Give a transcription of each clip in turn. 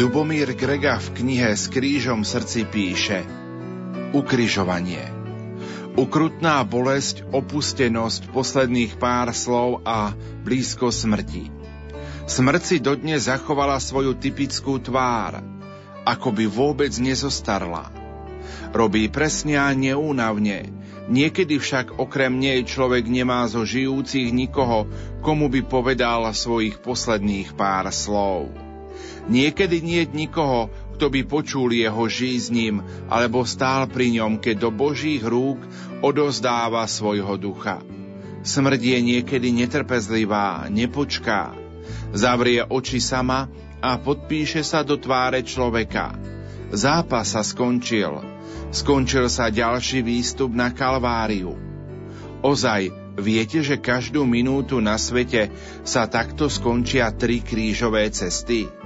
Ľubomír Grega v knihe S krížom srdci píše Ukrižovanie Ukrutná bolesť, opustenosť, posledných pár slov a blízko smrti. Smrť si dodnes zachovala svoju typickú tvár, ako by vôbec nezostarla. Robí presne a neúnavne, niekedy však okrem nej človek nemá zo žijúcich nikoho, komu by povedal svojich posledných pár slov. Niekedy nie nikoho, kto by počul jeho žízním, alebo stál pri ňom, keď do Božích rúk odozdáva svojho ducha. Smrť je niekedy netrpezlivá, nepočká. Zavrie oči sama a podpíše sa do tváre človeka. Zápas sa skončil. Skončil sa ďalší výstup na Kalváriu. Ozaj, viete, že každú minútu na svete sa takto skončia tri krížové cesty?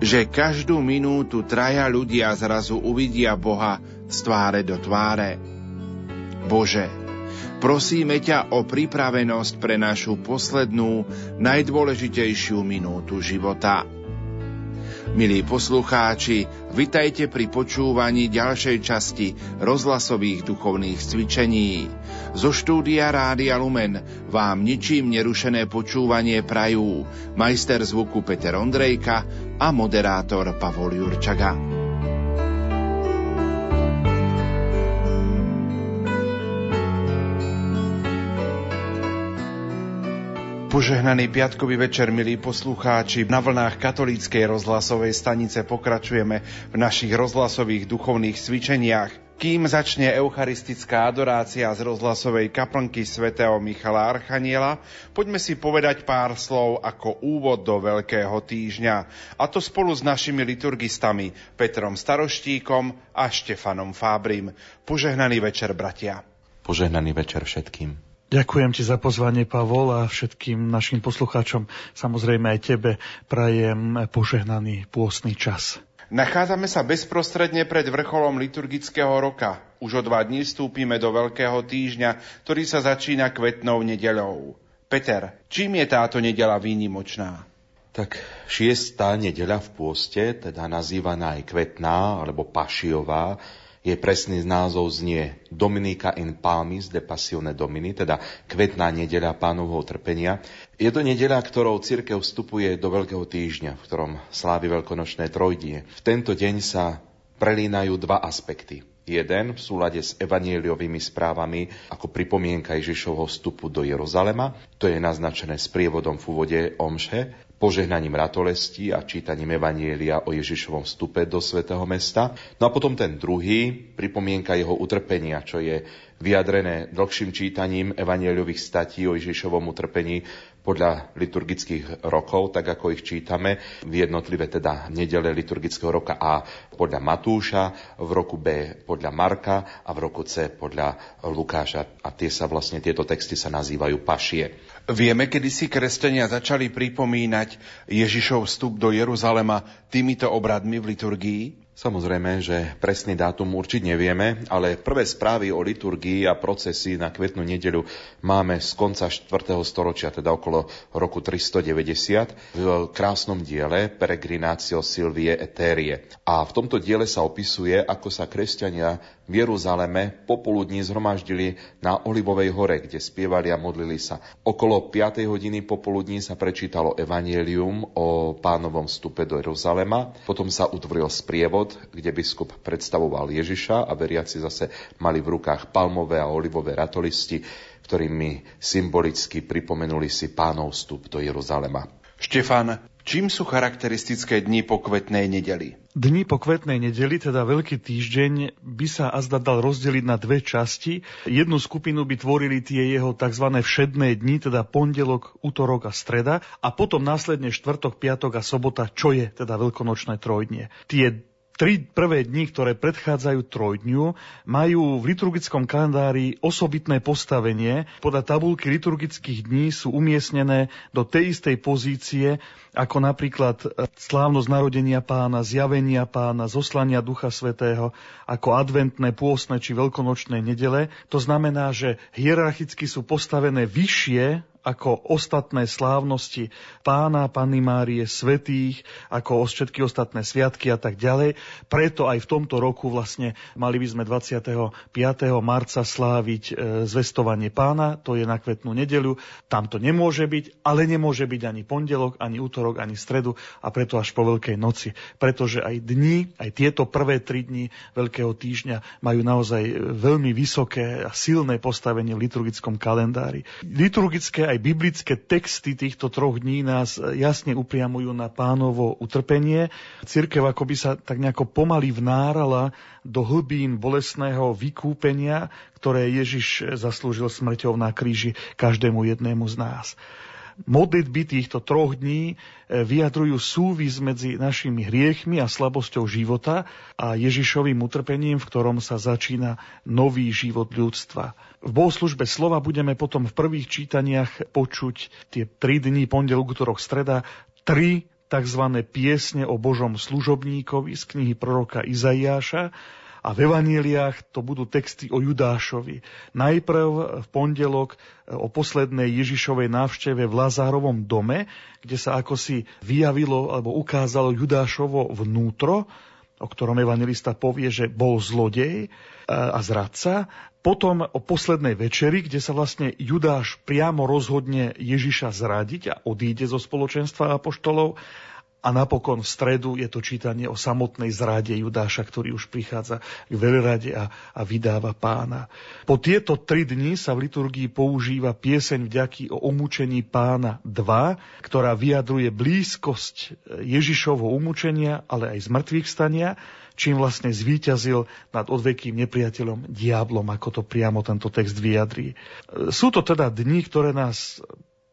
Že každú minútu traja ľudia zrazu uvidia Boha z tváre do tváre. Bože, prosíme ťa o pripravenosť pre našu poslednú, najdôležitejšiu minútu života. Milí poslucháči, vitajte pri počúvaní ďalšej časti rozhlasových duchovných cvičení. Zo štúdia Rádia Lumen vám ničím nerušené počúvanie prajú majster zvuku Peter Ondrejka a moderátor Pavol Jurčaga. Požehnaný piatkový večer, milí poslucháči. Na vlnách katolíckej rozhlasovej stanice pokračujeme v našich rozhlasových duchovných cvičeniach. Kým začne eucharistická adorácia z rozhlasovej kaplnky svätého Michala Archaniela, poďme si povedať pár slov ako úvod do Veľkého týždňa. A to spolu s našimi liturgistami Petrom Staroštíkom a Štefanom Fábrim. Požehnaný večer, bratia. Požehnaný večer všetkým. Ďakujem ti za pozvanie, Pavol, a všetkým našim poslucháčom, samozrejme aj tebe, prajem požehnaný pôstny čas. Nachádzame sa bezprostredne pred vrcholom liturgického roka. Už o dva dní vstúpime do Veľkého týždňa, ktorý sa začína kvetnou nedeľou. Peter, čím je táto nedela výnimočná? Tak šiestá nedeľa v pôste, teda nazývaná aj kvetná alebo pašiová, jej presný názov znie Dominika in Palmis de Passione Domini, teda kvetná nedeľa pánovho trpenia. Je to nedeľa, ktorou církev vstupuje do Veľkého týždňa, v ktorom slávi veľkonočné trojdie. V tento deň sa prelínajú dva aspekty. Jeden v súlade s evanieliovými správami ako pripomienka Ježišovho vstupu do Jeruzalema, to je naznačené s prievodom v úvode Omše, požehnaním ratolesti a čítaním Evanielia o Ježišovom vstupe do svätého mesta. No a potom ten druhý, pripomienka jeho utrpenia, čo je vyjadrené dlhším čítaním Evanieliových statí o Ježišovom utrpení podľa liturgických rokov, tak ako ich čítame v jednotlivé teda nedele liturgického roka A podľa Matúša, v roku B podľa Marka a v roku C podľa Lukáša. A tie sa vlastne, tieto texty sa nazývajú pašie. Vieme, kedy si kresťania začali pripomínať Ježišov vstup do Jeruzalema týmito obradmi v liturgii? Samozrejme, že presný dátum určiť nevieme, ale prvé správy o liturgii a procesy na kvetnú nedeľu máme z konca 4. storočia, teda okolo roku 390, v krásnom diele Peregrinatio Silvie Eterie. A v tomto diele sa opisuje, ako sa kresťania v Jeruzaleme popoludní zhromaždili na Olivovej hore, kde spievali a modlili sa. Okolo 5. hodiny popoludní sa prečítalo evanielium o pánovom vstupe do Jeruzalema, potom sa utvoril sprievod, kde biskup predstavoval Ježiša a veriaci zase mali v rukách palmové a olivové ratolisti, ktorými symbolicky pripomenuli si pánov vstup do Jeruzalema. Štefan, čím sú charakteristické dni po kvetnej nedeli? Dni po kvetnej nedeli, teda Veľký týždeň, by sa azda dal rozdeliť na dve časti. Jednu skupinu by tvorili tie jeho tzv. všedné dni, teda pondelok, útorok a streda, a potom následne štvrtok, piatok a sobota, čo je teda veľkonočné trojdnie. Tie Tri prvé dni, ktoré predchádzajú trojdňu, majú v liturgickom kalendári osobitné postavenie. Podľa tabulky liturgických dní sú umiestnené do tej istej pozície, ako napríklad e, slávnosť narodenia pána, zjavenia pána, zoslania Ducha Svetého, ako adventné, pôstne či veľkonočné nedele. To znamená, že hierarchicky sú postavené vyššie ako ostatné slávnosti pána, Panny Márie, svetých, ako všetky ostatné sviatky a tak ďalej. Preto aj v tomto roku vlastne mali by sme 25. marca sláviť e, zvestovanie pána, to je na kvetnú nedeľu. Tam to nemôže byť, ale nemôže byť ani pondelok, ani útorok, ani stredu a preto až po Veľkej noci. Pretože aj dni, aj tieto prvé tri dni Veľkého týždňa majú naozaj veľmi vysoké a silné postavenie v liturgickom kalendári. Liturgické aj biblické texty týchto troch dní nás jasne upriamujú na pánovo utrpenie. Cirkev akoby sa tak nejako pomaly vnárala do hlbín bolesného vykúpenia, ktoré Ježiš zaslúžil smrťou na kríži každému jednému z nás modlitby týchto troch dní e, vyjadrujú súvis medzi našimi hriechmi a slabosťou života a Ježišovým utrpením, v ktorom sa začína nový život ľudstva. V bohoslužbe slova budeme potom v prvých čítaniach počuť tie tri dní, pondelok, útorok, streda, tri tzv. piesne o Božom služobníkovi z knihy proroka Izaiáša, a v evaneliách to budú texty o Judášovi. Najprv v pondelok e, o poslednej Ježišovej návšteve v Lazárovom dome, kde sa ako si vyjavilo alebo ukázalo Judášovo vnútro, o ktorom evangelista povie, že bol zlodej e, a zradca. Potom o poslednej večeri, kde sa vlastne Judáš priamo rozhodne Ježiša zradiť a odíde zo spoločenstva apoštolov a napokon v stredu je to čítanie o samotnej zrade Judáša, ktorý už prichádza k veľrade a, a vydáva pána. Po tieto tri dni sa v liturgii používa pieseň vďaky o umúčení pána 2, ktorá vyjadruje blízkosť Ježišovho umúčenia, ale aj zmrtvých stania, čím vlastne zvíťazil nad odvekým nepriateľom diablom, ako to priamo tento text vyjadrí. Sú to teda dni, ktoré nás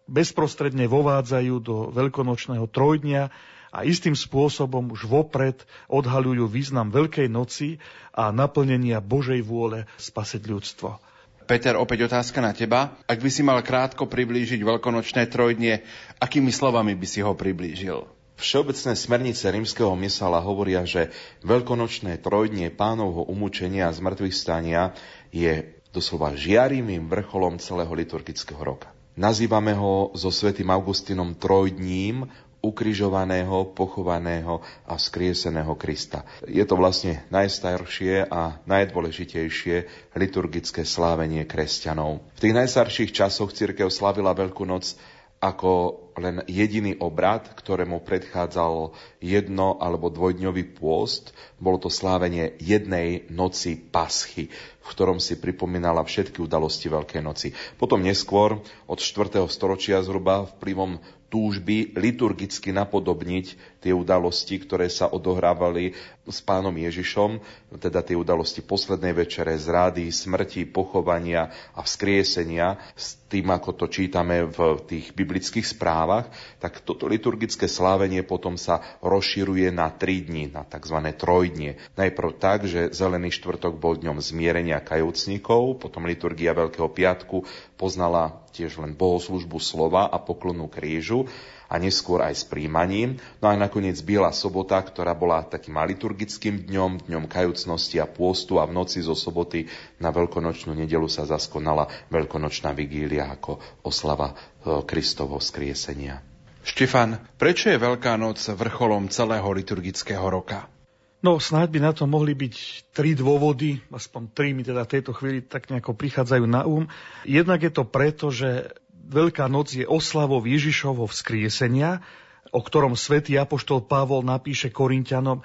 bezprostredne vovádzajú do veľkonočného trojdňa, a istým spôsobom už vopred odhalujú význam Veľkej noci a naplnenia Božej vôle spasiť ľudstvo. Peter, opäť otázka na teba. Ak by si mal krátko priblížiť veľkonočné trojdnie, akými slovami by si ho priblížil? Všeobecné smernice rímskeho mysala hovoria, že veľkonočné trojdnie pánovho umúčenia a zmrtvých stania je doslova žiarivým vrcholom celého liturgického roka. Nazývame ho so svätým Augustinom trojdním, ukrižovaného, pochovaného a vzkrieseného Krista. Je to vlastne najstaršie a najdôležitejšie liturgické slávenie kresťanov. V tých najstarších časoch církev slavila Veľkú noc ako len jediný obrad, ktorému predchádzal jedno alebo dvojdňový pôst. Bolo to slávenie jednej noci paschy, v ktorom si pripomínala všetky udalosti Veľkej noci. Potom neskôr, od 4. storočia zhruba, vplyvom túžby liturgicky napodobniť tie udalosti, ktoré sa odohrávali s pánom Ježišom, teda tie udalosti poslednej večere, zrady, smrti, pochovania a vzkriesenia, s tým, ako to čítame v tých biblických správach, tak toto liturgické slávenie potom sa rozširuje na tri dni, na tzv. trojdnie. Najprv tak, že Zelený štvrtok bol dňom zmierenia kajúcnikov, potom liturgia Veľkého piatku poznala tiež len bohoslužbu slova a poklonu krížu a neskôr aj s príjmaním. No a nakoniec Biela sobota, ktorá bola takým liturgickým dňom, dňom kajúcnosti a pôstu a v noci zo soboty na veľkonočnú nedelu sa zaskonala veľkonočná vigília ako oslava e, Kristovo skriesenia. Štefan, prečo je Veľká noc vrcholom celého liturgického roka? No, snáď by na to mohli byť tri dôvody, aspoň tri mi teda v tejto chvíli tak nejako prichádzajú na úm. Um. Jednak je to preto, že Veľká noc je oslavou Ježišovho vzkriesenia, o ktorom svätý Apoštol Pavol napíše Korintianom,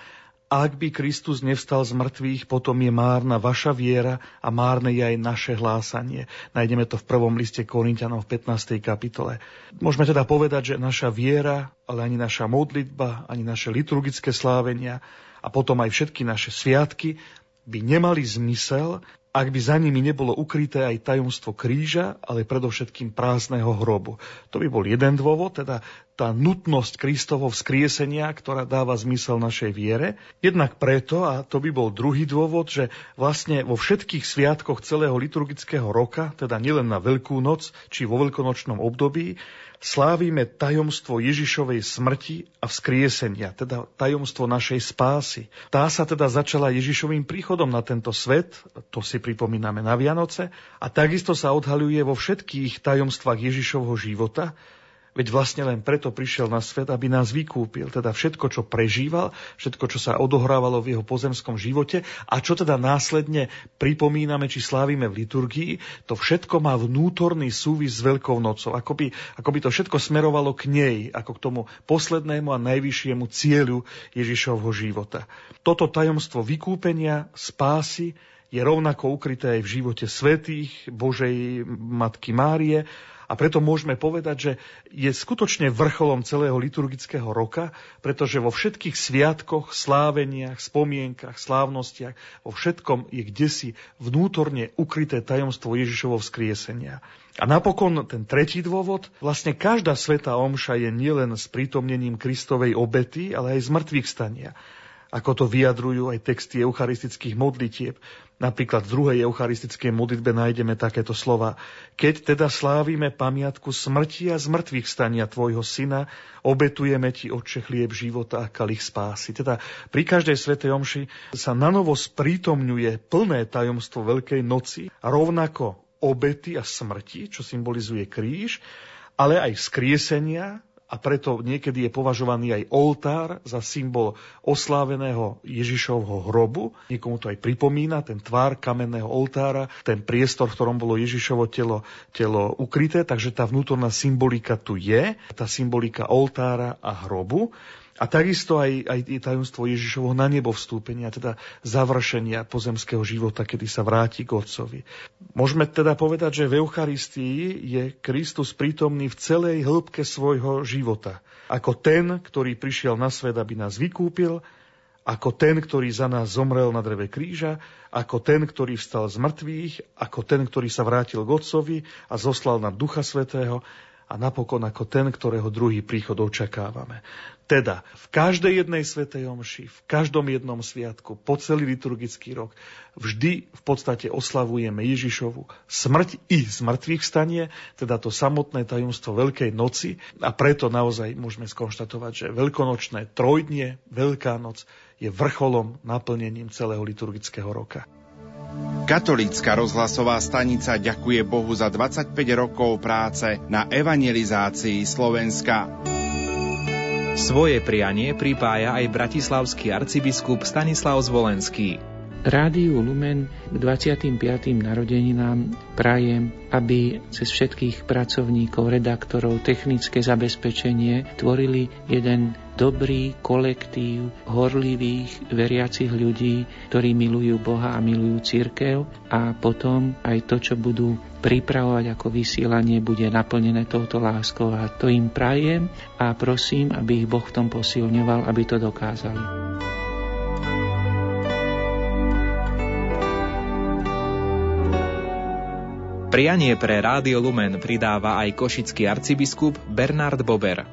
ak by Kristus nevstal z mŕtvych, potom je márna vaša viera a márne je aj naše hlásanie. Nájdeme to v prvom liste Korintianom v 15. kapitole. Môžeme teda povedať, že naša viera, ale ani naša modlitba, ani naše liturgické slávenia, a potom aj všetky naše sviatky by nemali zmysel, ak by za nimi nebolo ukryté aj tajomstvo kríža, ale predovšetkým prázdneho hrobu. To by bol jeden dôvod, teda tá nutnosť Kristovo vzkriesenia, ktorá dáva zmysel našej viere. Jednak preto, a to by bol druhý dôvod, že vlastne vo všetkých sviatkoch celého liturgického roka, teda nielen na Veľkú noc či vo veľkonočnom období, slávime tajomstvo Ježišovej smrti a vzkriesenia, teda tajomstvo našej spásy. Tá sa teda začala Ježišovým príchodom na tento svet, to si pripomíname na Vianoce, a takisto sa odhaľuje vo všetkých tajomstvách Ježišovho života, Veď vlastne len preto prišiel na svet, aby nás vykúpil. Teda všetko, čo prežíval, všetko, čo sa odohrávalo v jeho pozemskom živote a čo teda následne pripomíname či slávime v liturgii, to všetko má vnútorný súvis s Veľkou nocou. Ako by, to všetko smerovalo k nej, ako k tomu poslednému a najvyššiemu cieľu Ježišovho života. Toto tajomstvo vykúpenia, spásy je rovnako ukryté aj v živote svetých, Božej Matky Márie a preto môžeme povedať, že je skutočne vrcholom celého liturgického roka, pretože vo všetkých sviatkoch, sláveniach, spomienkach, slávnostiach, vo všetkom je kdesi vnútorne ukryté tajomstvo Ježišovho vzkriesenia. A napokon ten tretí dôvod, vlastne každá sveta omša je nielen s prítomnením Kristovej obety, ale aj z mŕtvych stania ako to vyjadrujú aj texty eucharistických modlitieb. Napríklad v druhej eucharistickej modlitbe nájdeme takéto slova. Keď teda slávime pamiatku smrti a zmrtvých stania Tvojho syna, obetujeme Ti, Otče, chlieb života a kalich spásy. Teda pri každej svetej omši sa nanovo sprítomňuje plné tajomstvo Veľkej noci rovnako obety a smrti, čo symbolizuje kríž, ale aj skriesenia a preto niekedy je považovaný aj oltár za symbol osláveného Ježišovho hrobu. Niekomu to aj pripomína, ten tvár kamenného oltára, ten priestor, v ktorom bolo Ježišovo telo, telo ukryté, takže tá vnútorná symbolika tu je, tá symbolika oltára a hrobu. A takisto aj, aj tajomstvo Ježišovho na nebo vstúpenia, teda završenia pozemského života, kedy sa vráti k Otcovi. Môžeme teda povedať, že v Eucharistii je Kristus prítomný v celej hĺbke svojho života. Ako ten, ktorý prišiel na svet, aby nás vykúpil, ako ten, ktorý za nás zomrel na dreve kríža, ako ten, ktorý vstal z mŕtvych, ako ten, ktorý sa vrátil k Otcovi a zoslal nám Ducha Svetého a napokon ako ten, ktorého druhý príchod očakávame. Teda v každej jednej svetej omši, v každom jednom sviatku, po celý liturgický rok, vždy v podstate oslavujeme Ježišovu smrť i zmrtvých stanie, teda to samotné tajomstvo Veľkej noci a preto naozaj môžeme skonštatovať, že veľkonočné trojdnie, Veľká noc je vrcholom, naplnením celého liturgického roka. Katolícka rozhlasová stanica ďakuje Bohu za 25 rokov práce na evangelizácii Slovenska. Svoje prianie pripája aj bratislavský arcibiskup Stanislav Zvolenský. Rádiu Lumen k 25. narodeninám prajem, aby cez všetkých pracovníkov, redaktorov, technické zabezpečenie tvorili jeden dobrý kolektív horlivých, veriacich ľudí, ktorí milujú Boha a milujú církev a potom aj to, čo budú pripravovať ako vysielanie, bude naplnené touto láskou a to im prajem a prosím, aby ich Boh v tom posilňoval, aby to dokázali. Prianie pre Rádio Lumen pridáva aj košický arcibiskup Bernard Bober.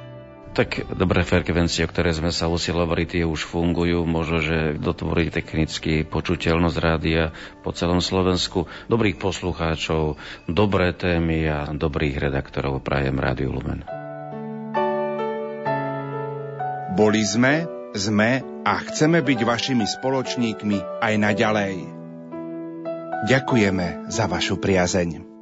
Tak dobré frekvencie, o ktoré sme sa usilovali, tie už fungujú. Možno, že dotvoriť technicky počuteľnosť rádia po celom Slovensku. Dobrých poslucháčov, dobré témy a dobrých redaktorov prajem Rádiu Lumen. Boli sme, sme a chceme byť vašimi spoločníkmi aj naďalej. Ďakujeme za vašu priazeň.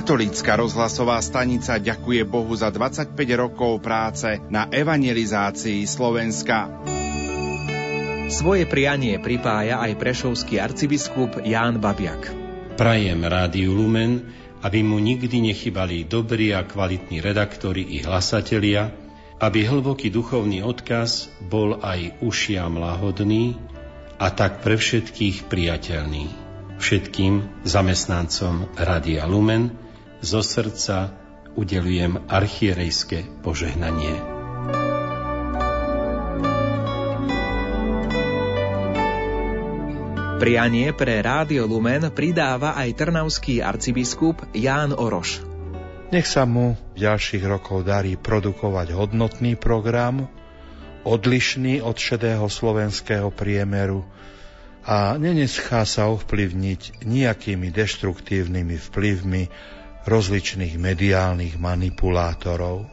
Katolícka rozhlasová stanica ďakuje Bohu za 25 rokov práce na evangelizácii Slovenska. Svoje prianie pripája aj prešovský arcibiskup Ján Babiak. Prajem Rádiu Lumen, aby mu nikdy nechybali dobrí a kvalitní redaktori i hlasatelia, aby hlboký duchovný odkaz bol aj ušiam lahodný a tak pre všetkých priateľný. Všetkým zamestnancom Rádia Lumen zo srdca udelujem archierejské požehnanie. Prianie pre Rádio Lumen pridáva aj trnavský arcibiskup Ján Oroš. Nech sa mu v ďalších rokov darí produkovať hodnotný program, odlišný od šedého slovenského priemeru, a neneschá sa ovplyvniť nejakými deštruktívnymi vplyvmi rozličných mediálnych manipulátorov.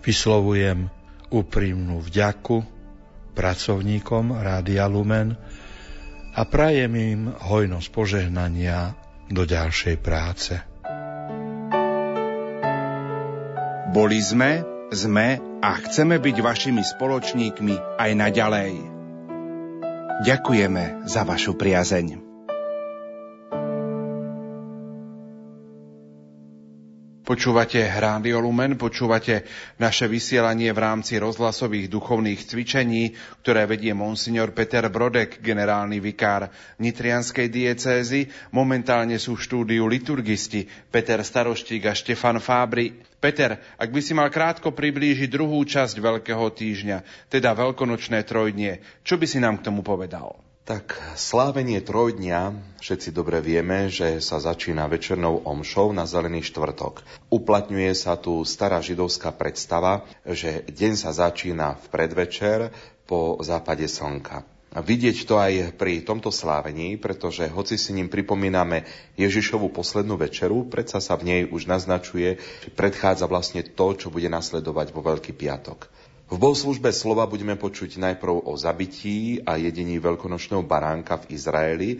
Vyslovujem úprimnú vďaku pracovníkom Rádia Lumen a prajem im hojnosť požehnania do ďalšej práce. Boli sme, sme a chceme byť vašimi spoločníkmi aj naďalej. Ďakujeme za vašu priazeň. Počúvate Rádio Lumen, počúvate naše vysielanie v rámci rozhlasových duchovných cvičení, ktoré vedie monsignor Peter Brodek, generálny vikár Nitrianskej diecézy. Momentálne sú v štúdiu liturgisti Peter Staroštík a Štefan Fábri. Peter, ak by si mal krátko priblížiť druhú časť Veľkého týždňa, teda Veľkonočné trojdnie, čo by si nám k tomu povedal? Tak slávenie trojdňa, všetci dobre vieme, že sa začína večernou omšou na zelený štvrtok. Uplatňuje sa tu stará židovská predstava, že deň sa začína v predvečer po západe slnka. Vidieť to aj pri tomto slávení, pretože hoci si ním pripomíname Ježišovu poslednú večeru, predsa sa v nej už naznačuje, že predchádza vlastne to, čo bude nasledovať vo Veľký piatok. V bohoslužbe slova budeme počuť najprv o zabití a jedení veľkonočného baránka v Izraeli,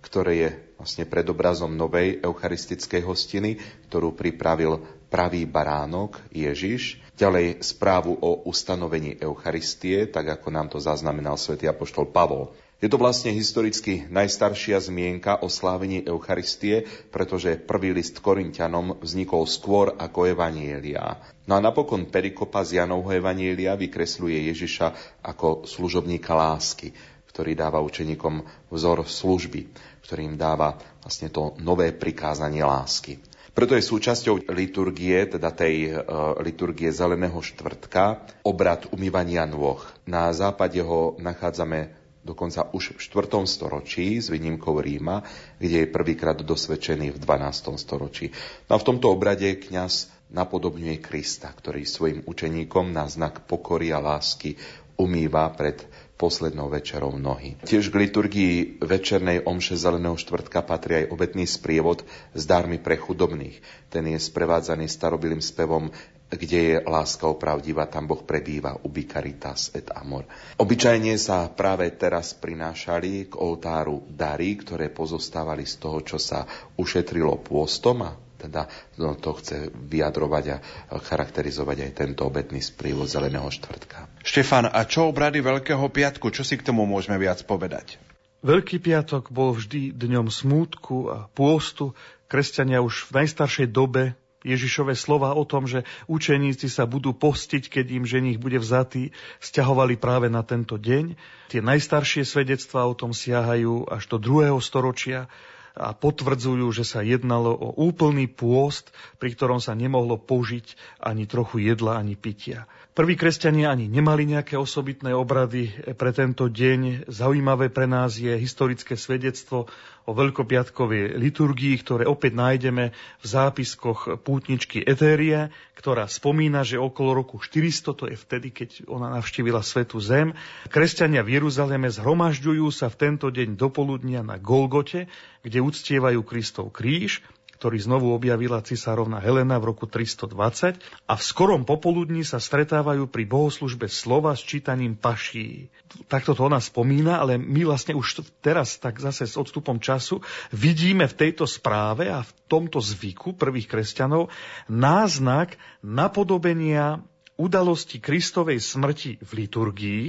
ktoré je vlastne predobrazom novej eucharistickej hostiny, ktorú pripravil pravý baránok Ježiš. Ďalej správu o ustanovení Eucharistie, tak ako nám to zaznamenal svätý apoštol Pavol. Je to vlastne historicky najstaršia zmienka o slávení Eucharistie, pretože prvý list Korintianom vznikol skôr ako Evanielia. No a napokon perikopa z Janovho Evanielia vykresľuje Ježiša ako služobníka lásky, ktorý dáva učeníkom vzor služby, ktorým dáva vlastne to nové prikázanie lásky. Preto je súčasťou liturgie, teda tej uh, liturgie Zeleného štvrtka, obrad umývania nôh. Na západe ho nachádzame dokonca už v 4. storočí s výnimkou Ríma, kde je prvýkrát dosvedčený v 12. storočí. No a v tomto obrade kňaz napodobňuje Krista, ktorý svojim učeníkom na znak pokory a lásky umýva pred poslednou večerou nohy. Tiež k liturgii večernej omše Zeleného štvrtka patrí aj obetný sprievod s dármi pre chudobných. Ten je sprevádzaný starobilým spevom kde je láska opravdivá, tam Boh prebýva, ubi caritas et amor. Obyčajne sa práve teraz prinášali k oltáru dary, ktoré pozostávali z toho, čo sa ušetrilo pôstom a teda no, to chce vyjadrovať a charakterizovať aj tento obetný sprívod Zeleného štvrtka. Štefan, a čo obrady Veľkého piatku? Čo si k tomu môžeme viac povedať? Veľký piatok bol vždy dňom smútku a pôstu. Kresťania už v najstaršej dobe Ježišové slova o tom, že učeníci sa budú postiť, keď im ženich bude vzatý, stiahovali práve na tento deň. Tie najstaršie svedectvá o tom siahajú až do druhého storočia a potvrdzujú, že sa jednalo o úplný pôst, pri ktorom sa nemohlo použiť ani trochu jedla, ani pitia. Prví kresťania ani nemali nejaké osobitné obrady pre tento deň. Zaujímavé pre nás je historické svedectvo o veľkopiatkovej liturgii, ktoré opäť nájdeme v zápiskoch pútničky Etérie, ktorá spomína, že okolo roku 400, to je vtedy, keď ona navštívila Svetu Zem, kresťania v Jeruzaleme zhromažďujú sa v tento deň dopoludnia na Golgote, kde uctievajú Kristov kríž ktorý znovu objavila cisárovna Helena v roku 320 a v skorom popoludní sa stretávajú pri bohoslužbe slova s čítaním paší. Takto to ona spomína, ale my vlastne už teraz tak zase s odstupom času vidíme v tejto správe a v tomto zvyku prvých kresťanov náznak napodobenia udalosti Kristovej smrti v liturgii,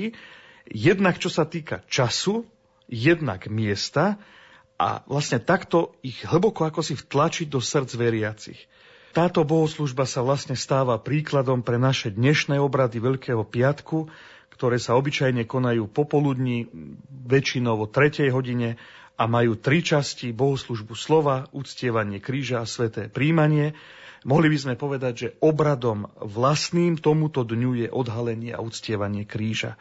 jednak čo sa týka času, jednak miesta a vlastne takto ich hlboko ako si vtlačiť do srdc veriacich. Táto bohoslužba sa vlastne stáva príkladom pre naše dnešné obrady Veľkého piatku, ktoré sa obyčajne konajú popoludní, väčšinou o tretej hodine a majú tri časti, bohoslužbu slova, uctievanie kríža a sveté príjmanie. Mohli by sme povedať, že obradom vlastným tomuto dňu je odhalenie a uctievanie kríža.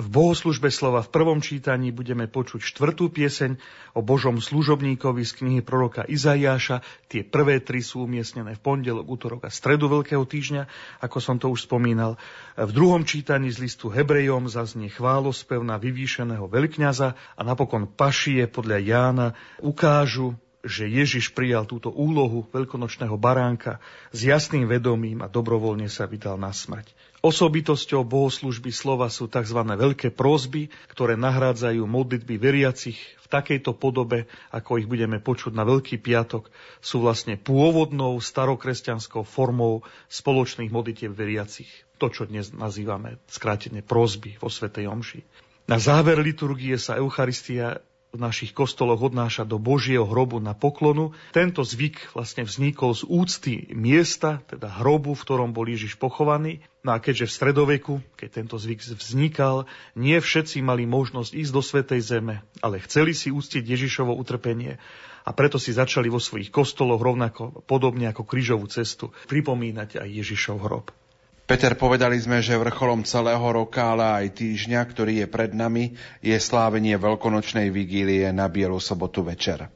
V bohoslužbe slova v prvom čítaní budeme počuť štvrtú pieseň o Božom služobníkovi z knihy proroka Izaiáša. Tie prvé tri sú umiestnené v pondelok, útorok a stredu Veľkého týždňa, ako som to už spomínal. V druhom čítaní z listu Hebrejom zaznie chválospev na vyvýšeného veľkňaza a napokon pašie podľa Jána ukážu že Ježiš prijal túto úlohu veľkonočného baránka s jasným vedomím a dobrovoľne sa vydal na smrť. Osobitosťou bohoslužby slova sú tzv. veľké prosby, ktoré nahrádzajú modlitby veriacich v takejto podobe, ako ich budeme počuť na Veľký piatok, sú vlastne pôvodnou starokresťanskou formou spoločných modlitieb veriacich. To, čo dnes nazývame skrátene prosby vo Svetej Omši. Na záver liturgie sa Eucharistia v našich kostoloch odnáša do Božieho hrobu na poklonu. Tento zvyk vlastne vznikol z úcty miesta, teda hrobu, v ktorom bol Ježiš pochovaný. No a keďže v stredoveku, keď tento zvyk vznikal, nie všetci mali možnosť ísť do Svetej Zeme, ale chceli si úctiť Ježišovo utrpenie a preto si začali vo svojich kostoloch rovnako podobne ako krížovú cestu pripomínať aj Ježišov hrob. Peter, povedali sme, že vrcholom celého roka, ale aj týždňa, ktorý je pred nami, je slávenie veľkonočnej vigílie na Bielu sobotu večer.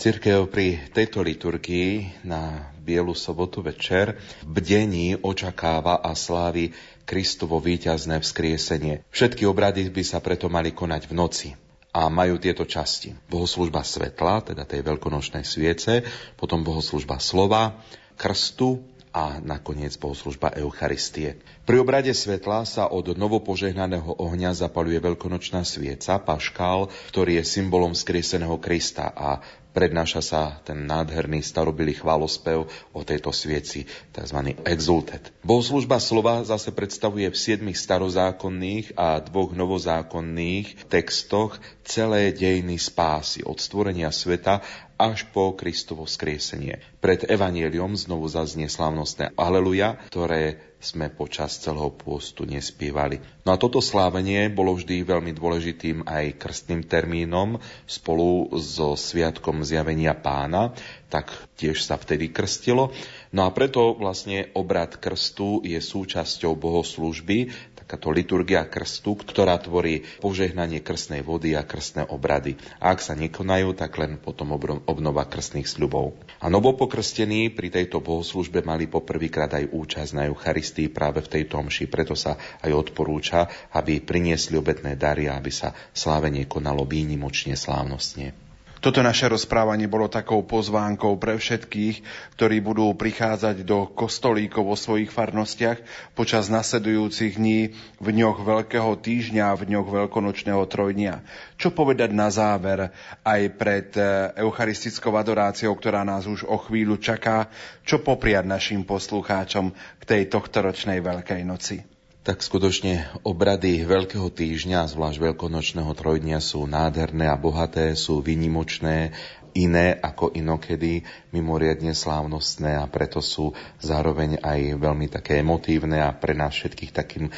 Cirkev pri tejto liturgii na Bielu sobotu večer v bdení očakáva a slávi Kristovo víťazné vzkriesenie. Všetky obrady by sa preto mali konať v noci a majú tieto časti. Bohoslužba svetla, teda tej veľkonočnej sviece, potom bohoslužba slova, krstu a nakoniec bohoslužba Eucharistie. Pri obrade svetla sa od novopožehnaného ohňa zapaluje veľkonočná svieca, paškál, ktorý je symbolom skrieseného Krista a prednáša sa ten nádherný starobilý chválospev o tejto svieci, tzv. exultet. Bohoslužba slova zase predstavuje v siedmých starozákonných a dvoch novozákonných textoch celé dejiny spásy od stvorenia sveta až po Kristovo skriesenie. Pred evanieliom znovu zaznie slávnostné Aleluja, ktoré sme počas celého pôstu nespievali. No a toto slávenie bolo vždy veľmi dôležitým aj krstným termínom spolu so Sviatkom zjavenia pána, tak tiež sa vtedy krstilo. No a preto vlastne obrad krstu je súčasťou bohoslúžby, takáto liturgia krstu, ktorá tvorí požehnanie krstnej vody a krstné obrady. A ak sa nekonajú, tak len potom obnova krstných sľubov. A novopokrstení pri tejto bohoslužbe mali poprvýkrát aj účasť na Eucharistii práve v tejto omši, preto sa aj odporúča, aby priniesli obetné dary a aby sa slávenie konalo výnimočne slávnostne. Toto naše rozprávanie bolo takou pozvánkou pre všetkých, ktorí budú prichádzať do kostolíkov vo svojich farnostiach počas nasledujúcich dní v dňoch Veľkého týždňa a v dňoch Veľkonočného trojdnia. Čo povedať na záver aj pred e, eucharistickou adoráciou, ktorá nás už o chvíľu čaká, čo popriať našim poslucháčom k tej tohtoročnej Veľkej noci? Tak skutočne obrady Veľkého týždňa, zvlášť Veľkonočného trojdňa sú nádherné a bohaté, sú vynimočné, iné ako inokedy, mimoriadne slávnostné a preto sú zároveň aj veľmi také emotívne a pre nás všetkých takým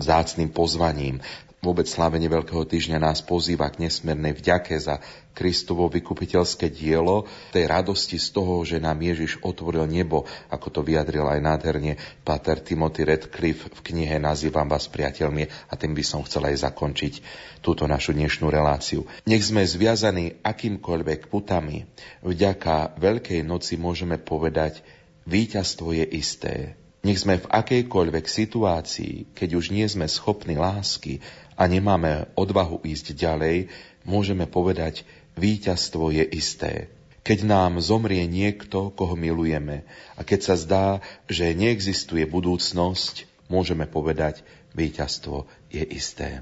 zácným pozvaním. Vôbec slávenie Veľkého týždňa nás pozýva k nesmernej vďake za Kristovo vykupiteľské dielo, tej radosti z toho, že nám Ježiš otvoril nebo, ako to vyjadril aj nádherne Pater Timothy Redcliffe v knihe Nazývam vás priateľmi a tým by som chcel aj zakončiť túto našu dnešnú reláciu. Nech sme zviazaní akýmkoľvek putami, vďaka Veľkej noci môžeme povedať, víťazstvo je isté. Nech sme v akejkoľvek situácii, keď už nie sme schopní lásky, a nemáme odvahu ísť ďalej, môžeme povedať, víťazstvo je isté. keď nám zomrie niekto, koho milujeme a keď sa zdá, že neexistuje budúcnosť, môžeme povedať, víťazstvo je isté.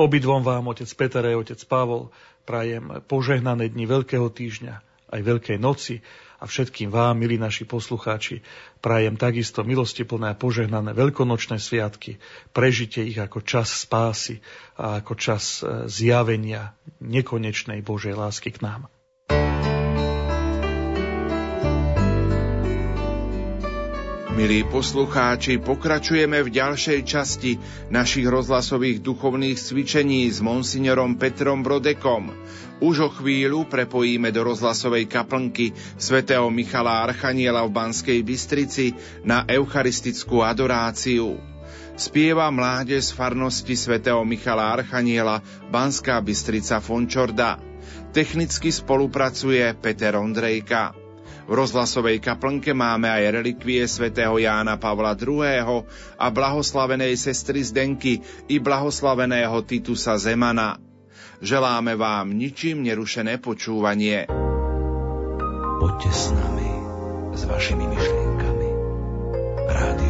Obidvom vám, otec Peter a otec Pavol, prajem požehnané dni Veľkého týždňa, aj Veľkej noci a všetkým vám, milí naši poslucháči, prajem takisto milostiplné a požehnané veľkonočné sviatky. Prežite ich ako čas spásy a ako čas e, zjavenia nekonečnej Božej lásky k nám. Milí poslucháči, pokračujeme v ďalšej časti našich rozhlasových duchovných cvičení s monsignorom Petrom Brodekom. Už o chvíľu prepojíme do rozhlasovej kaplnky svätého Michala Archaniela v Banskej Bystrici na eucharistickú adoráciu. Spieva mládež z farnosti svätého Michala Archaniela Banská Bystrica Fončorda. Technicky spolupracuje Peter Ondrejka. V rozhlasovej kaplnke máme aj relikvie svätého Jána Pavla II. a blahoslavenej sestry Zdenky i blahoslaveného Titusa Zemana. Želáme vám ničím nerušené počúvanie. Poďte s nami, s vašimi myšlienkami. Rádio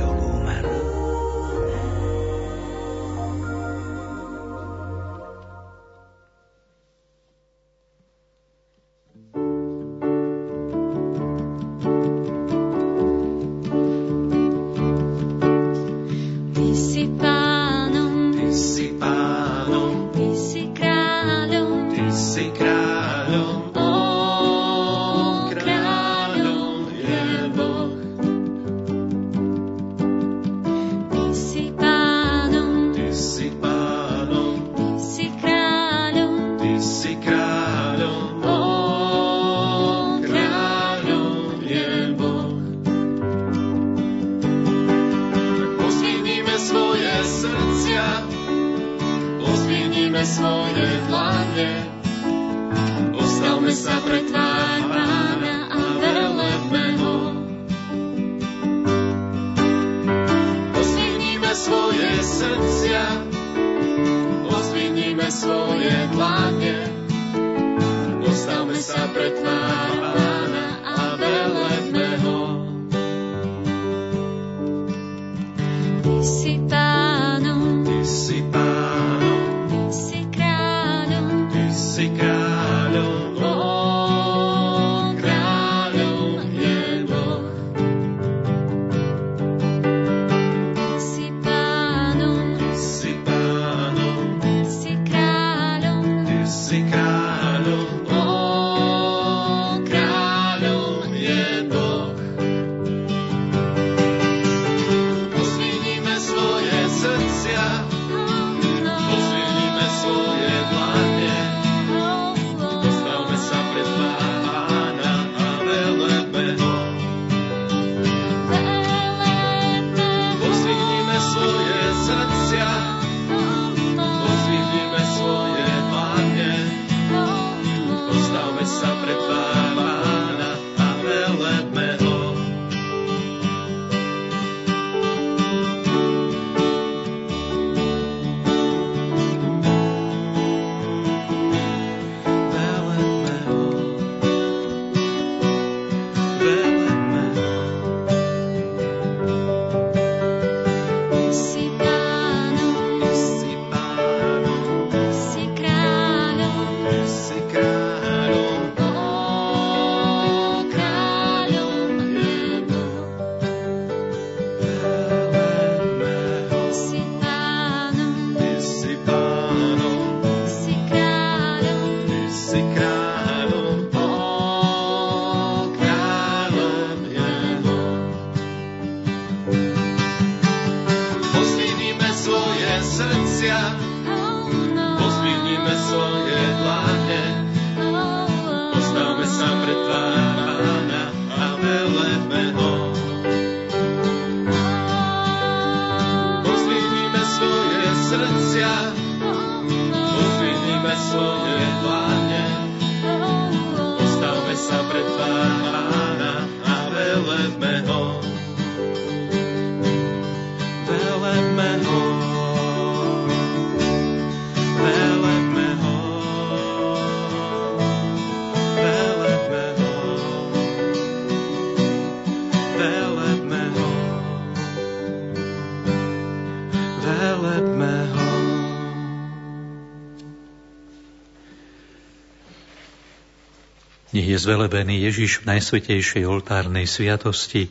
je zvelebený Ježiš v najsvetejšej oltárnej sviatosti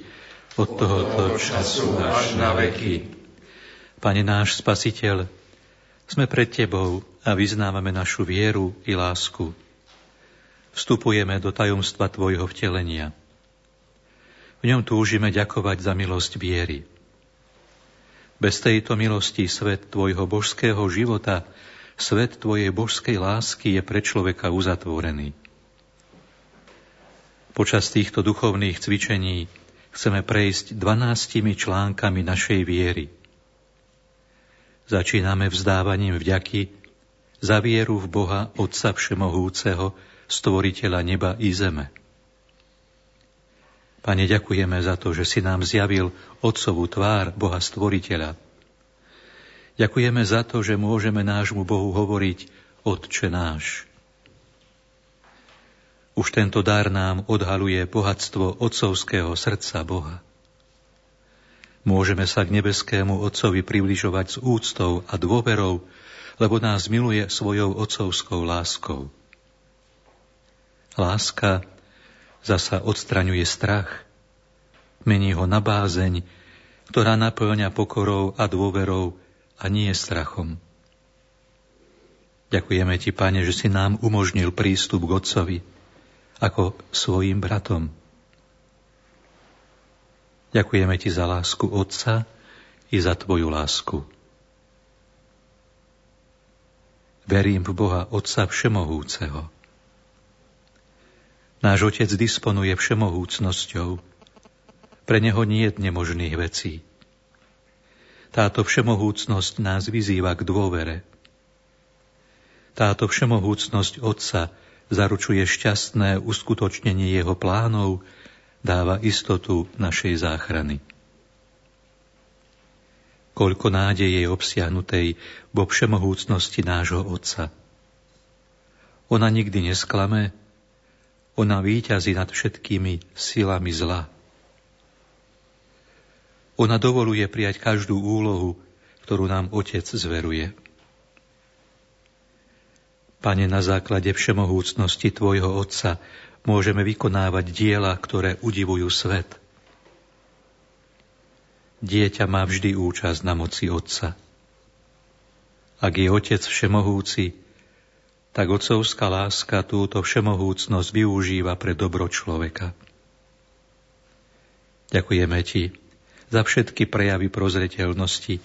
od tohoto času až na veky. Pane náš Spasiteľ, sme pred Tebou a vyznávame našu vieru i lásku. Vstupujeme do tajomstva Tvojho vtelenia. V ňom túžime ďakovať za milosť viery. Bez tejto milosti svet Tvojho božského života, svet Tvojej božskej lásky je pre človeka uzatvorený. Počas týchto duchovných cvičení chceme prejsť dvanáctimi článkami našej viery. Začíname vzdávaním vďaky za vieru v Boha Otca Všemohúceho, Stvoriteľa neba i zeme. Pane, ďakujeme za to, že si nám zjavil Otcovú tvár Boha Stvoriteľa. Ďakujeme za to, že môžeme nášmu Bohu hovoriť Otče náš. Už tento dar nám odhaluje bohatstvo otcovského srdca Boha. Môžeme sa k nebeskému Otcovi približovať s úctou a dôverou, lebo nás miluje svojou otcovskou láskou. Láska zasa odstraňuje strach, mení ho na bázeň, ktorá naplňa pokorou a dôverou a nie strachom. Ďakujeme Ti, Pane, že si nám umožnil prístup k Otcovi, ako svojim bratom. Ďakujeme Ti za lásku Otca i za Tvoju lásku. Verím v Boha Otca Všemohúceho. Náš Otec disponuje všemohúcnosťou. Pre Neho nie je nemožných vecí. Táto všemohúcnosť nás vyzýva k dôvere. Táto všemohúcnosť Otca zaručuje šťastné uskutočnenie jeho plánov, dáva istotu našej záchrany. Koľko nádeje je obsiahnutej vo všemohúcnosti nášho Otca. Ona nikdy nesklame, ona víťazí nad všetkými silami zla. Ona dovoluje prijať každú úlohu, ktorú nám Otec zveruje. Pane, na základe všemohúcnosti Tvojho Otca môžeme vykonávať diela, ktoré udivujú svet. Dieťa má vždy účasť na moci Otca. Ak je Otec všemohúci, tak otcovská láska túto všemohúcnosť využíva pre dobro človeka. Ďakujeme Ti za všetky prejavy prozreteľnosti,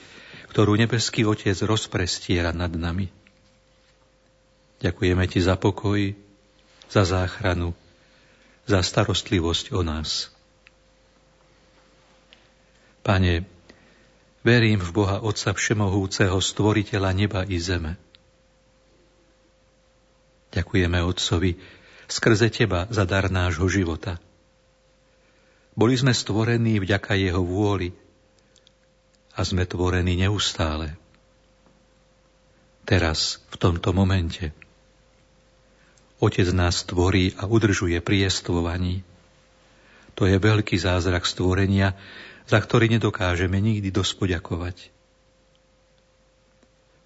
ktorú nebeský Otec rozprestiera nad nami. Ďakujeme Ti za pokoj, za záchranu, za starostlivosť o nás. Pane, verím v Boha Otca Všemohúceho, Stvoriteľa neba i zeme. Ďakujeme Otcovi skrze Teba za dar nášho života. Boli sme stvorení vďaka Jeho vôli a sme tvorení neustále. Teraz, v tomto momente. Otec nás tvorí a udržuje pri jestvovaní. To je veľký zázrak stvorenia, za ktorý nedokážeme nikdy dosť poďakovať.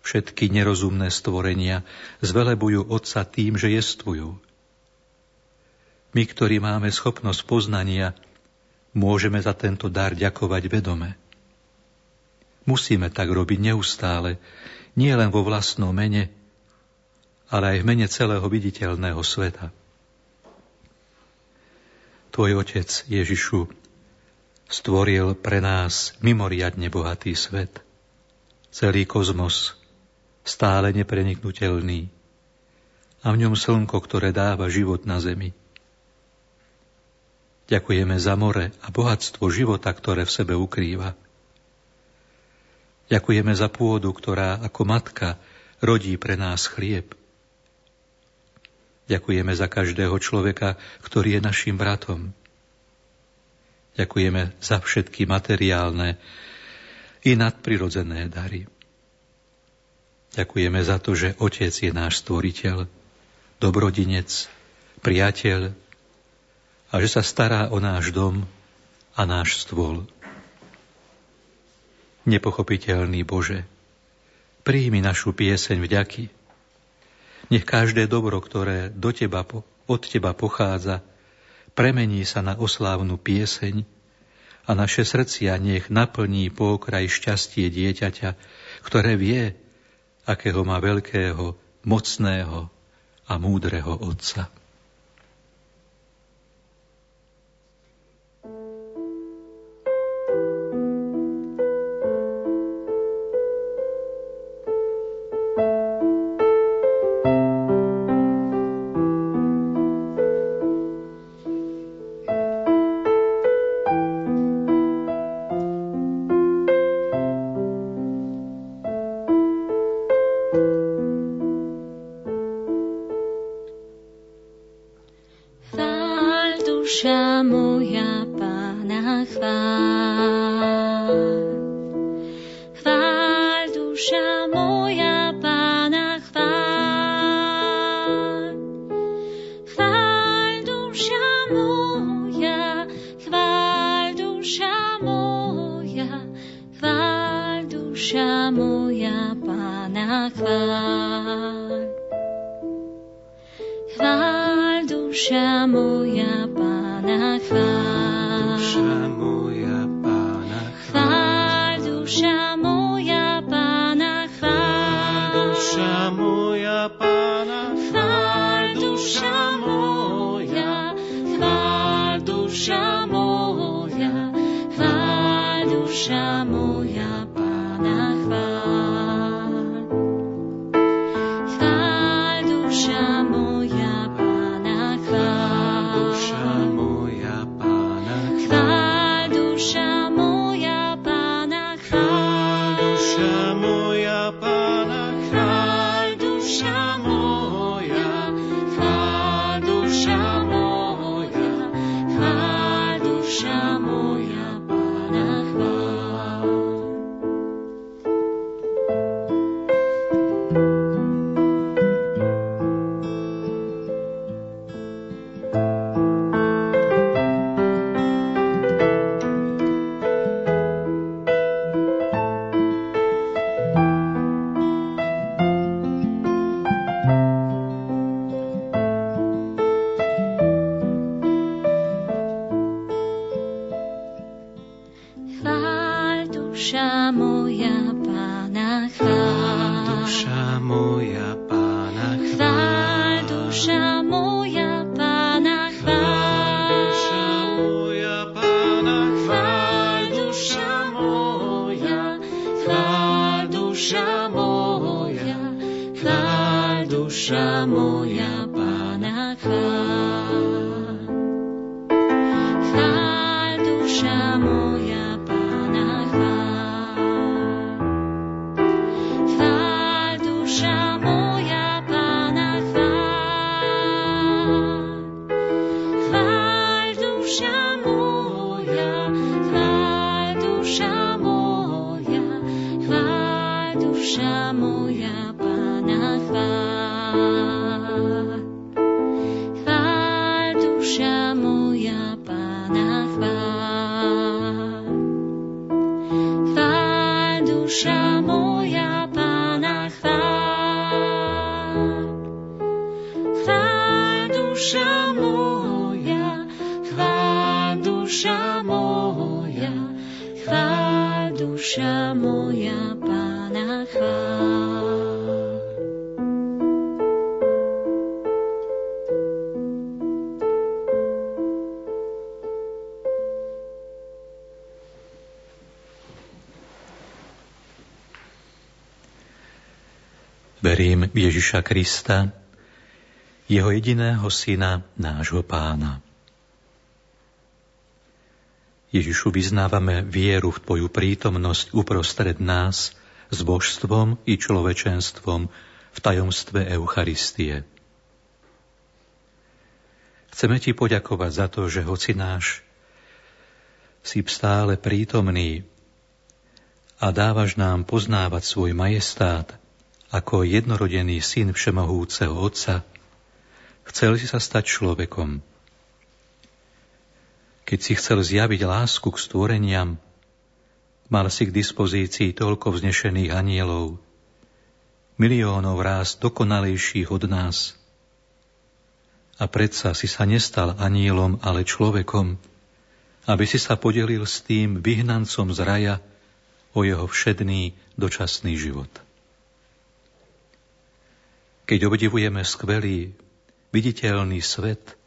Všetky nerozumné stvorenia zvelebujú Otca tým, že jestvujú. My, ktorí máme schopnosť poznania, môžeme za tento dar ďakovať vedome. Musíme tak robiť neustále, nie len vo vlastnom mene, ale aj v mene celého viditeľného sveta. Tvoj Otec Ježišu stvoril pre nás mimoriadne bohatý svet, celý kozmos, stále nepreniknutelný a v ňom slnko, ktoré dáva život na zemi. Ďakujeme za more a bohatstvo života, ktoré v sebe ukrýva. Ďakujeme za pôdu, ktorá ako matka rodí pre nás chlieb. Ďakujeme za každého človeka, ktorý je našim bratom. Ďakujeme za všetky materiálne i nadprirodzené dary. Ďakujeme za to, že Otec je náš stvoriteľ, dobrodinec, priateľ a že sa stará o náš dom a náš stôl. Nepochopiteľný Bože, príjmi našu pieseň vďaky, nech každé dobro, ktoré do Teba od Teba pochádza, premení sa na oslávnu pieseň a naše srdcia nech naplní po okraj šťastie dieťaťa, ktoré vie, akého má veľkého, mocného a múdreho Otca. Ježiša Krista, jeho jediného syna, nášho pána. Ježišu, vyznávame vieru v Tvoju prítomnosť uprostred nás s božstvom i človečenstvom v tajomstve Eucharistie. Chceme Ti poďakovať za to, že hoci náš si stále prítomný a dávaš nám poznávať svoj majestát, ako jednorodený syn všemohúceho Otca, chcel si sa stať človekom. Keď si chcel zjaviť lásku k stvoreniam, mal si k dispozícii toľko vznešených anielov, miliónov ráz dokonalejších od nás. A predsa si sa nestal anielom, ale človekom, aby si sa podelil s tým vyhnancom z raja o jeho všedný dočasný život. Keď obdivujeme skvelý, viditeľný svet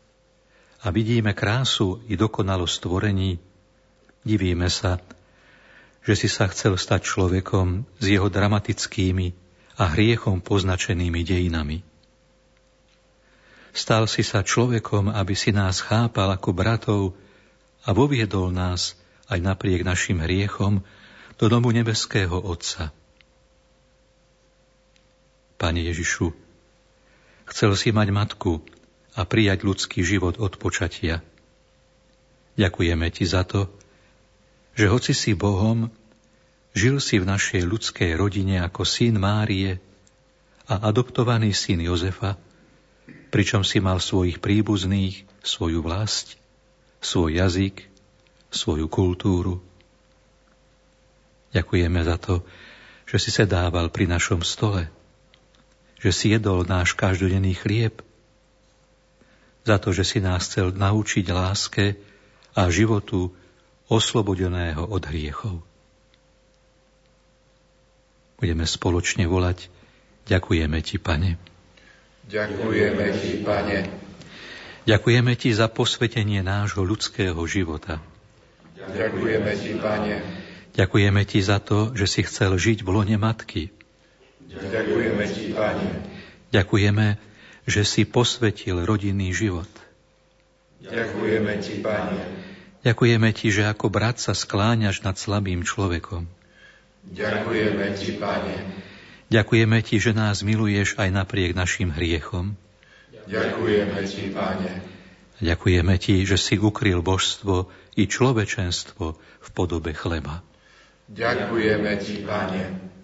a vidíme krásu i dokonalosť stvorení, divíme sa, že si sa chcel stať človekom s jeho dramatickými a hriechom poznačenými dejinami. Stal si sa človekom, aby si nás chápal ako bratov a voviedol nás aj napriek našim hriechom do domu nebeského Otca. Pane Ježišu, Chcel si mať matku a prijať ľudský život od počatia. Ďakujeme ti za to, že hoci si Bohom, žil si v našej ľudskej rodine ako syn Márie a adoptovaný syn Jozefa, pričom si mal svojich príbuzných, svoju vlast, svoj jazyk, svoju kultúru. Ďakujeme za to, že si sa dával pri našom stole, že si jedol náš každodenný chlieb, za to, že si nás chcel naučiť láske a životu oslobodeného od hriechov. Budeme spoločne volať Ďakujeme Ti, Pane. Ďakujeme Ti, Pane. Ďakujeme Ti za posvetenie nášho ľudského života. Ďakujeme Ti, Pane. Ďakujeme Ti za to, že si chcel žiť v lone matky, Ďakujeme Ti, Pane. Ďakujeme, že si posvetil rodinný život. Ďakujeme Ti, Pane. Ďakujeme Ti, že ako brat sa skláňaš nad slabým človekom. Ďakujeme Ti, Pane. Ďakujeme Ti, že nás miluješ aj napriek našim hriechom. Ďakujeme Ti, Pane. Ďakujeme Ti, že si ukryl božstvo i človečenstvo v podobe chleba. Ďakujeme Ti, Pane.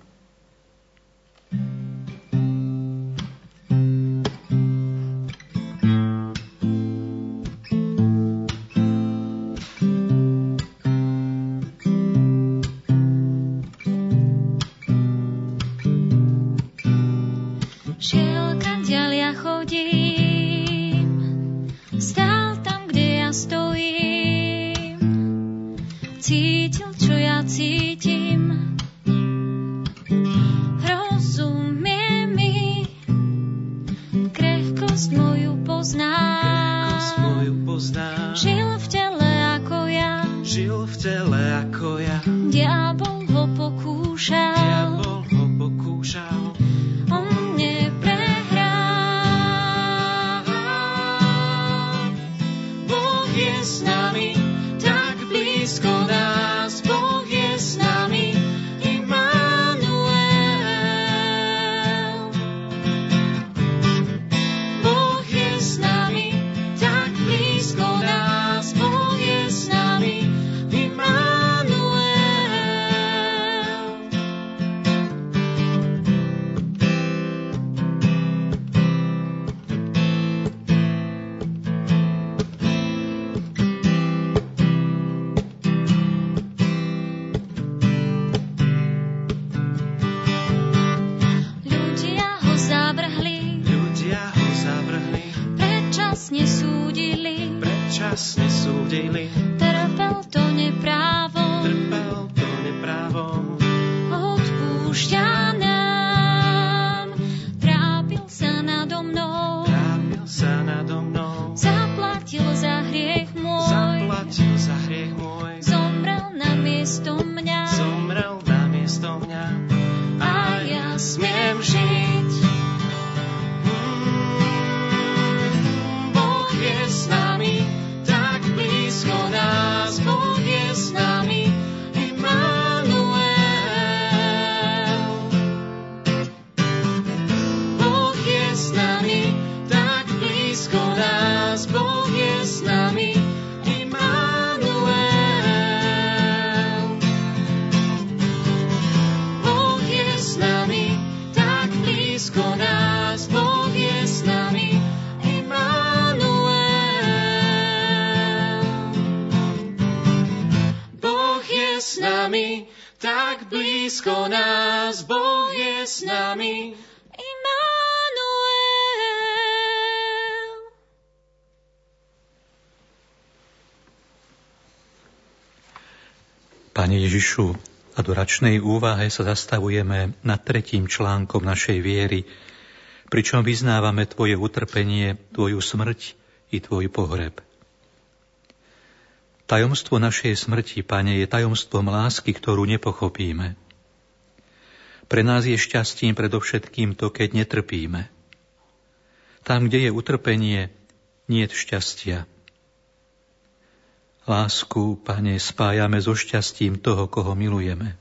Ježišu, adoračnej úvahe sa zastavujeme nad tretím článkom našej viery, pričom vyznávame Tvoje utrpenie, Tvoju smrť i Tvoj pohreb. Tajomstvo našej smrti, Pane, je tajomstvom lásky, ktorú nepochopíme. Pre nás je šťastím predovšetkým to, keď netrpíme. Tam, kde je utrpenie, nie je šťastia. Lásku, Pane, spájame so šťastím toho, koho milujeme.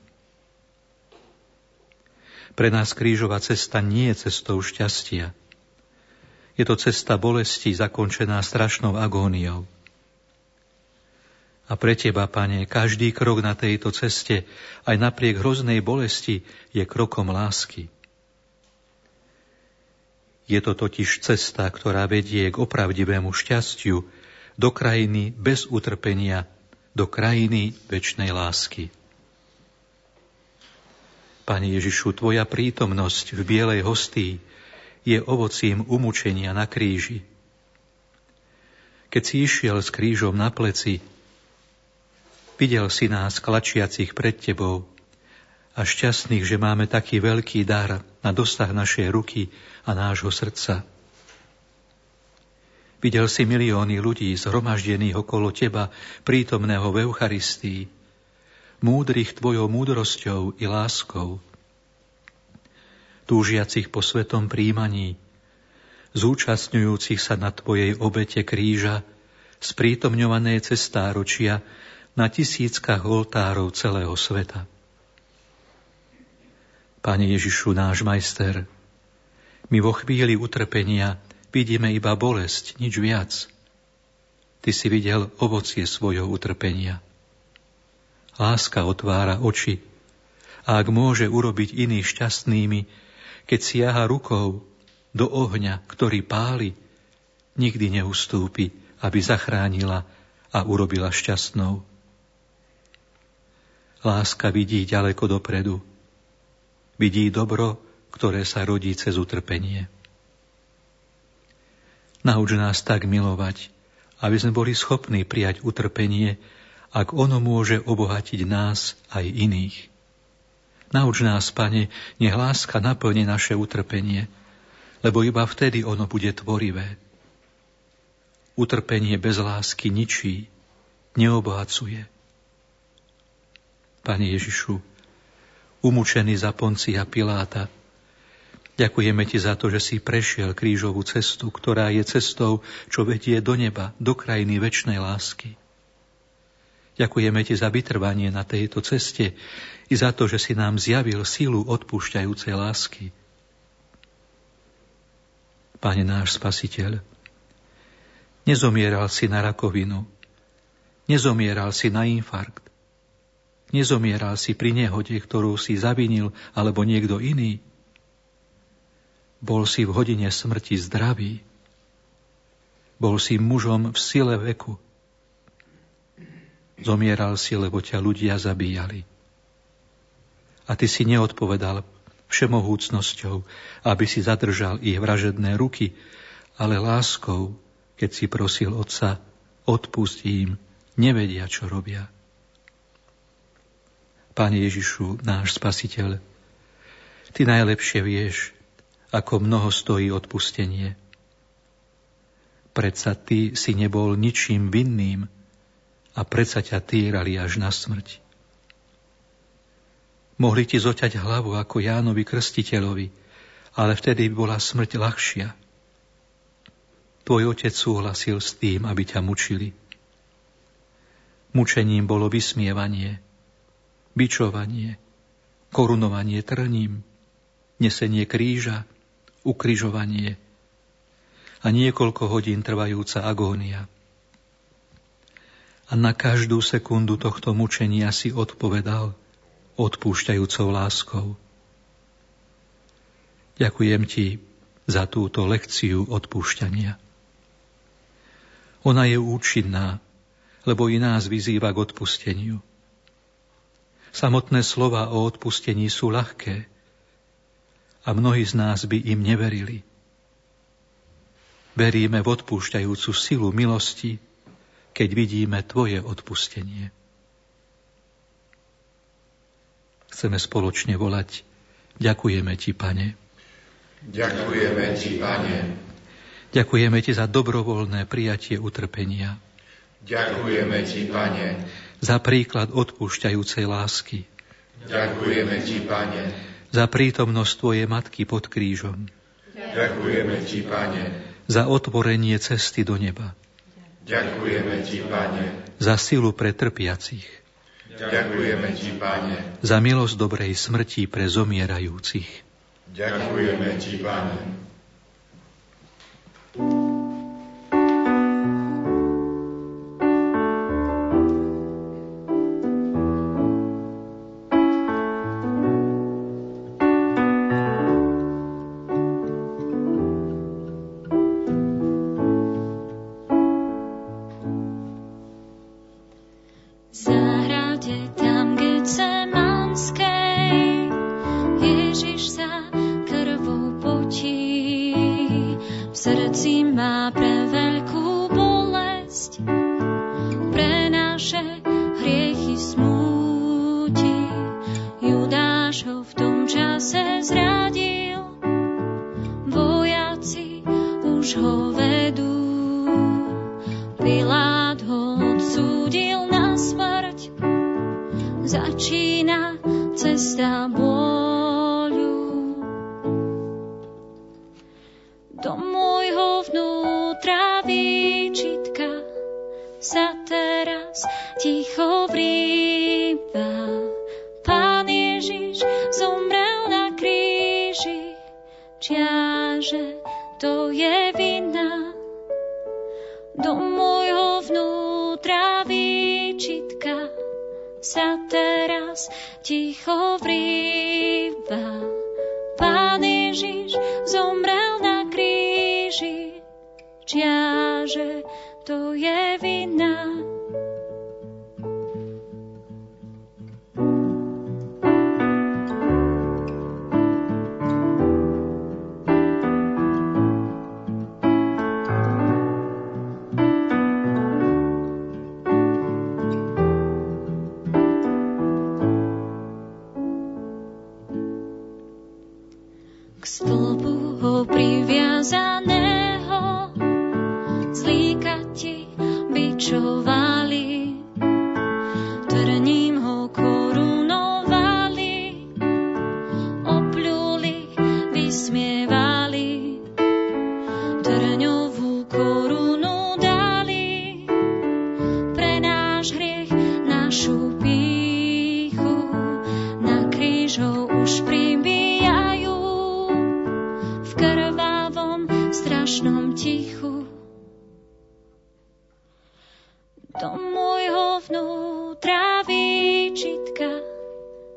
Pre nás krížová cesta nie je cestou šťastia. Je to cesta bolesti zakončená strašnou agóniou. A pre Teba, Pane, každý krok na tejto ceste, aj napriek hroznej bolesti, je krokom lásky. Je to totiž cesta, ktorá vedie k opravdivému šťastiu, do krajiny bez utrpenia, do krajiny väčšnej lásky. Pane Ježišu, Tvoja prítomnosť v bielej hostí je ovocím umúčenia na kríži. Keď si išiel s krížom na pleci, Videl si nás klačiacich pred Tebou a šťastných, že máme taký veľký dar na dosah našej ruky a nášho srdca. Videl si milióny ľudí zhromaždených okolo Teba, prítomného v Eucharistii, múdrych Tvojou múdrosťou i láskou, túžiacich po svetom príjmaní, zúčastňujúcich sa na Tvojej obete kríža, sprítomňované cestáročia na tisíckach oltárov celého sveta. Pane Ježišu, náš majster, my vo chvíli utrpenia vidíme iba bolesť, nič viac. Ty si videl ovocie svojho utrpenia. Láska otvára oči a ak môže urobiť iných šťastnými, keď siaha rukou do ohňa, ktorý páli, nikdy neustúpi, aby zachránila a urobila šťastnou. Láska vidí ďaleko dopredu. Vidí dobro, ktoré sa rodí cez utrpenie. Nauč nás tak milovať, aby sme boli schopní prijať utrpenie, ak ono môže obohatiť nás aj iných. Nauč nás, Pane, nech láska naplne naše utrpenie, lebo iba vtedy ono bude tvorivé. Utrpenie bez lásky ničí, neobohacuje. Pane Ježišu, umúčený za Poncia Piláta, ďakujeme Ti za to, že si prešiel krížovú cestu, ktorá je cestou, čo vedie do neba, do krajiny väčšnej lásky. Ďakujeme Ti za vytrvanie na tejto ceste i za to, že si nám zjavil silu odpúšťajúcej lásky. Pane náš Spasiteľ, nezomieral si na rakovinu, nezomieral si na infarkt, Nezomieral si pri nehode, ktorú si zavinil, alebo niekto iný. Bol si v hodine smrti zdravý. Bol si mužom v sile veku. Zomieral si, lebo ťa ľudia zabíjali. A ty si neodpovedal všemohúcnosťou, aby si zadržal ich vražedné ruky, ale láskou, keď si prosil Otca, odpust im, nevedia, čo robia. Pane Ježišu, náš Spasiteľ, Ty najlepšie vieš, ako mnoho stojí odpustenie. Predsa Ty si nebol ničím vinným a predsa ťa týrali až na smrť. Mohli ti zoťať hlavu ako Jánovi Krstiteľovi, ale vtedy bola smrť ľahšia. Tvoj otec súhlasil s tým, aby ťa mučili. Mučením bolo vysmievanie – bičovanie, korunovanie trním, nesenie kríža, ukrižovanie a niekoľko hodín trvajúca agónia. A na každú sekundu tohto mučenia si odpovedal odpúšťajúcou láskou. Ďakujem ti za túto lekciu odpúšťania. Ona je účinná, lebo i nás vyzýva k odpusteniu – Samotné slova o odpustení sú ľahké a mnohí z nás by im neverili. Veríme v odpúšťajúcu silu milosti, keď vidíme Tvoje odpustenie. chceme spoločne volať Ďakujeme Ti, Pane. Ďakujeme Ti, Pane. Ďakujeme Ti za dobrovoľné prijatie utrpenia. Ďakujeme Ti, Pane. Za príklad odpúšťajúcej lásky. Ďakujeme Ti, Pane. Za prítomnosť Tvojej Matky pod krížom. Ďakujeme Ti, Pane. Za otvorenie cesty do neba. Ďakujeme Ti, Pane. Za silu pre trpiacich. Ďakujeme Ti, Pane. Za milosť dobrej smrti pre zomierajúcich. Ďakujeme Ti, Pane.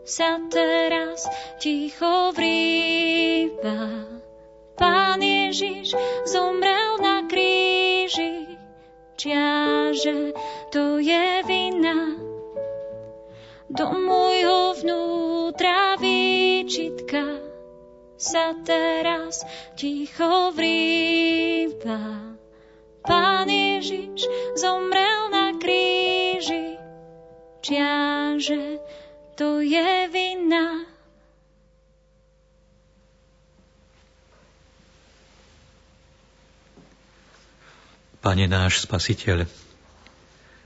sa teraz ticho vrýva. Pán Ježiš zomrel na kríži, čiaže to je vina. Do môjho vnútra výčitka sa teraz ticho vrýva. Pán Ježiš zomrel na kríži, čiaže Pane náš Spasiteľ,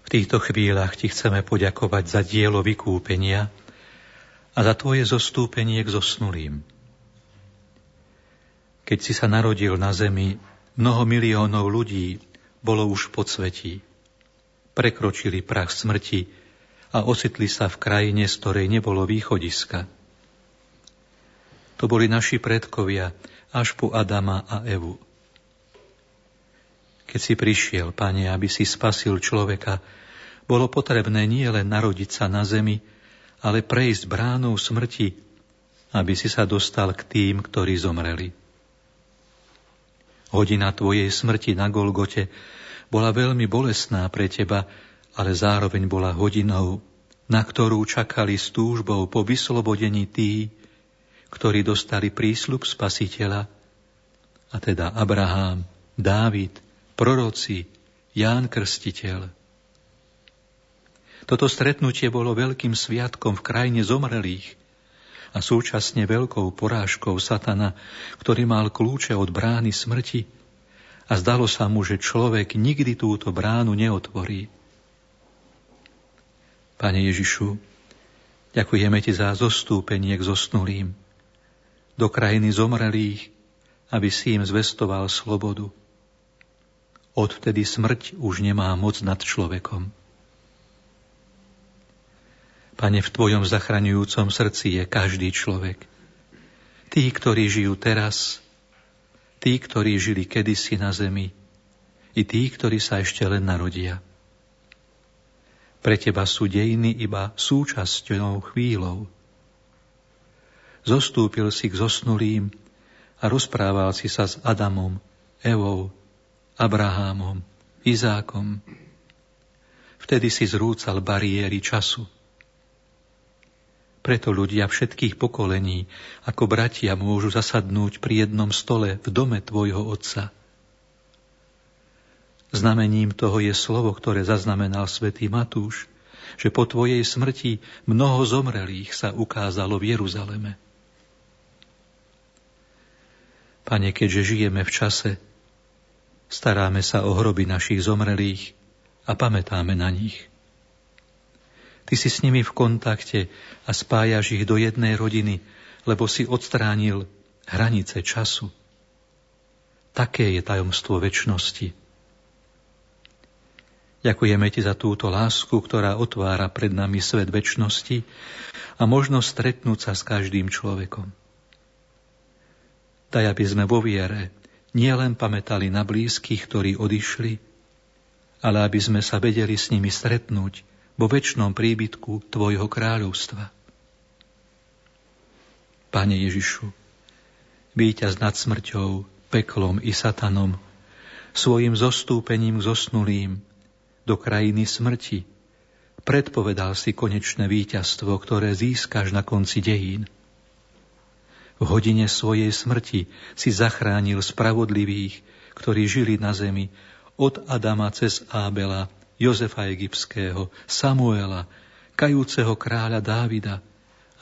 v týchto chvíľach Ti chceme poďakovať za dielo vykúpenia a za Tvoje zostúpenie k zosnulým. Keď si sa narodil na zemi, mnoho miliónov ľudí bolo už pod svetí. Prekročili prach smrti a ocitli sa v krajine, z ktorej nebolo východiska. To boli naši predkovia až po Adama a Evu. Keď si prišiel, Pane, aby si spasil človeka, bolo potrebné nie len narodiť sa na zemi, ale prejsť bránou smrti, aby si sa dostal k tým, ktorí zomreli. Hodina tvojej smrti na Golgote bola veľmi bolestná pre teba, ale zároveň bola hodinou, na ktorú čakali s túžbou po vyslobodení tí, ktorí dostali prísľub spasiteľa, a teda Abraham, Dávid, proroci, Ján Krstiteľ. Toto stretnutie bolo veľkým sviatkom v krajine zomrelých a súčasne veľkou porážkou satana, ktorý mal kľúče od brány smrti a zdalo sa mu, že človek nikdy túto bránu neotvorí. Pane Ježišu, ďakujeme Ti za zostúpenie k zosnulým, do krajiny zomrelých, aby si im zvestoval slobodu. Odvtedy smrť už nemá moc nad človekom. Pane, v Tvojom zachraňujúcom srdci je každý človek. Tí, ktorí žijú teraz, tí, ktorí žili kedysi na zemi, i tí, ktorí sa ešte len narodia. Pre Teba sú dejiny iba súčasťou chvíľou. Zostúpil si k zosnulým a rozprával si sa s Adamom, Evou, Abrahámom, Izákom. Vtedy si zrúcal bariéry času – preto ľudia všetkých pokolení ako bratia môžu zasadnúť pri jednom stole v dome tvojho Otca. Znamením toho je slovo, ktoré zaznamenal svätý Matúš, že po tvojej smrti mnoho zomrelých sa ukázalo v Jeruzaleme. Pane, keďže žijeme v čase, staráme sa o hroby našich zomrelých a pamätáme na nich. Ty si s nimi v kontakte a spájaš ich do jednej rodiny, lebo si odstránil hranice času. Také je tajomstvo väčšnosti. Ďakujeme Ti za túto lásku, ktorá otvára pred nami svet väčšnosti a možnosť stretnúť sa s každým človekom. Daj, aby sme vo viere nielen pamätali na blízkych, ktorí odišli, ale aby sme sa vedeli s nimi stretnúť vo väčšnom príbytku Tvojho kráľovstva. Pane Ježišu, víťaz nad smrťou, peklom i satanom, svojim zostúpením k zosnulým do krajiny smrti, predpovedal si konečné víťazstvo, ktoré získaš na konci dejín. V hodine svojej smrti si zachránil spravodlivých, ktorí žili na zemi od Adama cez Ábela Jozefa Egyptského, Samuela, kajúceho kráľa Dávida,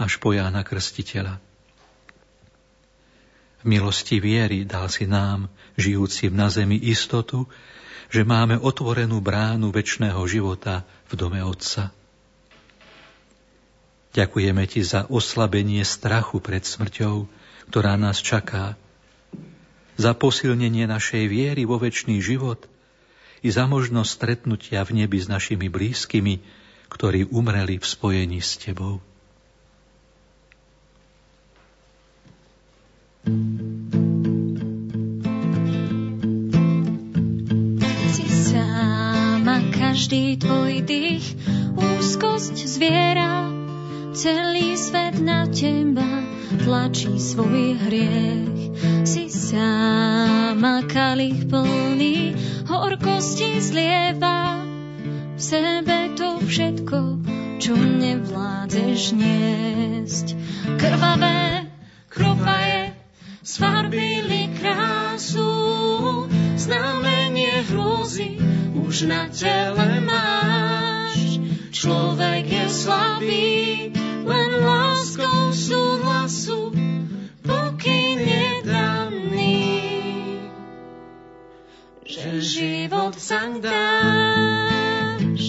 až po Jána Krstiteľa. V milosti viery dal si nám, žijúcim na zemi, istotu, že máme otvorenú bránu väčšného života v dome Otca. Ďakujeme Ti za oslabenie strachu pred smrťou, ktorá nás čaká, za posilnenie našej viery vo väčší život – i za možnosť stretnutia v nebi s našimi blízkymi, ktorí umreli v spojení s Tebou. Si každý tvoj dých, úzkosť zviera, celý svet na teba tlačí svoj hriech. Si sama kalich plný, horkosti zlieva v sebe to všetko, čo nevládeš niesť. Krvavé kropaje sfarbili krásu, znamenie hrôzy už na tele máš. Človek je slabý, len láskou súhlasu že život zaň dáš.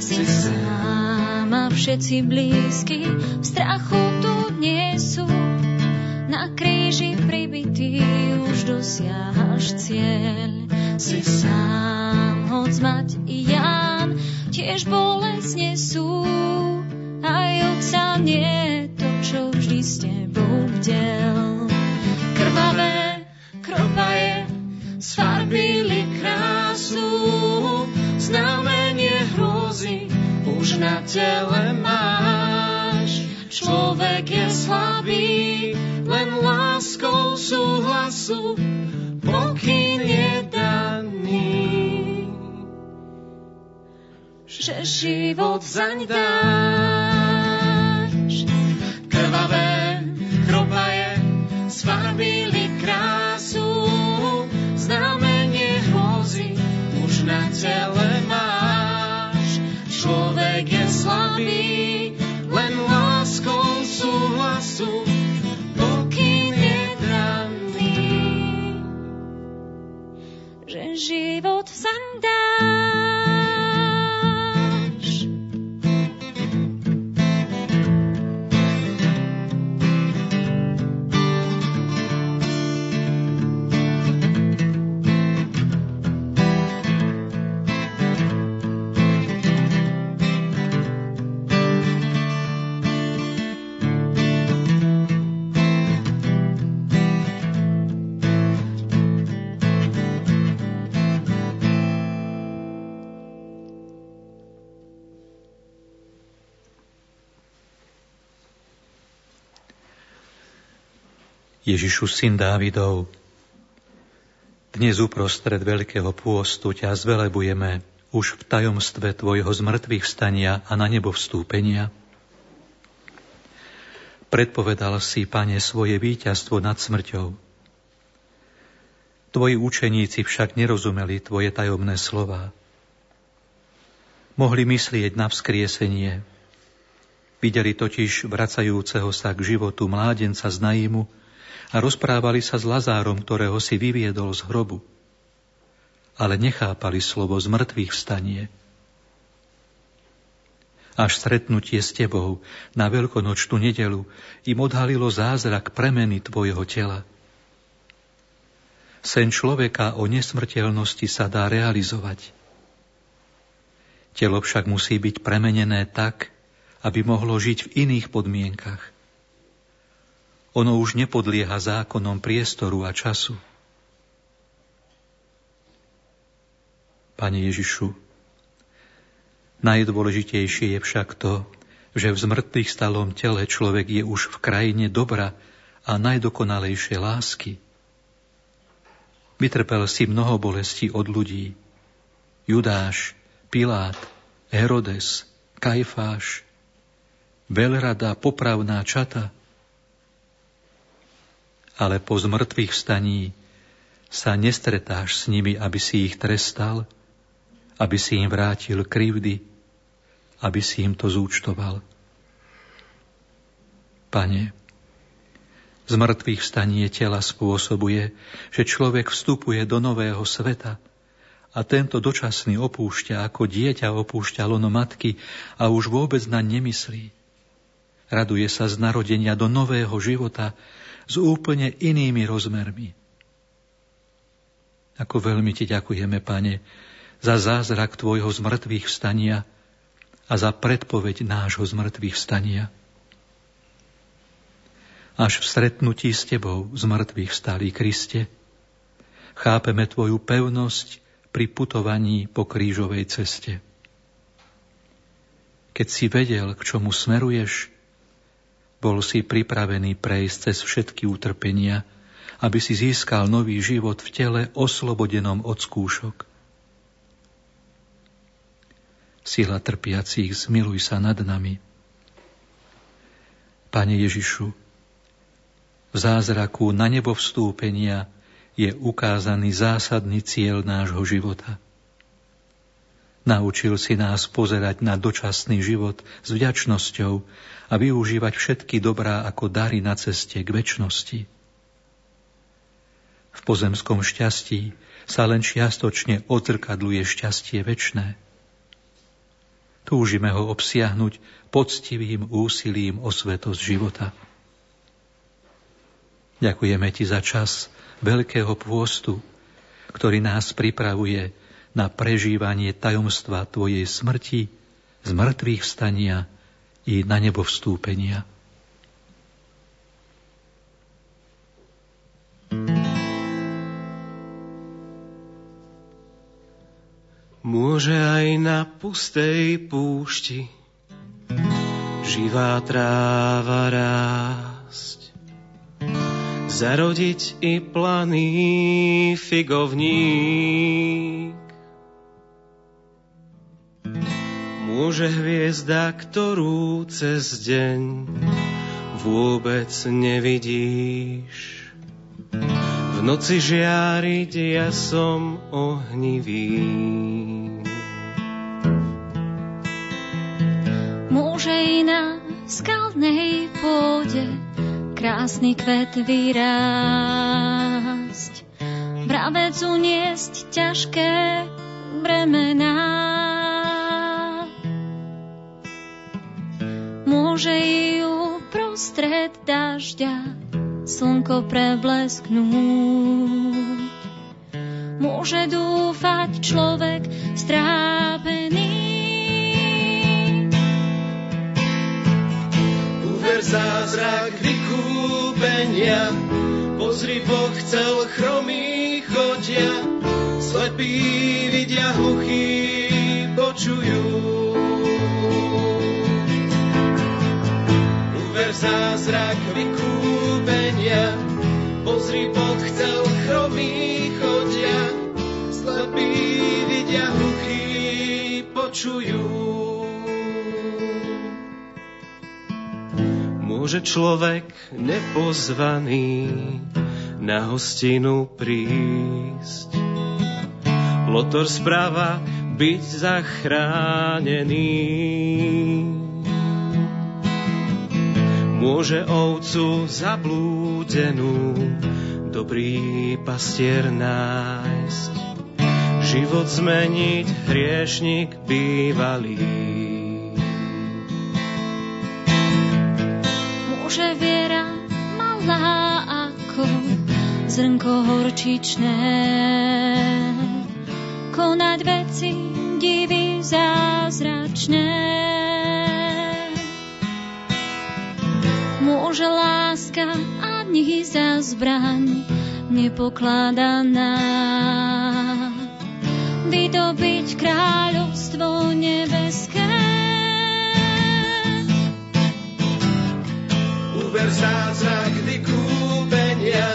Si sama, všetci blízky, v strachu tu nie sú. Na kríži pribitý už dosiahaš cieľ. Si sám, hoď mať i Ján, tiež bolesť nesú. Aj otca nie to, čo vždy s tebou vdel. Krvavé kropaje sfarbili krásu, znamenie hrozy už na tele máš. Človek je slabý, len láskou súhlasu, pokyn je daný. Že život zaň dáš, krvavé kropaje sfarbili krásu, znamenie hrozy už na tele máš. Človek je slabý, sú pokyn jedranný. Život sa dá Ježišu, syn Dávidov, dnes uprostred Veľkého pôstu ťa zvelebujeme už v tajomstve Tvojho zmrtvých vstania a na nebo vstúpenia. Predpovedal si, Pane, svoje víťazstvo nad smrťou. Tvoji učeníci však nerozumeli Tvoje tajomné slova. Mohli myslieť na vzkriesenie. Videli totiž vracajúceho sa k životu mládenca z Naímu, a rozprávali sa s Lazárom, ktorého si vyviedol z hrobu. Ale nechápali slovo z mŕtvych vstanie. Až stretnutie s tebou na veľkonočnú nedelu im odhalilo zázrak premeny tvojho tela. Sen človeka o nesmrteľnosti sa dá realizovať. Telo však musí byť premenené tak, aby mohlo žiť v iných podmienkach. Ono už nepodlieha zákonom priestoru a času. Pane Ježišu, najdôležitejšie je však to, že v zmrtvých stalom tele človek je už v krajine dobra a najdokonalejšej lásky. Vytrpel si mnoho bolestí od ľudí. Judáš, Pilát, Herodes, Kajfáš, veľrada, popravná čata – ale po zmrtvých vstaní sa nestretáš s nimi, aby si ich trestal, aby si im vrátil krivdy, aby si im to zúčtoval. Pane, z mŕtvych vstanie tela spôsobuje, že človek vstupuje do nového sveta a tento dočasný opúšťa, ako dieťa opúšťa lono matky a už vôbec na nemyslí. Raduje sa z narodenia do nového života, s úplne inými rozmermi. Ako veľmi ti ďakujeme, Pane, za zázrak Tvojho zmrtvých vstania a za predpoveď nášho zmrtvých vstania. Až v stretnutí s Tebou z mŕtvych vstali Kriste, chápeme Tvoju pevnosť pri putovaní po krížovej ceste. Keď si vedel, k čomu smeruješ, bol si pripravený prejsť cez všetky utrpenia, aby si získal nový život v tele oslobodenom od skúšok. Sila trpiacich, zmiluj sa nad nami. Pane Ježišu, v zázraku na nebo vstúpenia je ukázaný zásadný cieľ nášho života – Naučil si nás pozerať na dočasný život s vďačnosťou a využívať všetky dobrá ako dary na ceste k väčšnosti. V pozemskom šťastí sa len čiastočne odzrkadluje šťastie väčné. Túžime ho obsiahnuť poctivým úsilím o svetosť života. Ďakujeme Ti za čas veľkého pôstu, ktorý nás pripravuje na prežívanie tajomstva Tvojej smrti, z mŕtvych vstania i na nebo vstúpenia. Môže aj na pustej púšti živá tráva rásť, zarodiť i planý figovník Môže hviezda, ktorú cez deň vôbec nevidíš, v noci žiariť ja som ohnivý. Môže i na skalnej pôde krásny kvet vyrásť, mravec uniesť ťažké bremená. Môže ju prostred dažďa slnko preblesknúť. Môže dúfať človek strápený. Uver zázrak vykúpenia, pozri Boh chcel chromý chodia, slepí vidia, hluchí počujú. Zázrak vykúpenia, Pozri, Boh chcel chromí chodia, slepí vidia, hluchí počujú. Môže človek nepozvaný na hostinu prísť. Lotor správa byť zachránený. Môže ovcu zablúdenú dobrý pastier nájsť. Život zmeniť hriešnik bývalý. Môže viera malá ako zrnko horčičné konať veci divy zázračné. Môže láska ani za zbraň nepokladaná vydobiť kráľovstvo nebeské. Uver zázrak vykúpenia,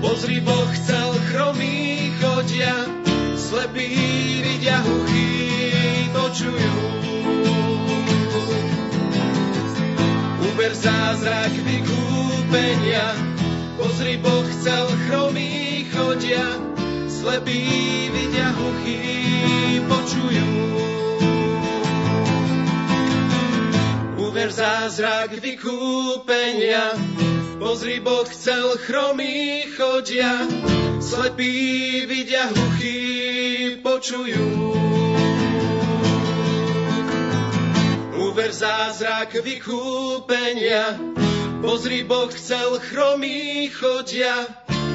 pozri Boh chcel chromí chodia, slepí vidia huchy počujú. Uber zázrak vykúpenia. Pozri, Boh chcel chromí chodia, slepí vidia hluchí počujú. Uver zázrak vykúpenia. Pozri, Boh chcel chromí chodia, slepí vidia hluchí počujú. Zázrak vykúpenia. Pozri, Boh chcel chromí chodia,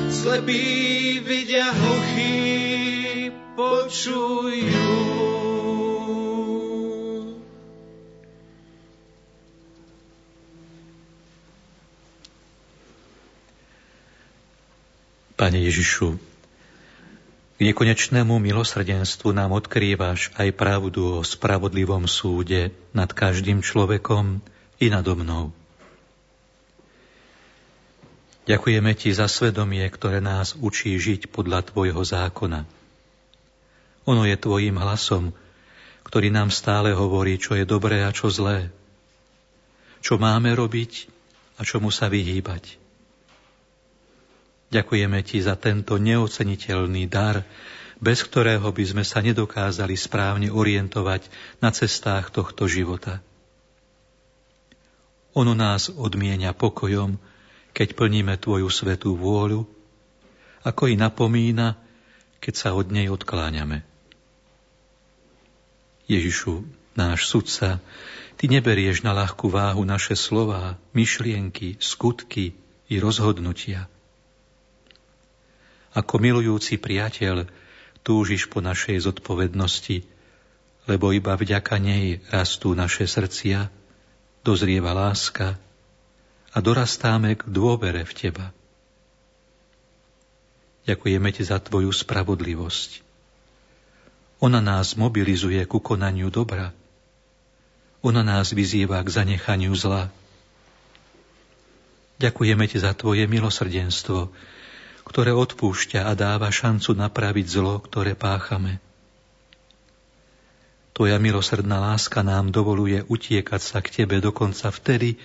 slepí vidia hluchí počujú. Pane Ježišu, k nekonečnému milosrdenstvu nám odkrývaš aj pravdu o spravodlivom súde nad každým človekom i nado mnou. Ďakujeme Ti za svedomie, ktoré nás učí žiť podľa Tvojho zákona. Ono je Tvojim hlasom, ktorý nám stále hovorí, čo je dobré a čo zlé, čo máme robiť a čomu sa vyhýbať. Ďakujeme Ti za tento neoceniteľný dar, bez ktorého by sme sa nedokázali správne orientovať na cestách tohto života. Ono nás odmienia pokojom, keď plníme Tvoju svetú vôľu, ako i napomína, keď sa od nej odkláňame. Ježišu, náš sudca, Ty neberieš na ľahkú váhu naše slová, myšlienky, skutky i rozhodnutia – ako milujúci priateľ túžiš po našej zodpovednosti, lebo iba vďaka nej rastú naše srdcia, dozrieva láska a dorastáme k dôvere v Teba. Ďakujeme Ti za Tvoju spravodlivosť. Ona nás mobilizuje ku konaniu dobra. Ona nás vyzýva k zanechaniu zla. Ďakujeme Ti za Tvoje milosrdenstvo, ktoré odpúšťa a dáva šancu napraviť zlo, ktoré páchame. Tvoja milosrdná láska nám dovoluje utiekať sa k Tebe dokonca vtedy,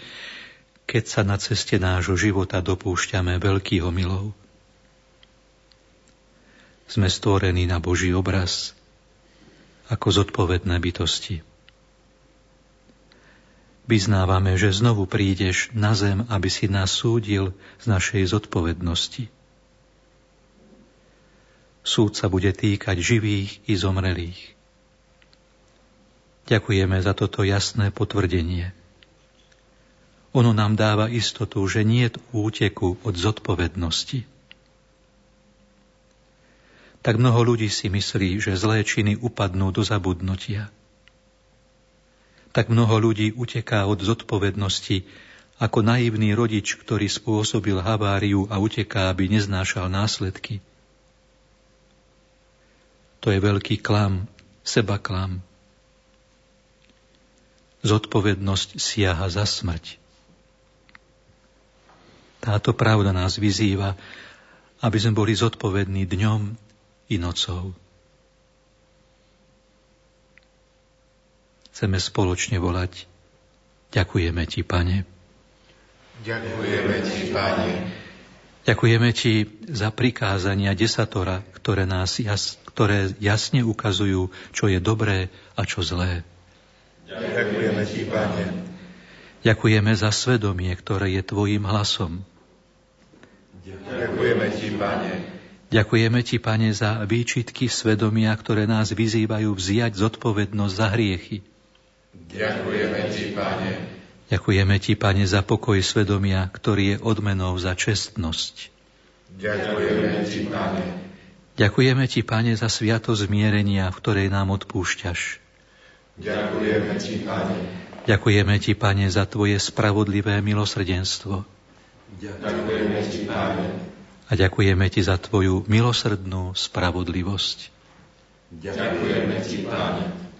keď sa na ceste nášho života dopúšťame veľkých milov. Sme stvorení na Boží obraz ako zodpovedné bytosti. Vyznávame, že znovu prídeš na zem, aby si nás súdil z našej zodpovednosti. Súd sa bude týkať živých i zomrelých. Ďakujeme za toto jasné potvrdenie. Ono nám dáva istotu, že nie je úteku od zodpovednosti. Tak mnoho ľudí si myslí, že zlé činy upadnú do zabudnutia. Tak mnoho ľudí uteká od zodpovednosti ako naivný rodič, ktorý spôsobil haváriu a uteká, aby neznášal následky. To je veľký klam, seba klam. Zodpovednosť siaha za smrť. Táto pravda nás vyzýva, aby sme boli zodpovední dňom i nocou. Chceme spoločne volať Ďakujeme Ti, Pane. Ďakujeme Ti, Pane. Ďakujeme Ti za prikázania desatora, ktoré, nás jas, ktoré jasne ukazujú, čo je dobré a čo zlé. Ďakujeme Ti, Pane. Ďakujeme za svedomie, ktoré je Tvojim hlasom. Ďakujeme Ti, Pane. Ďakujeme Ti, Pane, za výčitky svedomia, ktoré nás vyzývajú vziať zodpovednosť za hriechy. Ďakujeme Ti, Pane. Ďakujeme Ti, Pane, za pokoj svedomia, ktorý je odmenou za čestnosť. Ďakujeme Ti, Pane. Ďakujeme Ti, Pane, za sviatosť zmierenia, v ktorej nám odpúšťaš. Ďakujeme Ti, Pane. Ďakujeme Ti, Pane, za Tvoje spravodlivé milosrdenstvo. Ďakujeme Ti, Pane. A ďakujeme Ti za Tvoju milosrdnú spravodlivosť. Ďakujeme Ti, Pane.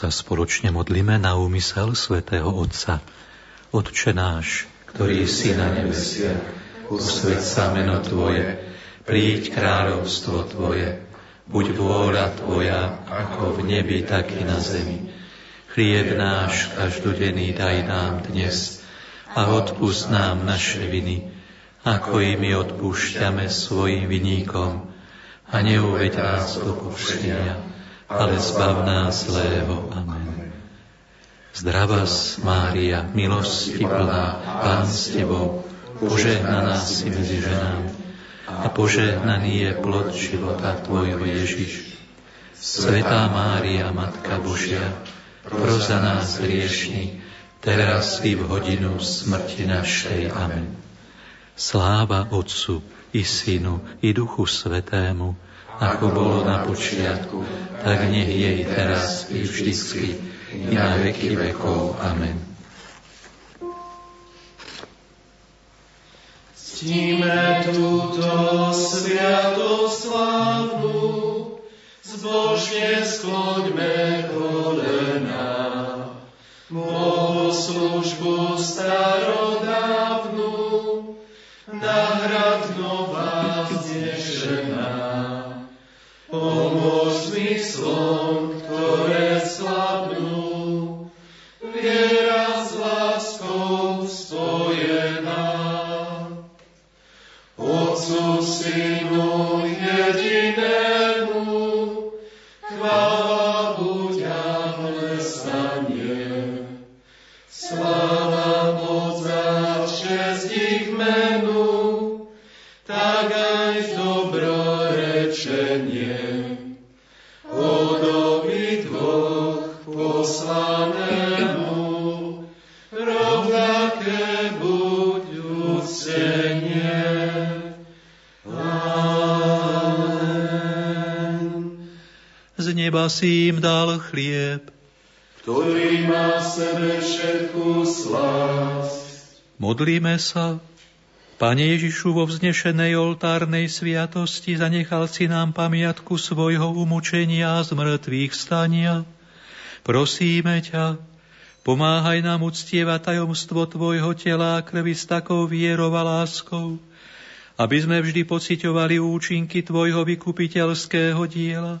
Sa spoločne modlíme na úmysel svätého Otca. Otče náš, ktorý si na nebesiach, usveď sa meno Tvoje, príď kráľovstvo Tvoje, buď vôľa Tvoja, ako v nebi, tak i na zemi. Chlieb náš každodenný daj nám dnes a odpust nám naše viny, ako i my odpúšťame svojim viníkom. A neuveď nás do pokušenia, ale zbav nás zlého. Amen. Zdravás, Mária, milosti plná, Pán s Tebou, požehnaná si medzi ženami a požehnaný je plod života Tvojho Ježiš. Svetá Mária, Matka Božia, pros za nás hriešni, teraz i v hodinu smrti našej. Amen. Sláva Otcu i Synu i Duchu Svetému, ako bolo na počiatku, tak nech je i teraz i vždycky, i na veky vekov. Amen. Ctíme túto sviatosť slávnu, zbožne skloňme kolena. Bohoslužbu starodávnu, nahrad nová vznešená. Pomôž zmyslom, ktoré slabnú, viera s láskou spojená. Otcu, si im dal chlieb, ktorý má v sebe všetku slásť. Modlíme sa. Pane Ježišu, vo vznešenej oltárnej sviatosti zanechal si nám pamiatku svojho umučenia a zmrtvých stania. Prosíme ťa, pomáhaj nám uctievať tajomstvo Tvojho tela a krvi s takou vierou a láskou, aby sme vždy pociťovali účinky Tvojho vykupiteľského diela,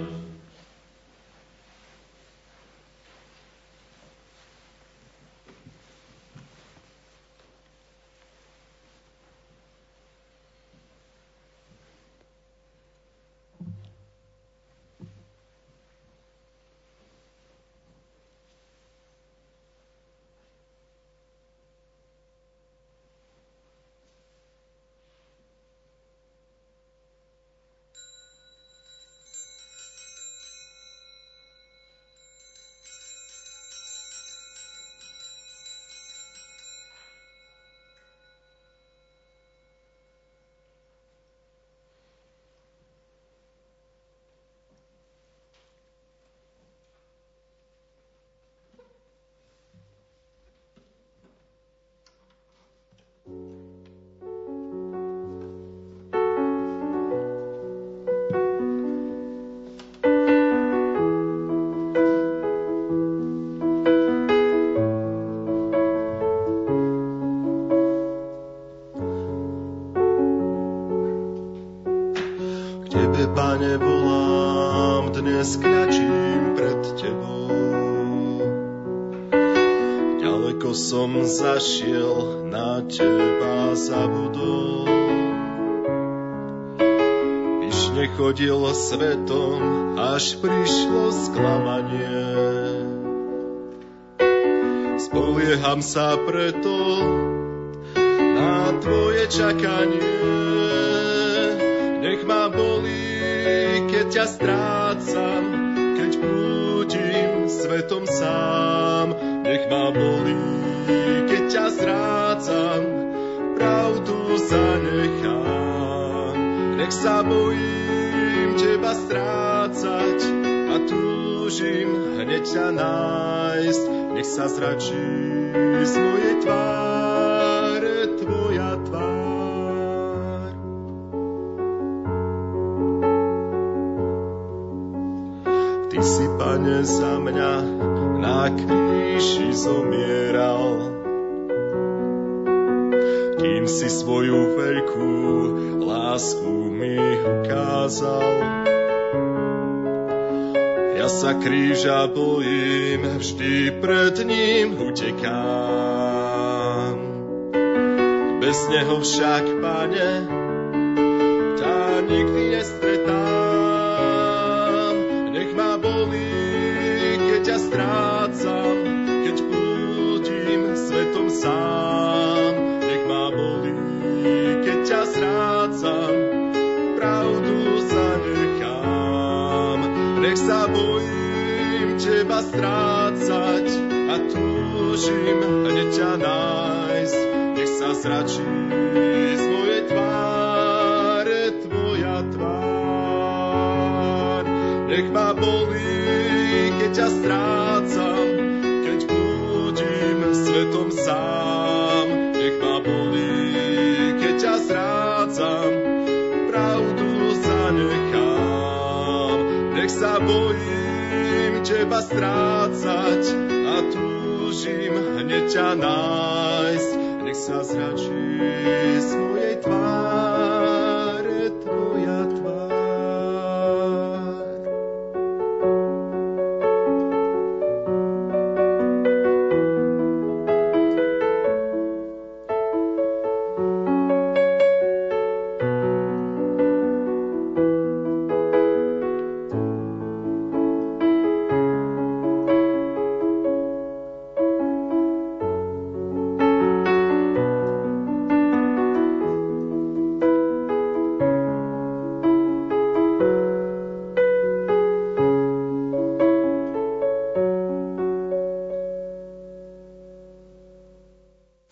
Zašiel, na teba zabudol. Vyšne chodil svetom, až prišlo sklamanie. Spolieham sa preto na tvoje čakanie. Nech ma bolí, keď ťa strácam, keď budím svetom sám. Nech ma bolí, keď ťa zrácam, pravdu zanechám. Nech sa bojím teba strácať a túžim hneď ťa nájsť. Nech sa zračí z mojej tváre tvoja tvár. Ty si, pane, za mňa kríži zomieral kým si svoju veľkú lásku mi ukázal. Ja sa kríža bojím, vždy pred ním utekám. Bez neho však, pane, tá nikdy nestretám. Sám strácam, pravdu zanechám. Nech sa bojím teba strácať a túžim hneď ťa nájsť. Nech sa zračí z mojej tváre tvoja tvár. Nech ma bolí, keď ťa strácam, keď svetom sám. Nech ma bolí, ťa zrádzam, pravdu zanechám. Nech sa bojím teba strácať a túžim hneď ťa nájsť. Nech sa zračí z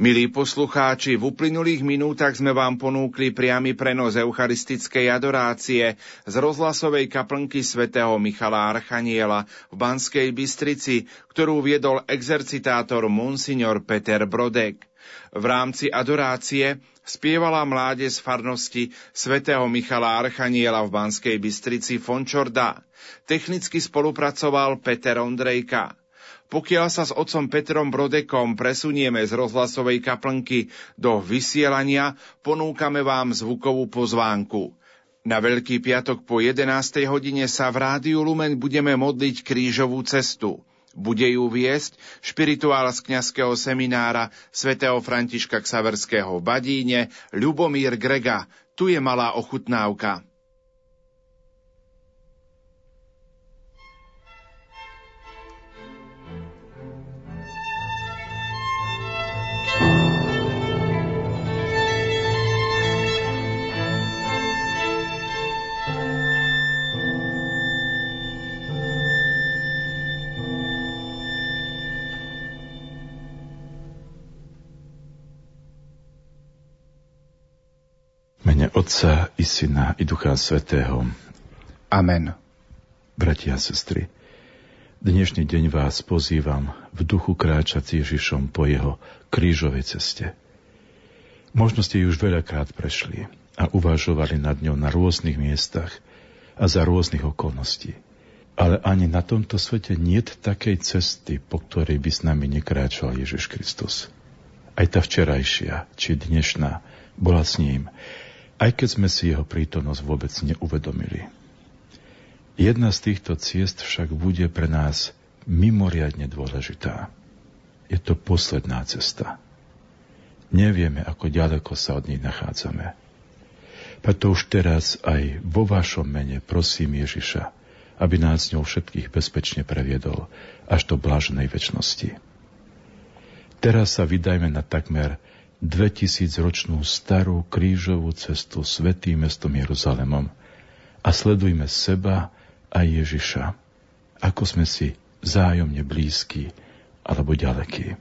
Milí poslucháči, v uplynulých minútach sme vám ponúkli priamy prenos eucharistickej adorácie z rozhlasovej kaplnky svätého Michala Archaniela v Banskej Bystrici, ktorú viedol exercitátor Monsignor Peter Brodek. V rámci adorácie spievala mládež z farnosti svätého Michala Archaniela v Banskej Bystrici Fončorda. Technicky spolupracoval Peter Ondrejka. Pokiaľ sa s otcom Petrom Brodekom presunieme z rozhlasovej kaplnky do vysielania, ponúkame vám zvukovú pozvánku. Na Veľký piatok po 11. hodine sa v Rádiu Lumen budeme modliť krížovú cestu. Bude ju viesť špirituál z kňazského seminára svätého Františka Ksaverského v Badíne Ľubomír Grega. Tu je malá ochutnávka. Mene Otca i Syna i Ducha Svetého. Amen. Bratia a sestry, dnešný deň vás pozývam v duchu kráčať s Ježišom po jeho krížovej ceste. Možno ste ju už veľakrát prešli a uvažovali nad ňou na rôznych miestach a za rôznych okolností. Ale ani na tomto svete nie takej cesty, po ktorej by s nami nekráčal Ježiš Kristus. Aj tá včerajšia, či dnešná, bola s ním aj keď sme si jeho prítomnosť vôbec neuvedomili. Jedna z týchto ciest však bude pre nás mimoriadne dôležitá. Je to posledná cesta. Nevieme, ako ďaleko sa od nej nachádzame. Preto už teraz aj vo vašom mene prosím Ježiša, aby nás ňou všetkých bezpečne previedol až do bláženej väčšnosti. Teraz sa vydajme na takmer 2000 ročnú starú krížovú cestu svetým mestom Jeruzalemom a sledujme seba a Ježiša, ako sme si vzájomne blízki alebo ďalekí.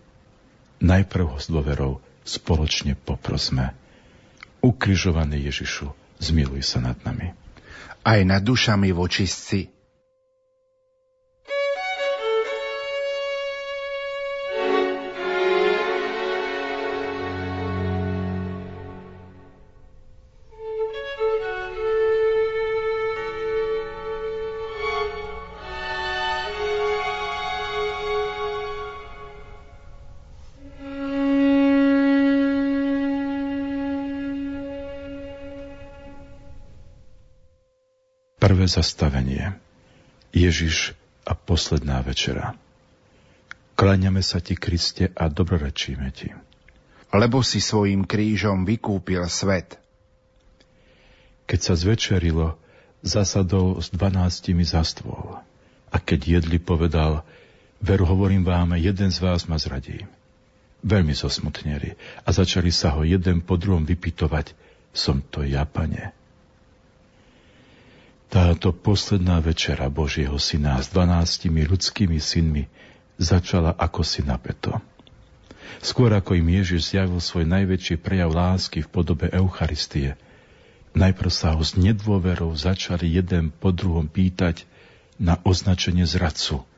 Najprv ho s dôverou spoločne poprosme. Ukrižovaný Ježišu, zmiluj sa nad nami. Aj nad dušami vočistci zastavenie. Ježiš a posledná večera. Kláňame sa ti, Kriste, a dobrorečíme ti. Lebo si svojim krížom vykúpil svet. Keď sa zvečerilo, zasadol s dvanáctimi za stôl. A keď jedli, povedal, veru hovorím vám, jeden z vás ma zradí. Veľmi zosmutneli a začali sa ho jeden po druhom vypitovať, som to ja, pane. Táto posledná večera Božieho syna s dvanáctimi ľudskými synmi začala ako si napeto. Skôr ako im Ježiš zjavil svoj najväčší prejav lásky v podobe Eucharistie, najprv sa ho s nedôverou začali jeden po druhom pýtať na označenie zradcu.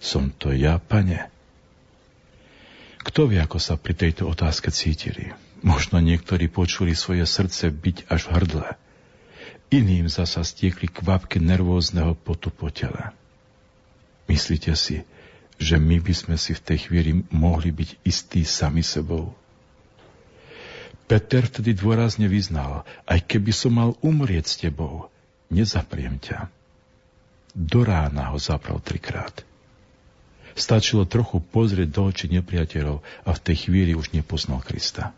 Som to ja, pane? Kto vie, ako sa pri tejto otázke cítili? Možno niektorí počuli svoje srdce byť až v hrdle – Iným zasa stiekli kvapky nervózneho potu po tele. Myslíte si, že my by sme si v tej chvíli mohli byť istí sami sebou? Peter vtedy dôrazne vyznal, aj keby som mal umrieť s tebou, nezapriem ťa. Do rána ho zapral trikrát. Stačilo trochu pozrieť do očí nepriateľov a v tej chvíli už nepoznal Krista.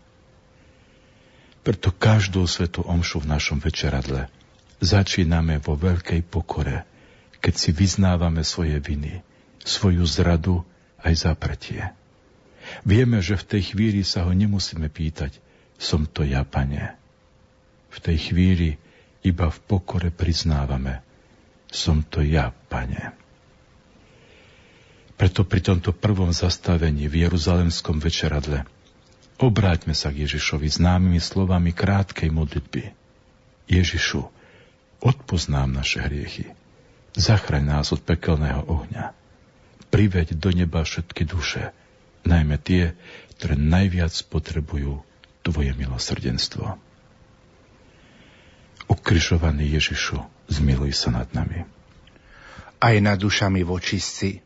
Preto každú svetú omšu v našom večeradle začíname vo veľkej pokore, keď si vyznávame svoje viny, svoju zradu aj zapretie. Vieme, že v tej chvíli sa ho nemusíme pýtať, som to ja, pane. V tej chvíli iba v pokore priznávame, som to ja, pane. Preto pri tomto prvom zastavení v Jeruzalemskom večeradle Obráťme sa k Ježišovi známymi slovami krátkej modlitby. Ježišu, odpoznám naše hriechy. Zachraň nás od pekelného ohňa. Priveď do neba všetky duše, najmä tie, ktoré najviac potrebujú Tvoje milosrdenstvo. Ukrižovaný Ježišu, zmiluj sa nad nami. Aj nad dušami vočistci,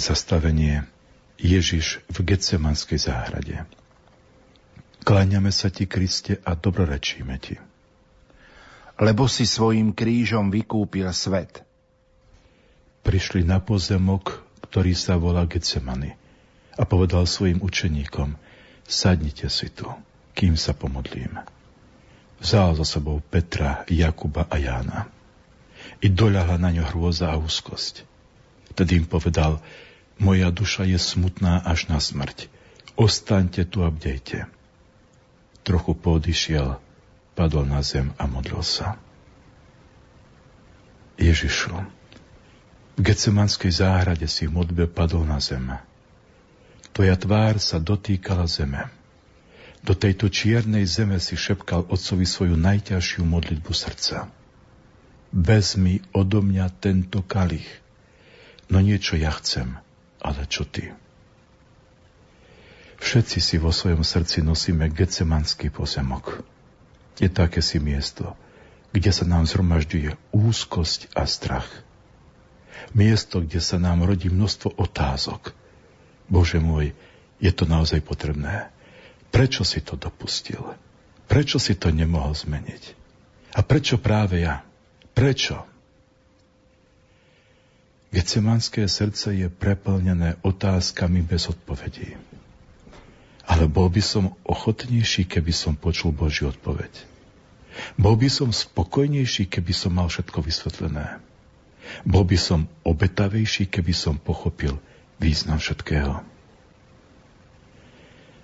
zastavenie Ježiš v Getsemanskej záhrade. Kláňame sa ti, Kriste, a dobrorečíme ti. Lebo si svojim krížom vykúpil svet. Prišli na pozemok, ktorý sa volá Getsemany a povedal svojim učeníkom, sadnite si tu, kým sa pomodlím. Vzal za sebou Petra, Jakuba a Jána. I doľahla na ňo hrôza a úzkosť. Tedy im povedal, moja duša je smutná až na smrť. Ostaňte tu a bdejte. Trochu poodišiel, padol na zem a modlil sa. Ježišu, v Gecemanskej záhrade si v modbe padol na zem. Tvoja tvár sa dotýkala zeme. Do tejto čiernej zeme si šepkal otcovi svoju najťažšiu modlitbu srdca. Vezmi odo mňa tento kalich, no niečo ja chcem – ale čo ty? Všetci si vo svojom srdci nosíme gecemanský pozemok. Je také si miesto, kde sa nám zhromažďuje úzkosť a strach. Miesto, kde sa nám rodí množstvo otázok. Bože môj, je to naozaj potrebné. Prečo si to dopustil? Prečo si to nemohol zmeniť? A prečo práve ja? Prečo? Gecemanské srdce je preplnené otázkami bez odpovedí. Ale bol by som ochotnejší, keby som počul Božiu odpoveď. Bol by som spokojnejší, keby som mal všetko vysvetlené. Bol by som obetavejší, keby som pochopil význam všetkého.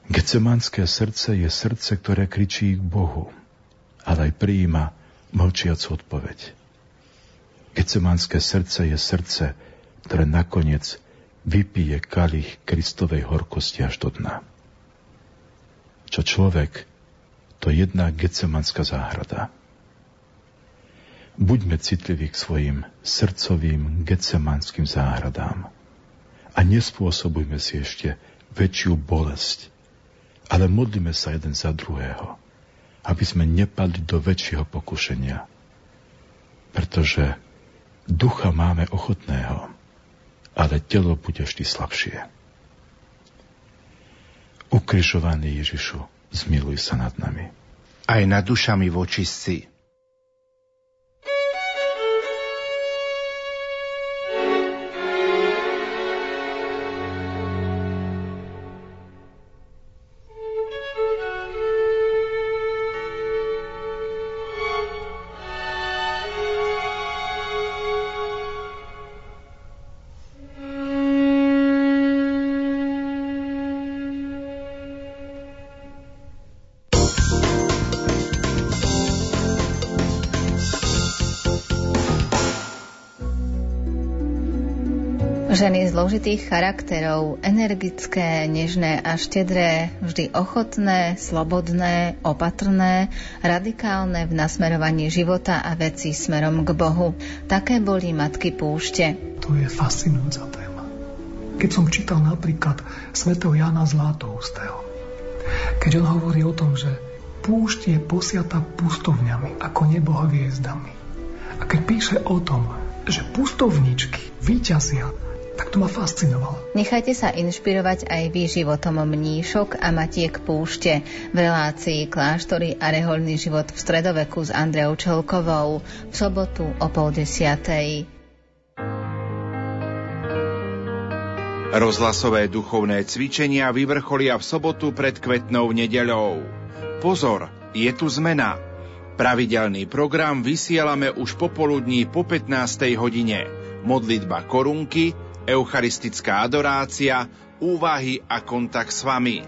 Gecemanské srdce je srdce, ktoré kričí k Bohu, ale aj prijíma mlčiacu odpoveď. Gecemanské srdce je srdce, ktoré nakoniec vypije kalich Kristovej horkosti až do dna. Čo človek, to jedna gecemanská záhrada. Buďme citliví k svojim srdcovým gecemanským záhradám a nespôsobujme si ešte väčšiu bolesť, ale modlíme sa jeden za druhého, aby sme nepadli do väčšieho pokušenia. Pretože Ducha máme ochotného, ale telo bude vždy slabšie. Ukrižovaný Ježišu, zmiluj sa nad nami. Aj nad dušami vočistci, zložitých charakterov, energické, nežné a štedré, vždy ochotné, slobodné, opatrné, radikálne v nasmerovaní života a veci smerom k Bohu. Také boli matky púšte. To je fascinujúca téma. Keď som čítal napríklad svätého Jana Zlatoustého, keď on hovorí o tom, že púšť je posiata pustovňami ako nebo hviezdami. A keď píše o tom, že pustovničky vyťazia tak to ma fascinovalo. Nechajte sa inšpirovať aj vy životom mníšok a matiek púšte v relácii Kláštory a reholný život v stredoveku s Andreou Čelkovou v sobotu o pol desiatej. Rozhlasové duchovné cvičenia vyvrcholia v sobotu pred kvetnou nedeľou. Pozor, je tu zmena. Pravidelný program vysielame už popoludní po 15. hodine. Modlitba korunky, eucharistická adorácia, úvahy a kontakt s vami.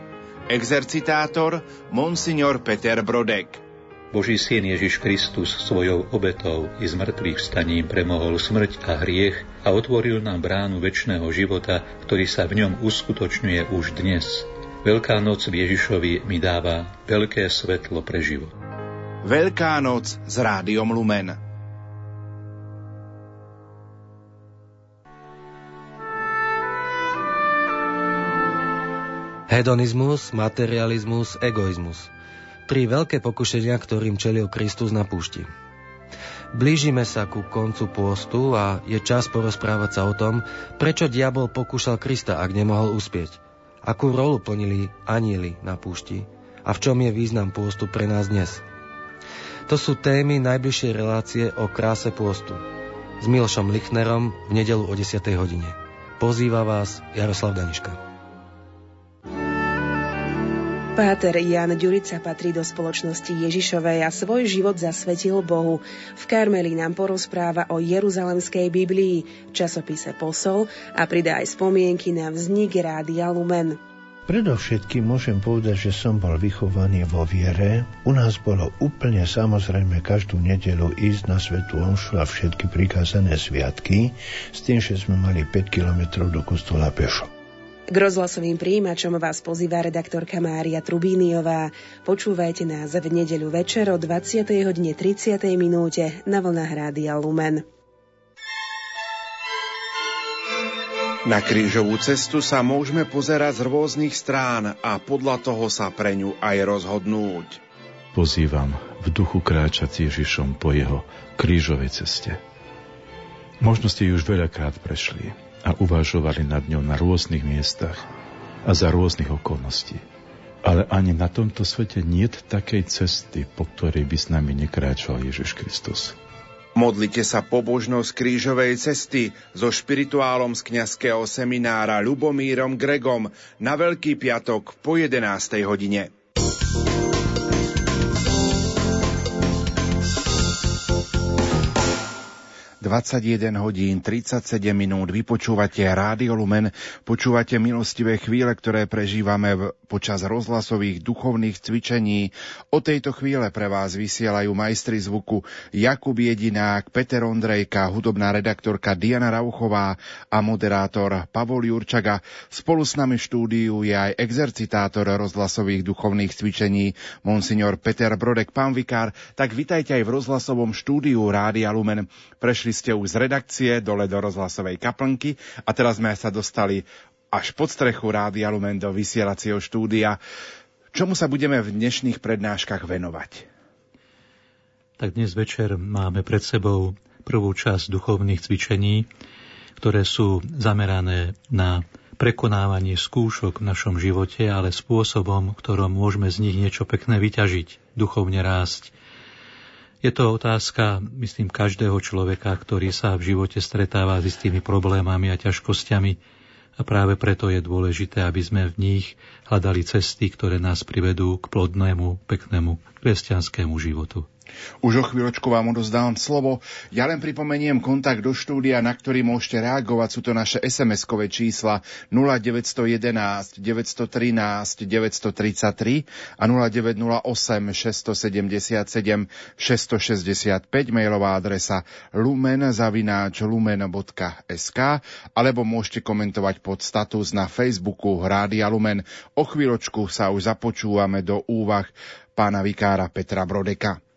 Exercitátor Monsignor Peter Brodek. Boží syn Ježiš Kristus svojou obetou i zmrtvých staním premohol smrť a hriech a otvoril nám bránu väčšného života, ktorý sa v ňom uskutočňuje už dnes. Veľká noc v Ježišovi mi dáva veľké svetlo pre život. Veľká noc s rádiom Lumen. Hedonizmus, materializmus, egoizmus – Tri veľké pokušenia, ktorým čelil Kristus na púšti. Blížime sa ku koncu pôstu a je čas porozprávať sa o tom, prečo diabol pokúšal Krista, ak nemohol uspieť. Akú rolu plnili anieli na púšti a v čom je význam pôstu pre nás dnes. To sú témy najbližšej relácie o kráse pôstu s Milšom Lichnerom v nedelu o 10. hodine. Pozýva vás Jaroslav Daniška. Páter Jan Ďurica patrí do spoločnosti Ježišovej a svoj život zasvetil Bohu. V Karmeli nám porozpráva o Jeruzalemskej Biblii, časopise Posol a pridá aj spomienky na vznik Rádia Lumen. Predovšetkým môžem povedať, že som bol vychovaný vo viere. U nás bolo úplne samozrejme každú nedelu ísť na Svetú Omšu a všetky prikázané sviatky, s tým, že sme mali 5 kilometrov do kostola pešo. K rozhlasovým príjimačom vás pozýva redaktorka Mária Trubíniová. Počúvajte nás v nedeľu večer o 20. hodine 30. minúte na vlnách Rádia Lumen. Na krížovú cestu sa môžeme pozerať z rôznych strán a podľa toho sa pre ňu aj rozhodnúť. Pozývam v duchu kráčať Ježišom po jeho krížovej ceste. Možno ste ju už veľakrát prešli a uvažovali nad ňou na rôznych miestach a za rôznych okolností. Ale ani na tomto svete nie je takej cesty, po ktorej by s nami nekráčal Ježiš Kristus. Modlite sa pobožnosť krížovej cesty so špirituálom z kňazského seminára Lubomírom Gregom na Veľký piatok po 11. hodine. 21 hodín 37 minút vypočúvate Rádio Lumen, počúvate milostivé chvíle, ktoré prežívame počas rozhlasových duchovných cvičení. O tejto chvíle pre vás vysielajú majstri zvuku Jakub Jedinák, Peter Ondrejka, hudobná redaktorka Diana Rauchová a moderátor Pavol Jurčaga. Spolu s nami v štúdiu je aj exercitátor rozhlasových duchovných cvičení Monsignor Peter Brodek. Pán Vikár, tak vitajte aj v rozhlasovom štúdiu Rádia Lumen. Prešli Prišli ste už z redakcie dole do rozhlasovej kaplnky a teraz sme sa dostali až pod strechu Rádia Lumen do vysielacieho štúdia. Čomu sa budeme v dnešných prednáškach venovať? Tak dnes večer máme pred sebou prvú časť duchovných cvičení, ktoré sú zamerané na prekonávanie skúšok v našom živote, ale spôsobom, ktorom môžeme z nich niečo pekné vyťažiť, duchovne rásť. Je to otázka, myslím, každého človeka, ktorý sa v živote stretáva s istými problémami a ťažkosťami a práve preto je dôležité, aby sme v nich hľadali cesty, ktoré nás privedú k plodnému, peknému kresťanskému životu. Už o chvíľočku vám odozdávam slovo. Ja len pripomeniem kontakt do štúdia, na ktorý môžete reagovať. Sú to naše SMS-kové čísla 0911 913 933 a 0908 677 665 mailová adresa lumen.sk alebo môžete komentovať pod status na Facebooku Rádia Lumen. O chvíľočku sa už započúvame do úvah pána vikára Petra Brodeka.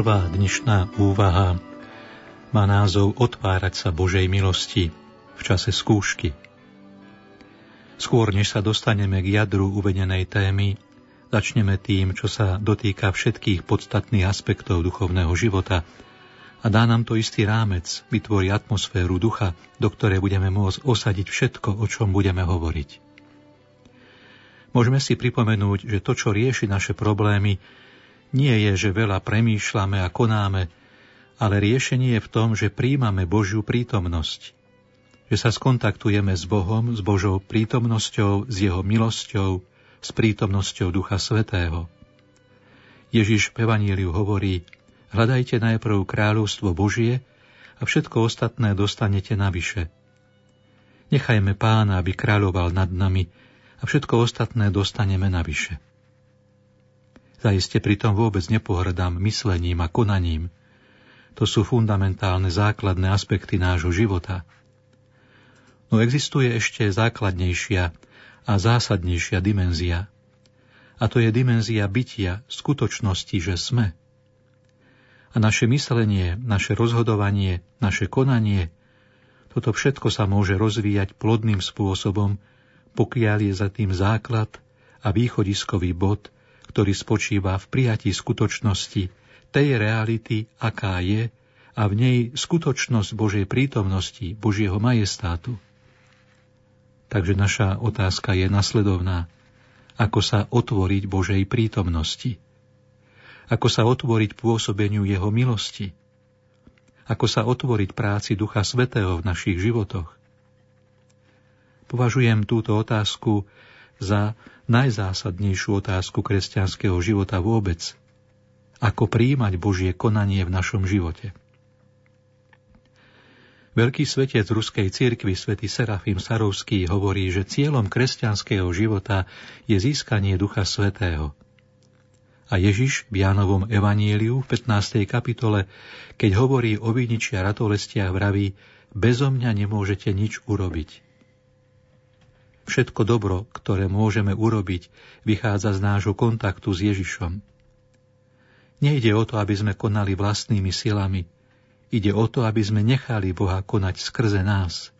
Prvá dnešná úvaha má názov Otvárať sa Božej milosti v čase skúšky. Skôr než sa dostaneme k jadru uvedenej témy, Začneme tým, čo sa dotýka všetkých podstatných aspektov duchovného života a dá nám to istý rámec, vytvorí atmosféru ducha, do ktorej budeme môcť osadiť všetko, o čom budeme hovoriť. Môžeme si pripomenúť, že to, čo rieši naše problémy, nie je, že veľa premýšľame a konáme, ale riešenie je v tom, že príjmame Božiu prítomnosť, že sa skontaktujeme s Bohom, s Božou prítomnosťou, s Jeho milosťou, s prítomnosťou Ducha Svetého. Ježiš v Evaníliu hovorí, hľadajte najprv kráľovstvo Božie a všetko ostatné dostanete navyše. Nechajme pána, aby kráľoval nad nami a všetko ostatné dostaneme navyše. Zajiste pritom vôbec nepohrdám myslením a konaním. To sú fundamentálne základné aspekty nášho života. No existuje ešte základnejšia a zásadnejšia dimenzia. A to je dimenzia bytia, skutočnosti, že sme. A naše myslenie, naše rozhodovanie, naše konanie, toto všetko sa môže rozvíjať plodným spôsobom, pokiaľ je za tým základ a východiskový bod, ktorý spočíva v prijatí skutočnosti, tej reality, aká je, a v nej skutočnosť Božej prítomnosti, Božieho majestátu. Takže naša otázka je nasledovná. Ako sa otvoriť Božej prítomnosti? Ako sa otvoriť pôsobeniu Jeho milosti? Ako sa otvoriť práci Ducha Svetého v našich životoch? Považujem túto otázku za najzásadnejšiu otázku kresťanského života vôbec. Ako príjmať Božie konanie v našom živote? Veľký svetec ruskej cirkvi svätý Serafim Sarovský hovorí, že cieľom kresťanského života je získanie Ducha Svetého. A Ježiš v Jánovom evanieliu v 15. kapitole, keď hovorí o viniči a ratolestiach, vraví, bezo mňa nemôžete nič urobiť. Všetko dobro, ktoré môžeme urobiť, vychádza z nášho kontaktu s Ježišom. Nejde o to, aby sme konali vlastnými silami, Ide o to, aby sme nechali Boha konať skrze nás.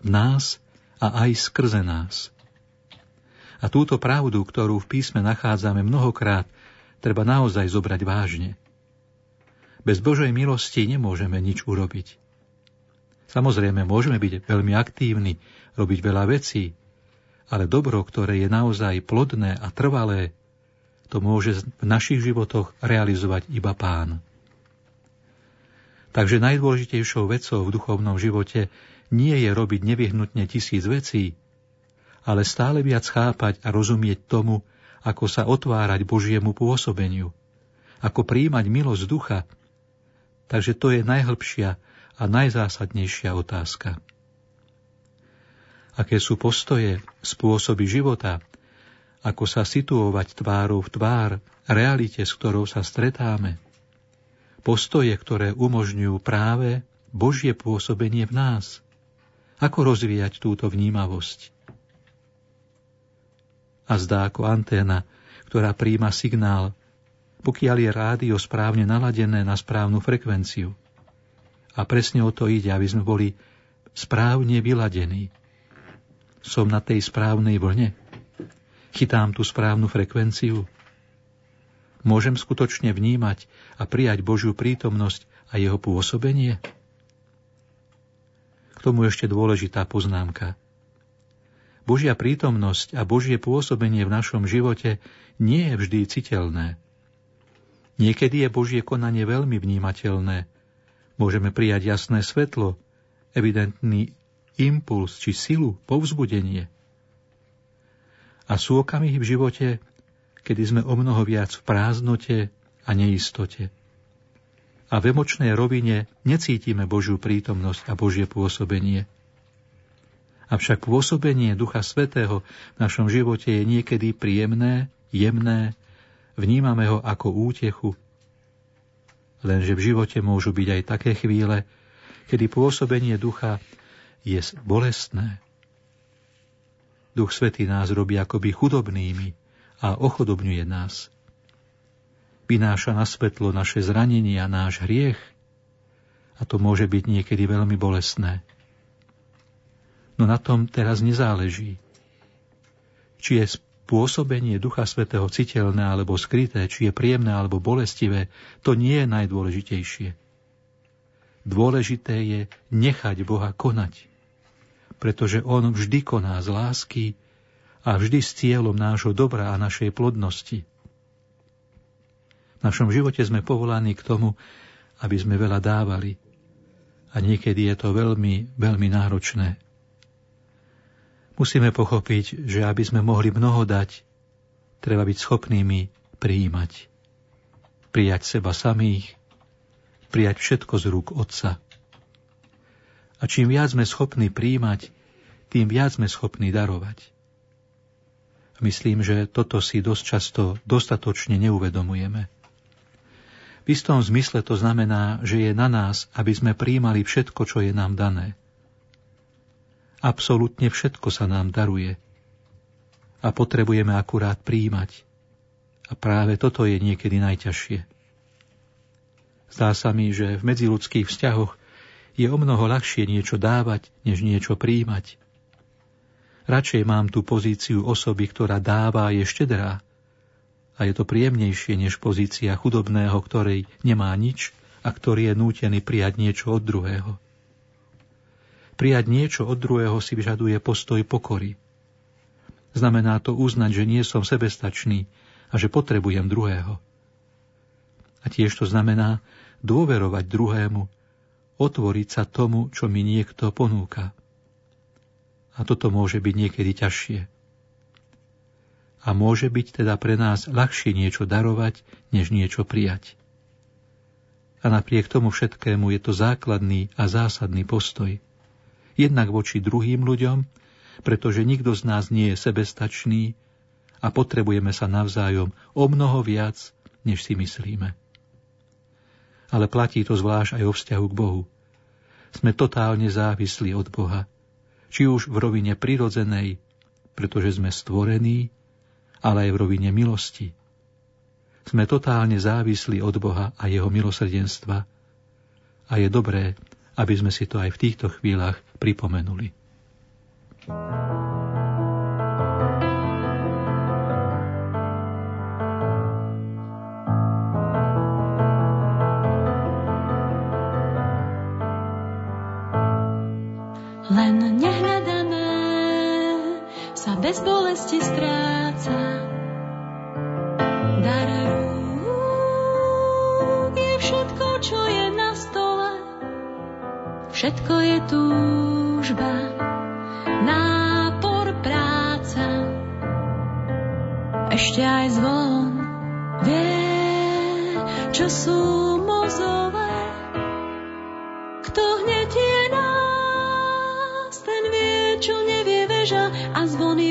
V nás a aj skrze nás. A túto pravdu, ktorú v písme nachádzame mnohokrát, treba naozaj zobrať vážne. Bez Božej milosti nemôžeme nič urobiť. Samozrejme, môžeme byť veľmi aktívni, robiť veľa vecí, ale dobro, ktoré je naozaj plodné a trvalé, to môže v našich životoch realizovať iba Pán. Takže najdôležitejšou vecou v duchovnom živote nie je robiť nevyhnutne tisíc vecí, ale stále viac chápať a rozumieť tomu, ako sa otvárať Božiemu pôsobeniu, ako príjmať milosť ducha. Takže to je najhlbšia a najzásadnejšia otázka. Aké sú postoje, spôsoby života, ako sa situovať tvárou v tvár realite, s ktorou sa stretáme – postoje, ktoré umožňujú práve Božie pôsobenie v nás. Ako rozvíjať túto vnímavosť? A zdá ako anténa, ktorá príjma signál, pokiaľ je rádio správne naladené na správnu frekvenciu. A presne o to ide, aby sme boli správne vyladení. Som na tej správnej vlne. Chytám tú správnu frekvenciu Môžem skutočne vnímať a prijať Božiu prítomnosť a jeho pôsobenie? K tomu ešte dôležitá poznámka. Božia prítomnosť a Božie pôsobenie v našom živote nie je vždy citeľné. Niekedy je Božie konanie veľmi vnímateľné. Môžeme prijať jasné svetlo, evidentný impuls či silu, povzbudenie. A sú okamihy v živote, kedy sme o mnoho viac v prázdnote a neistote. A v emočnej rovine necítime Božiu prítomnosť a Božie pôsobenie. Avšak pôsobenie Ducha Svetého v našom živote je niekedy príjemné, jemné, vnímame ho ako útechu. Lenže v živote môžu byť aj také chvíle, kedy pôsobenie ducha je bolestné. Duch Svetý nás robí akoby chudobnými, a ochodobňuje nás. Vynáša na svetlo naše zranenie a náš hriech a to môže byť niekedy veľmi bolestné. No na tom teraz nezáleží. Či je Pôsobenie Ducha Svetého citeľné alebo skryté, či je príjemné alebo bolestivé, to nie je najdôležitejšie. Dôležité je nechať Boha konať, pretože On vždy koná z lásky a vždy s cieľom nášho dobra a našej plodnosti. V našom živote sme povolaní k tomu, aby sme veľa dávali. A niekedy je to veľmi, veľmi náročné. Musíme pochopiť, že aby sme mohli mnoho dať, treba byť schopnými prijímať. Prijať seba samých, prijať všetko z rúk Otca. A čím viac sme schopní príjmať, tým viac sme schopní darovať. Myslím, že toto si dosť často dostatočne neuvedomujeme. V istom zmysle to znamená, že je na nás, aby sme príjmali všetko, čo je nám dané. Absolútne všetko sa nám daruje. A potrebujeme akurát príjmať. A práve toto je niekedy najťažšie. Zdá sa mi, že v medziludských vzťahoch je o mnoho ľahšie niečo dávať, než niečo príjmať. Radšej mám tú pozíciu osoby, ktorá dáva a je štedrá. A je to príjemnejšie než pozícia chudobného, ktorej nemá nič a ktorý je nútený prijať niečo od druhého. Prijať niečo od druhého si vyžaduje postoj pokory. Znamená to uznať, že nie som sebestačný a že potrebujem druhého. A tiež to znamená dôverovať druhému, otvoriť sa tomu, čo mi niekto ponúka. A toto môže byť niekedy ťažšie. A môže byť teda pre nás ľahšie niečo darovať, než niečo prijať. A napriek tomu všetkému je to základný a zásadný postoj – jednak voči druhým ľuďom, pretože nikto z nás nie je sebestačný a potrebujeme sa navzájom o mnoho viac, než si myslíme. Ale platí to zvlášť aj o vzťahu k Bohu. Sme totálne závislí od Boha, či už v rovine prirodzenej, pretože sme stvorení, ale aj v rovine milosti. Sme totálne závislí od Boha a Jeho milosrdenstva a je dobré, aby sme si to aj v týchto chvíľach pripomenuli. Len nehľadané sa bez bolesti stráca. Dar rúk je všetko, čo je na stole. Všetko je túžba, nápor, práca. Ešte aj zvon vie, čo sú mozové. Veža a zvony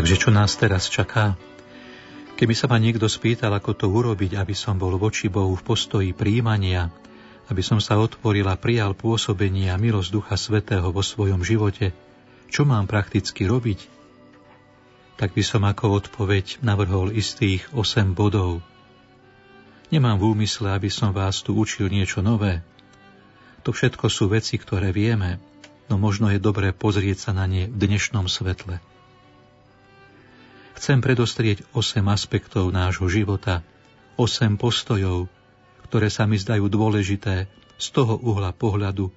Takže čo nás teraz čaká? Keby sa ma niekto spýtal, ako to urobiť, aby som bol voči Bohu v postoji príjmania, aby som sa otvoril a prijal pôsobenie a milosť Ducha Svetého vo svojom živote, čo mám prakticky robiť? Tak by som ako odpoveď navrhol istých 8 bodov. Nemám v úmysle, aby som vás tu učil niečo nové. To všetko sú veci, ktoré vieme, no možno je dobré pozrieť sa na ne v dnešnom svetle chcem predostrieť 8 aspektov nášho života, 8 postojov, ktoré sa mi zdajú dôležité z toho uhla pohľadu,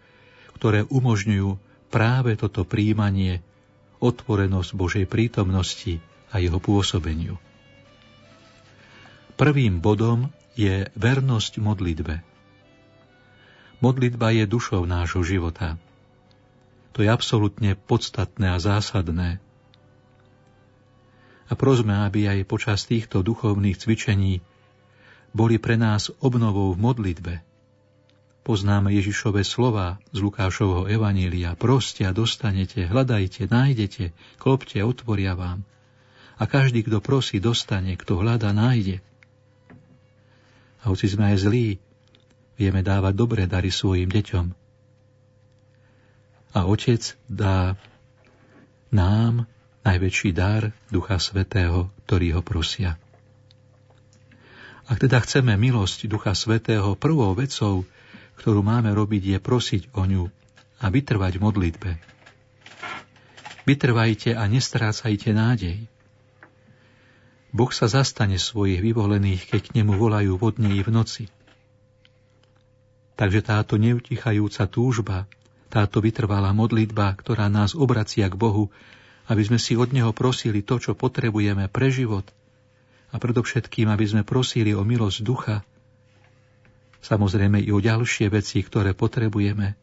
ktoré umožňujú práve toto príjmanie, otvorenosť Božej prítomnosti a jeho pôsobeniu. Prvým bodom je vernosť modlitbe. Modlitba je dušou nášho života. To je absolútne podstatné a zásadné, a prosme, aby aj počas týchto duchovných cvičení boli pre nás obnovou v modlitbe. Poznáme Ježišove slova z Lukášovho Evanília. Proste a dostanete, hľadajte, nájdete, klopte, otvoria vám. A každý, kto prosí, dostane, kto hľada, nájde. A hoci sme aj zlí, vieme dávať dobré dary svojim deťom. A Otec dá nám najväčší dar Ducha Svetého, ktorý ho prosia. Ak teda chceme milosť Ducha Svetého, prvou vecou, ktorú máme robiť, je prosiť o ňu a vytrvať v modlitbe. Vytrvajte a nestrácajte nádej. Boh sa zastane svojich vyvolených, keď k nemu volajú vodne i v noci. Takže táto neutichajúca túžba, táto vytrvalá modlitba, ktorá nás obracia k Bohu, aby sme si od Neho prosili to, čo potrebujeme pre život a predovšetkým, aby sme prosili o milosť ducha, samozrejme i o ďalšie veci, ktoré potrebujeme.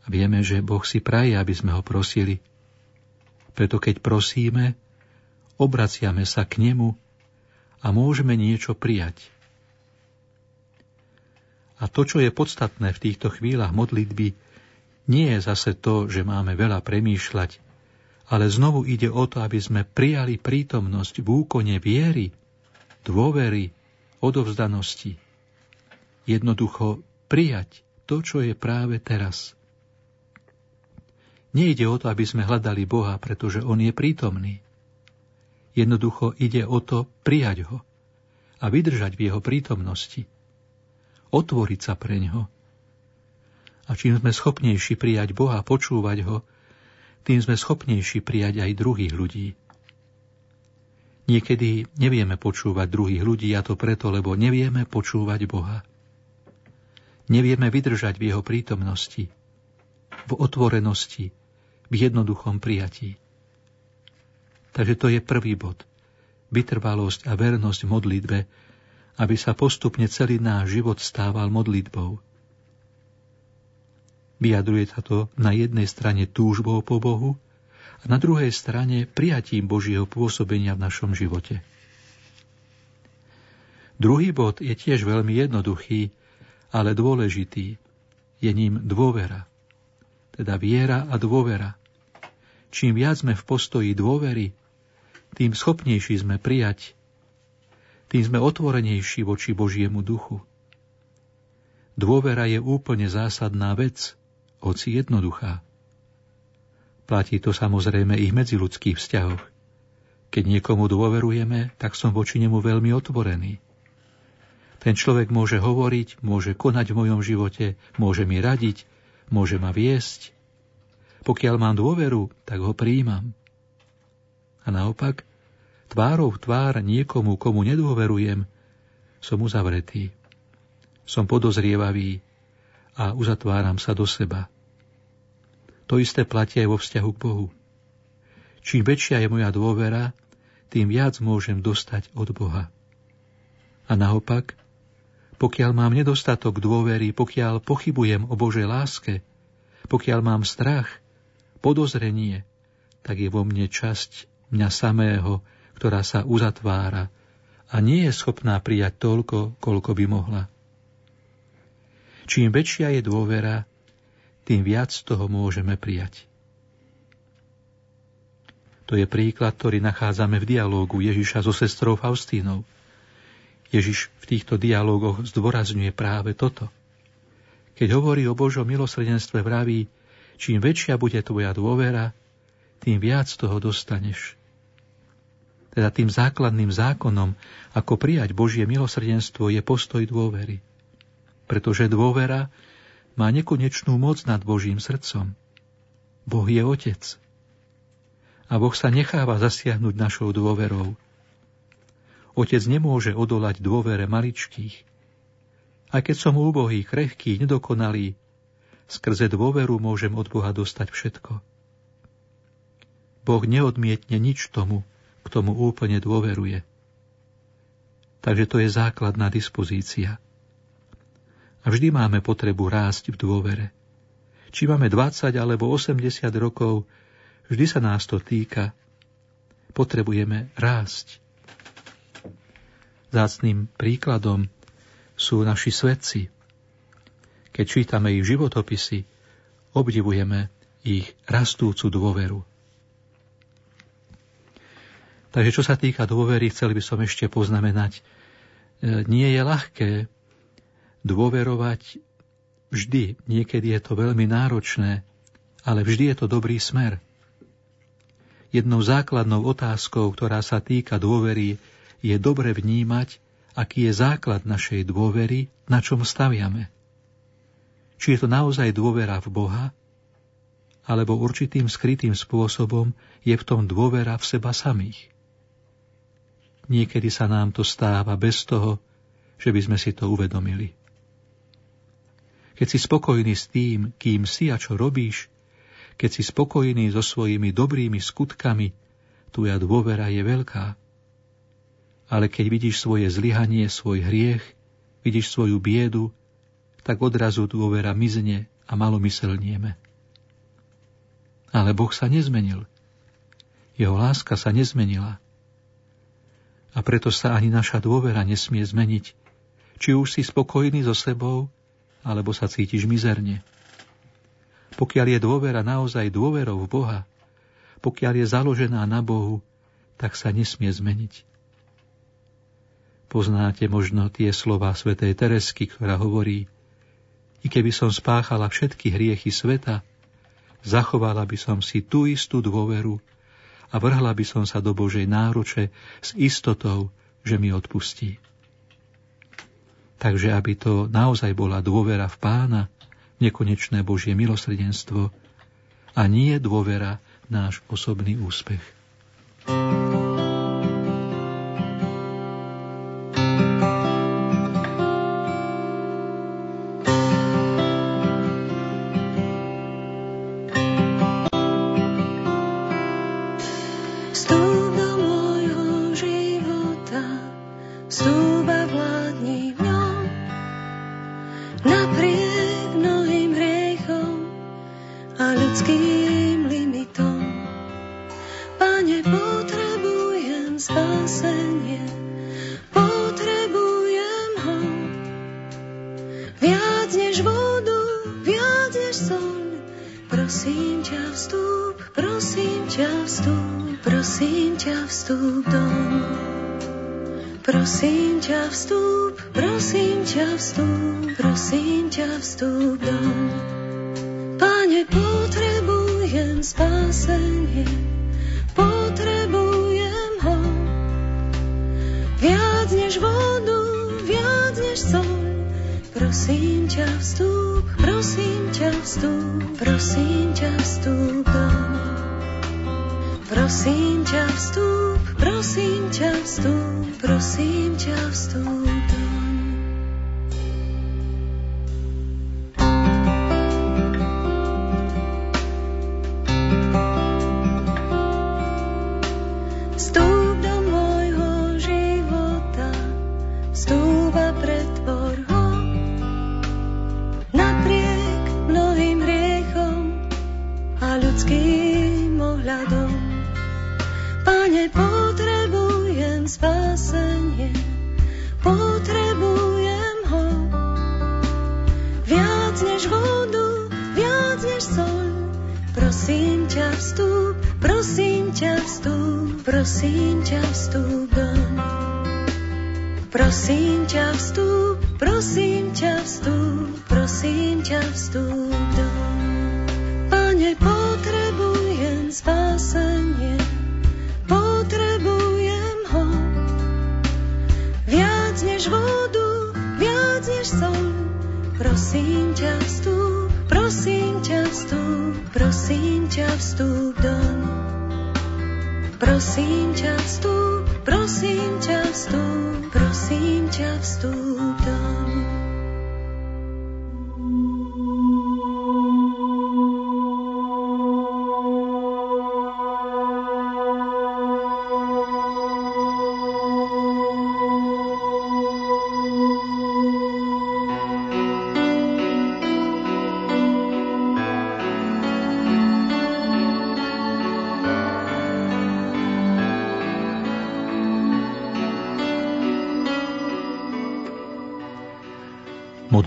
A vieme, že Boh si praje, aby sme ho prosili. Preto keď prosíme, obraciame sa k Nemu a môžeme niečo prijať. A to, čo je podstatné v týchto chvíľach modlitby, nie je zase to, že máme veľa premýšľať, ale znovu ide o to, aby sme prijali prítomnosť v úkone viery, dôvery, odovzdanosti. Jednoducho prijať to, čo je práve teraz. Nejde o to, aby sme hľadali Boha, pretože On je prítomný. Jednoducho ide o to prijať Ho a vydržať v Jeho prítomnosti. Otvoriť sa pre Ňo. A čím sme schopnejší prijať Boha, počúvať Ho, tým sme schopnejší prijať aj druhých ľudí. Niekedy nevieme počúvať druhých ľudí a to preto, lebo nevieme počúvať Boha. Nevieme vydržať v Jeho prítomnosti, v otvorenosti, v jednoduchom prijatí. Takže to je prvý bod. Vytrvalosť a vernosť modlitbe, aby sa postupne celý náš život stával modlitbou. Vyjadruje sa to na jednej strane túžbou po Bohu a na druhej strane prijatím Božieho pôsobenia v našom živote. Druhý bod je tiež veľmi jednoduchý, ale dôležitý. Je ním dôvera. Teda viera a dôvera. Čím viac sme v postoji dôvery, tým schopnejší sme prijať, tým sme otvorenejší voči Božiemu duchu. Dôvera je úplne zásadná vec, hoci jednoduchá. Platí to samozrejme i v medziludských vzťahoch. Keď niekomu dôverujeme, tak som voči nemu veľmi otvorený. Ten človek môže hovoriť, môže konať v mojom živote, môže mi radiť, môže ma viesť. Pokiaľ mám dôveru, tak ho príjmam. A naopak, tvárou v tvár niekomu, komu nedôverujem, som uzavretý. Som podozrievavý a uzatváram sa do seba. To isté platí aj vo vzťahu k Bohu. Čím väčšia je moja dôvera, tým viac môžem dostať od Boha. A naopak, pokiaľ mám nedostatok dôvery, pokiaľ pochybujem o Božej láske, pokiaľ mám strach, podozrenie, tak je vo mne časť mňa samého, ktorá sa uzatvára a nie je schopná prijať toľko, koľko by mohla. Čím väčšia je dôvera, tým viac toho môžeme prijať. To je príklad, ktorý nachádzame v dialógu Ježiša so sestrou Faustínou. Ježiš v týchto dialógoch zdôrazňuje práve toto. Keď hovorí o Božom milosrdenstve, vraví, čím väčšia bude tvoja dôvera, tým viac toho dostaneš. Teda tým základným zákonom, ako prijať Božie milosrdenstvo, je postoj dôvery. Pretože dôvera má nekonečnú moc nad Božím srdcom. Boh je Otec. A Boh sa necháva zasiahnuť našou dôverou. Otec nemôže odolať dôvere maličkých. A keď som úbohý, krehký, nedokonalý, skrze dôveru môžem od Boha dostať všetko. Boh neodmietne nič tomu, k tomu úplne dôveruje. Takže to je základná dispozícia a vždy máme potrebu rásť v dôvere. Či máme 20 alebo 80 rokov, vždy sa nás to týka. Potrebujeme rásť. Zácným príkladom sú naši svetci. Keď čítame ich životopisy, obdivujeme ich rastúcu dôveru. Takže čo sa týka dôvery, chcel by som ešte poznamenať, e, nie je ľahké dôverovať vždy. Niekedy je to veľmi náročné, ale vždy je to dobrý smer. Jednou základnou otázkou, ktorá sa týka dôvery, je dobre vnímať, aký je základ našej dôvery, na čom staviame. Či je to naozaj dôvera v Boha, alebo určitým skrytým spôsobom je v tom dôvera v seba samých. Niekedy sa nám to stáva bez toho, že by sme si to uvedomili. Keď si spokojný s tým, kým si a čo robíš, keď si spokojný so svojimi dobrými skutkami, tvoja dôvera je veľká. Ale keď vidíš svoje zlyhanie, svoj hriech, vidíš svoju biedu, tak odrazu dôvera mizne a malomyselnieme. Ale Boh sa nezmenil. Jeho láska sa nezmenila. A preto sa ani naša dôvera nesmie zmeniť. Či už si spokojný so sebou, alebo sa cítiš mizerne. Pokiaľ je dôvera naozaj dôverou v Boha, pokiaľ je založená na Bohu, tak sa nesmie zmeniť. Poznáte možno tie slova svätej Teresky, ktorá hovorí I keby som spáchala všetky hriechy sveta, zachovala by som si tú istú dôveru a vrhla by som sa do Božej náruče s istotou, že mi odpustí. Takže aby to naozaj bola dôvera v pána, nekonečné Božie milosrdenstvo a nie dôvera náš osobný úspech. thank you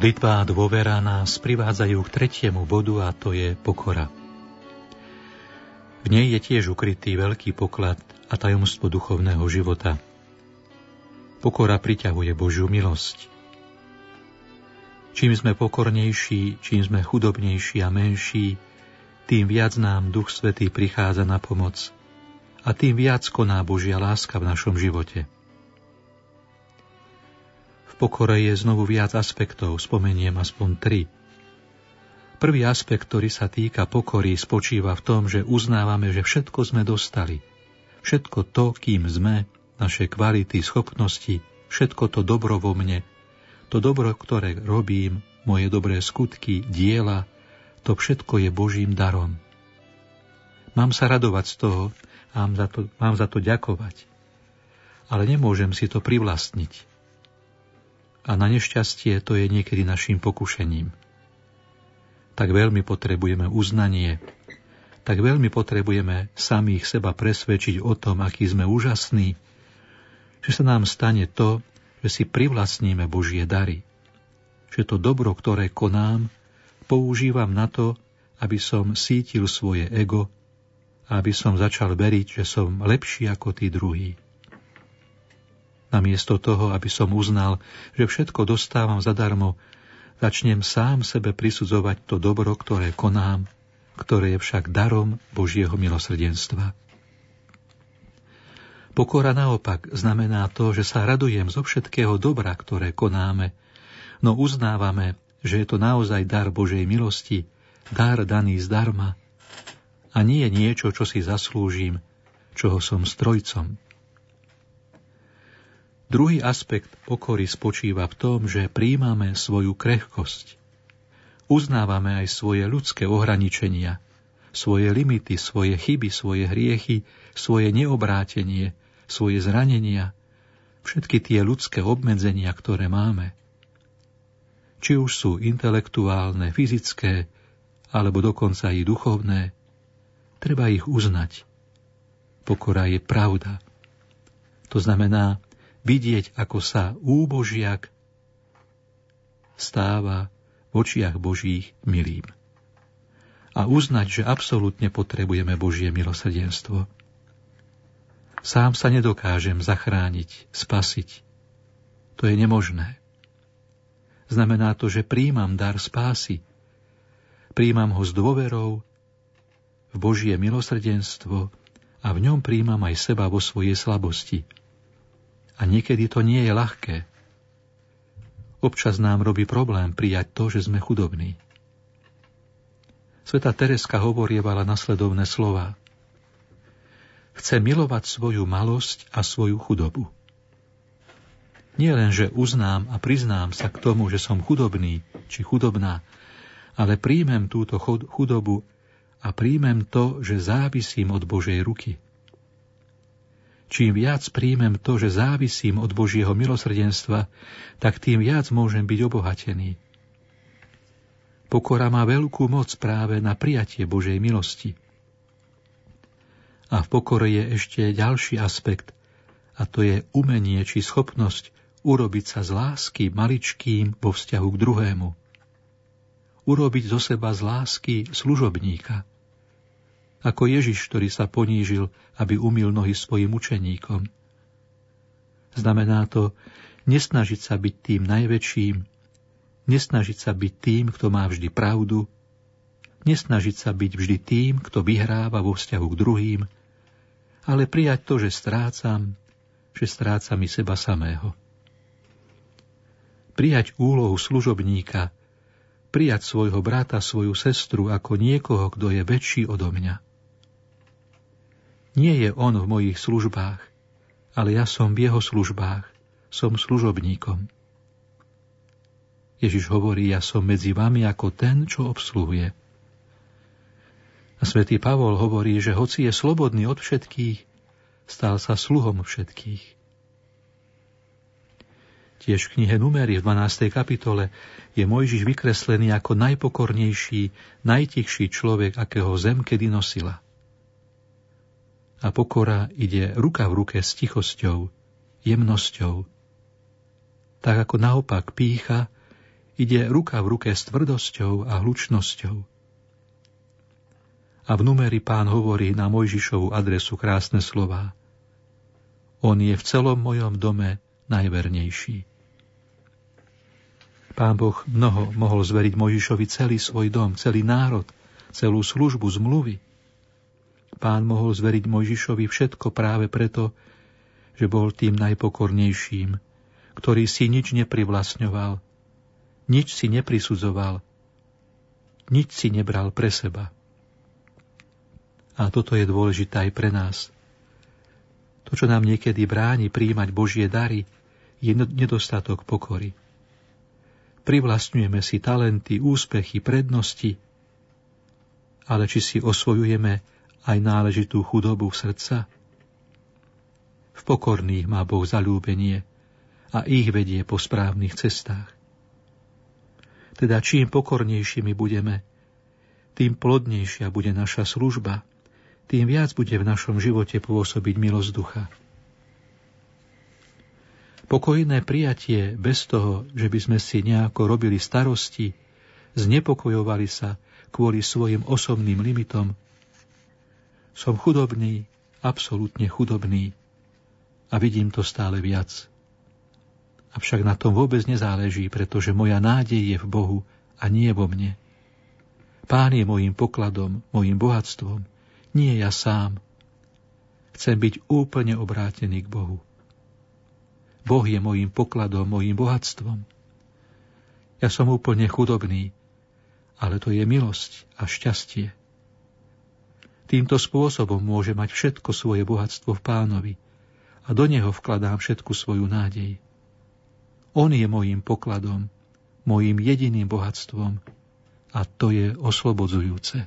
Modlitba a dôvera nás privádzajú k tretiemu bodu a to je pokora. V nej je tiež ukrytý veľký poklad a tajomstvo duchovného života. Pokora priťahuje Božiu milosť. Čím sme pokornejší, čím sme chudobnejší a menší, tým viac nám Duch Svetý prichádza na pomoc a tým viac koná Božia láska v našom živote pokore je znovu viac aspektov, spomeniem aspoň tri. Prvý aspekt, ktorý sa týka pokory, spočíva v tom, že uznávame, že všetko sme dostali. Všetko to, kým sme, naše kvality, schopnosti, všetko to dobro vo mne, to dobro, ktoré robím, moje dobré skutky, diela, to všetko je Božím darom. Mám sa radovať z toho mám za to, mám za to ďakovať. Ale nemôžem si to privlastniť a na nešťastie to je niekedy našim pokušením. Tak veľmi potrebujeme uznanie, tak veľmi potrebujeme samých seba presvedčiť o tom, aký sme úžasní, že sa nám stane to, že si privlastníme Božie dary. Že to dobro, ktoré konám, používam na to, aby som sítil svoje ego a aby som začal veriť, že som lepší ako tí druhí. Namiesto toho, aby som uznal, že všetko dostávam zadarmo, začnem sám sebe prisudzovať to dobro, ktoré konám, ktoré je však darom Božieho milosrdenstva. Pokora naopak znamená to, že sa radujem zo všetkého dobra, ktoré konáme, no uznávame, že je to naozaj dar Božej milosti, dar daný zdarma a nie niečo, čo si zaslúžim, čoho som strojcom. Druhý aspekt pokory spočíva v tom, že príjmame svoju krehkosť. Uznávame aj svoje ľudské ohraničenia, svoje limity, svoje chyby, svoje hriechy, svoje neobrátenie, svoje zranenia, všetky tie ľudské obmedzenia, ktoré máme. Či už sú intelektuálne, fyzické, alebo dokonca i duchovné, treba ich uznať. Pokora je pravda. To znamená vidieť, ako sa úbožiak stáva v očiach Božích milým. A uznať, že absolútne potrebujeme Božie milosrdenstvo. Sám sa nedokážem zachrániť, spasiť. To je nemožné. Znamená to, že príjmam dar spásy. Príjmam ho s dôverou v Božie milosrdenstvo a v ňom príjmam aj seba vo svojej slabosti – a niekedy to nie je ľahké. Občas nám robí problém prijať to, že sme chudobní. Sveta Tereska hovorievala nasledovné slova. Chce milovať svoju malosť a svoju chudobu. Nie len, že uznám a priznám sa k tomu, že som chudobný či chudobná, ale príjmem túto chudobu a príjmem to, že závisím od Božej ruky. Čím viac príjmem to, že závisím od Božieho milosrdenstva, tak tým viac môžem byť obohatený. Pokora má veľkú moc práve na prijatie Božej milosti. A v pokore je ešte ďalší aspekt, a to je umenie či schopnosť urobiť sa z lásky maličkým vo vzťahu k druhému. Urobiť zo seba z lásky služobníka – ako Ježiš, ktorý sa ponížil, aby umil nohy svojim učeníkom. Znamená to nesnažiť sa byť tým najväčším, nesnažiť sa byť tým, kto má vždy pravdu, nesnažiť sa byť vždy tým, kto vyhráva vo vzťahu k druhým, ale prijať to, že strácam, že strácam i seba samého. Prijať úlohu služobníka, prijať svojho brata, svoju sestru ako niekoho, kto je väčší odo mňa. Nie je on v mojich službách, ale ja som v jeho službách, som služobníkom. Ježiš hovorí, ja som medzi vami ako ten, čo obsluhuje. A svätý Pavol hovorí, že hoci je slobodný od všetkých, stal sa sluhom všetkých. Tiež v knihe Numery v 12. kapitole je Mojžiš vykreslený ako najpokornejší, najtichší človek, akého zem kedy nosila a pokora ide ruka v ruke s tichosťou, jemnosťou. Tak ako naopak pícha ide ruka v ruke s tvrdosťou a hlučnosťou. A v numeri pán hovorí na Mojžišovú adresu krásne slová. On je v celom mojom dome najvernejší. Pán Boh mnoho mohol zveriť Mojžišovi celý svoj dom, celý národ, celú službu zmluvy, Pán mohol zveriť Mojžišovi všetko práve preto, že bol tým najpokornejším, ktorý si nič neprivlastňoval, nič si neprisudzoval, nič si nebral pre seba. A toto je dôležité aj pre nás. To, čo nám niekedy bráni príjmať Božie dary, je nedostatok pokory. Privlastňujeme si talenty, úspechy, prednosti, ale či si osvojujeme aj náležitú chudobu srdca? V pokorných má Boh zalúbenie a ich vedie po správnych cestách. Teda čím pokornejšími budeme, tým plodnejšia bude naša služba, tým viac bude v našom živote pôsobiť milosť ducha. Pokojné prijatie bez toho, že by sme si nejako robili starosti, znepokojovali sa kvôli svojim osobným limitom, som chudobný, absolútne chudobný a vidím to stále viac. Avšak na tom vôbec nezáleží, pretože moja nádej je v Bohu a nie vo mne. Pán je mojim pokladom, mojim bohatstvom, nie ja sám. Chcem byť úplne obrátený k Bohu. Boh je mojim pokladom, mojim bohatstvom. Ja som úplne chudobný, ale to je milosť a šťastie. Týmto spôsobom môže mať všetko svoje bohatstvo v pánovi a do neho vkladám všetku svoju nádej. On je mojím pokladom, mojím jediným bohatstvom a to je oslobodzujúce.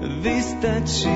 vystačí.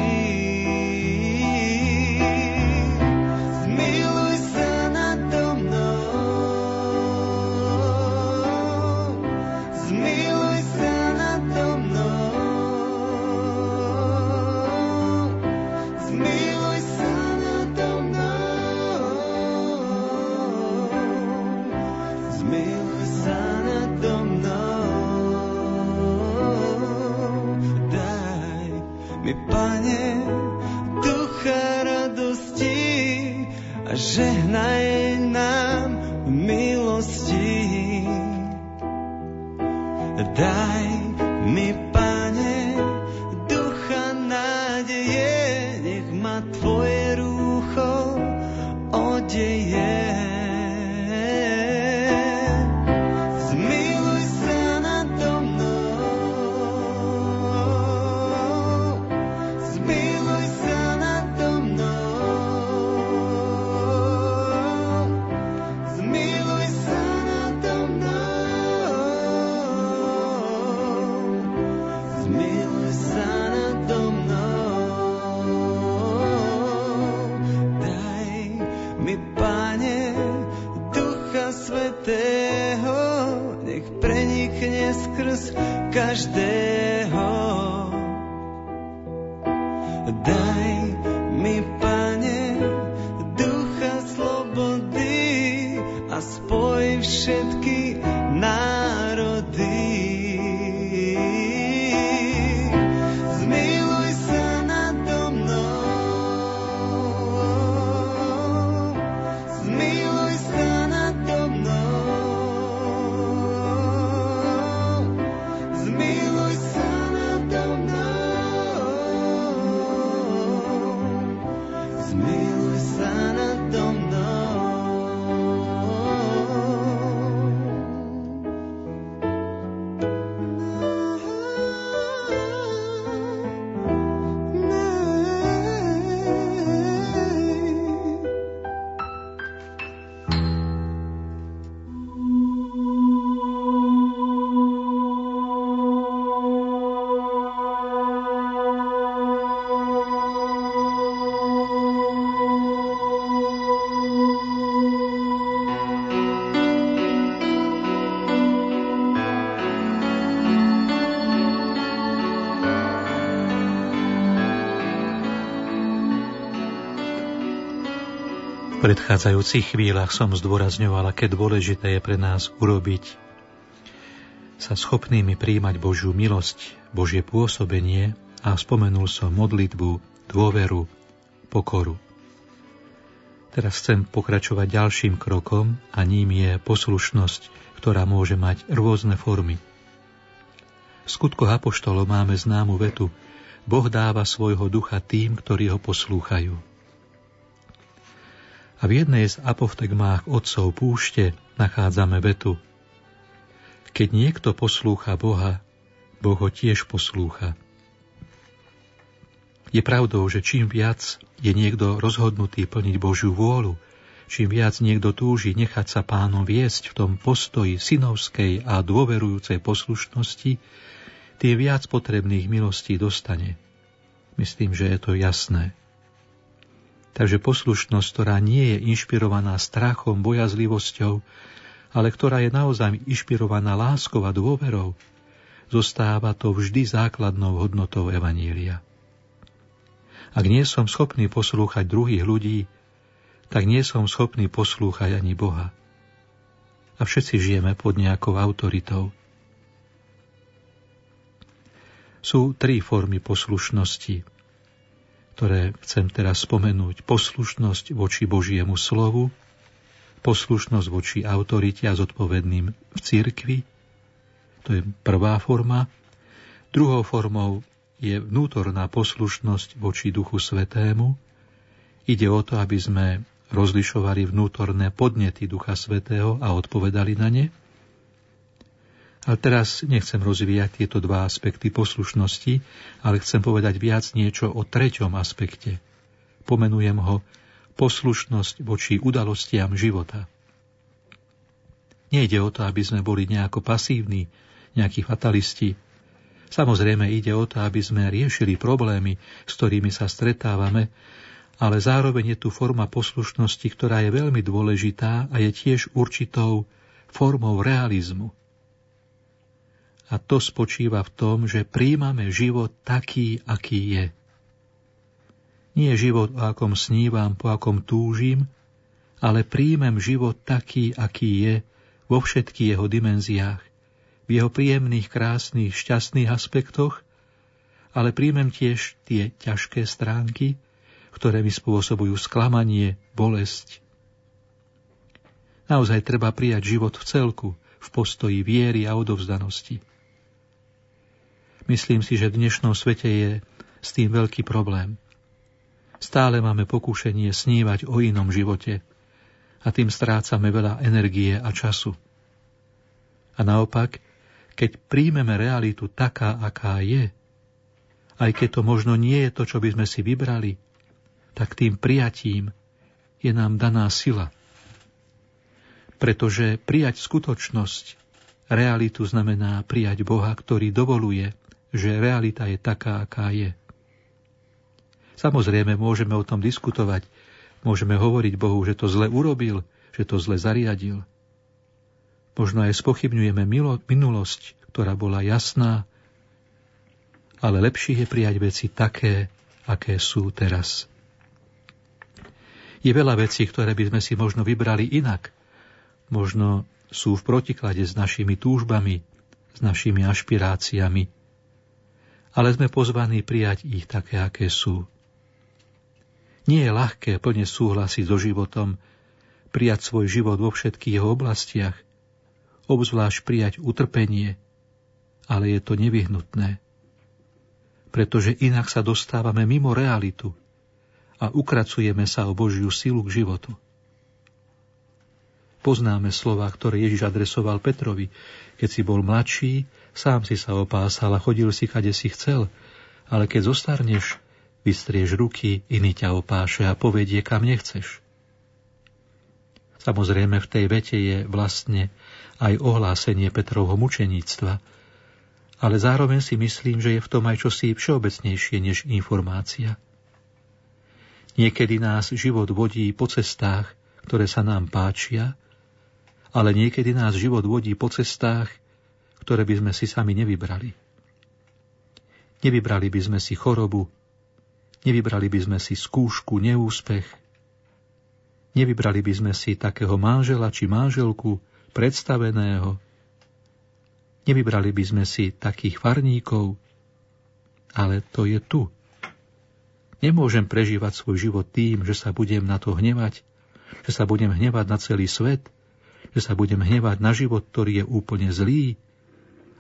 Predchádzajúcich chvíľach som zdôrazňoval, aké dôležité je pre nás urobiť sa schopnými príjmať Božiu milosť, Božie pôsobenie a spomenul som modlitbu, dôveru, pokoru. Teraz chcem pokračovať ďalším krokom a ním je poslušnosť, ktorá môže mať rôzne formy. V skutkoch apoštolov máme známu vetu Boh dáva svojho ducha tým, ktorí ho poslúchajú. A v jednej z apoftegmách otcov púšte nachádzame vetu Keď niekto poslúcha Boha, Boh ho tiež poslúcha. Je pravdou, že čím viac je niekto rozhodnutý plniť Božiu vôľu, čím viac niekto túži nechať sa pánom viesť v tom postoji synovskej a dôverujúcej poslušnosti, tým viac potrebných milostí dostane. Myslím, že je to jasné. Takže poslušnosť, ktorá nie je inšpirovaná strachom, bojazlivosťou, ale ktorá je naozaj inšpirovaná láskou a dôverou, zostáva to vždy základnou hodnotou Evanília. Ak nie som schopný poslúchať druhých ľudí, tak nie som schopný poslúchať ani Boha. A všetci žijeme pod nejakou autoritou. Sú tri formy poslušnosti, ktoré chcem teraz spomenúť. Poslušnosť voči Božiemu slovu, poslušnosť voči autorite a zodpovedným v cirkvi, to je prvá forma. Druhou formou je vnútorná poslušnosť voči Duchu Svetému. Ide o to, aby sme rozlišovali vnútorné podnety Ducha Svetého a odpovedali na ne. A teraz nechcem rozvíjať tieto dva aspekty poslušnosti, ale chcem povedať viac niečo o treťom aspekte. Pomenujem ho poslušnosť voči udalostiam života. Nejde o to, aby sme boli nejako pasívni, nejakí fatalisti, Samozrejme ide o to, aby sme riešili problémy, s ktorými sa stretávame, ale zároveň je tu forma poslušnosti, ktorá je veľmi dôležitá a je tiež určitou formou realizmu. A to spočíva v tom, že príjmame život taký, aký je. Nie život, o akom snívam, po akom túžim, ale príjmem život taký, aký je, vo všetkých jeho dimenziách v jeho príjemných, krásnych, šťastných aspektoch, ale príjmem tiež tie ťažké stránky, ktoré mi spôsobujú sklamanie, bolesť. Naozaj treba prijať život v celku, v postoji viery a odovzdanosti. Myslím si, že v dnešnom svete je s tým veľký problém. Stále máme pokúšenie snívať o inom živote a tým strácame veľa energie a času. A naopak, keď príjmeme realitu taká, aká je, aj keď to možno nie je to, čo by sme si vybrali, tak tým prijatím je nám daná sila. Pretože prijať skutočnosť, realitu znamená prijať Boha, ktorý dovoluje, že realita je taká, aká je. Samozrejme, môžeme o tom diskutovať, môžeme hovoriť Bohu, že to zle urobil, že to zle zariadil – Možno aj spochybňujeme minulosť, ktorá bola jasná, ale lepšie je prijať veci také, aké sú teraz. Je veľa vecí, ktoré by sme si možno vybrali inak. Možno sú v protiklade s našimi túžbami, s našimi ašpiráciami, ale sme pozvaní prijať ich také, aké sú. Nie je ľahké plne súhlasiť so životom, prijať svoj život vo všetkých jeho oblastiach, obzvlášť prijať utrpenie, ale je to nevyhnutné, pretože inak sa dostávame mimo realitu a ukracujeme sa o Božiu silu k životu. Poznáme slova, ktoré Ježiš adresoval Petrovi. Keď si bol mladší, sám si sa opásal a chodil si, kade si chcel, ale keď zostarneš, vystrieš ruky, iný ťa opáše a povedie, kam nechceš. Samozrejme, v tej vete je vlastne aj ohlásenie Petrovho mučeníctva, ale zároveň si myslím, že je v tom aj čosi všeobecnejšie než informácia. Niekedy nás život vodí po cestách, ktoré sa nám páčia, ale niekedy nás život vodí po cestách, ktoré by sme si sami nevybrali. Nevybrali by sme si chorobu, nevybrali by sme si skúšku, neúspech, nevybrali by sme si takého manžela či manželku, predstaveného. Nevybrali by sme si takých farníkov, ale to je tu. Nemôžem prežívať svoj život tým, že sa budem na to hnevať, že sa budem hnevať na celý svet, že sa budem hnevať na život, ktorý je úplne zlý,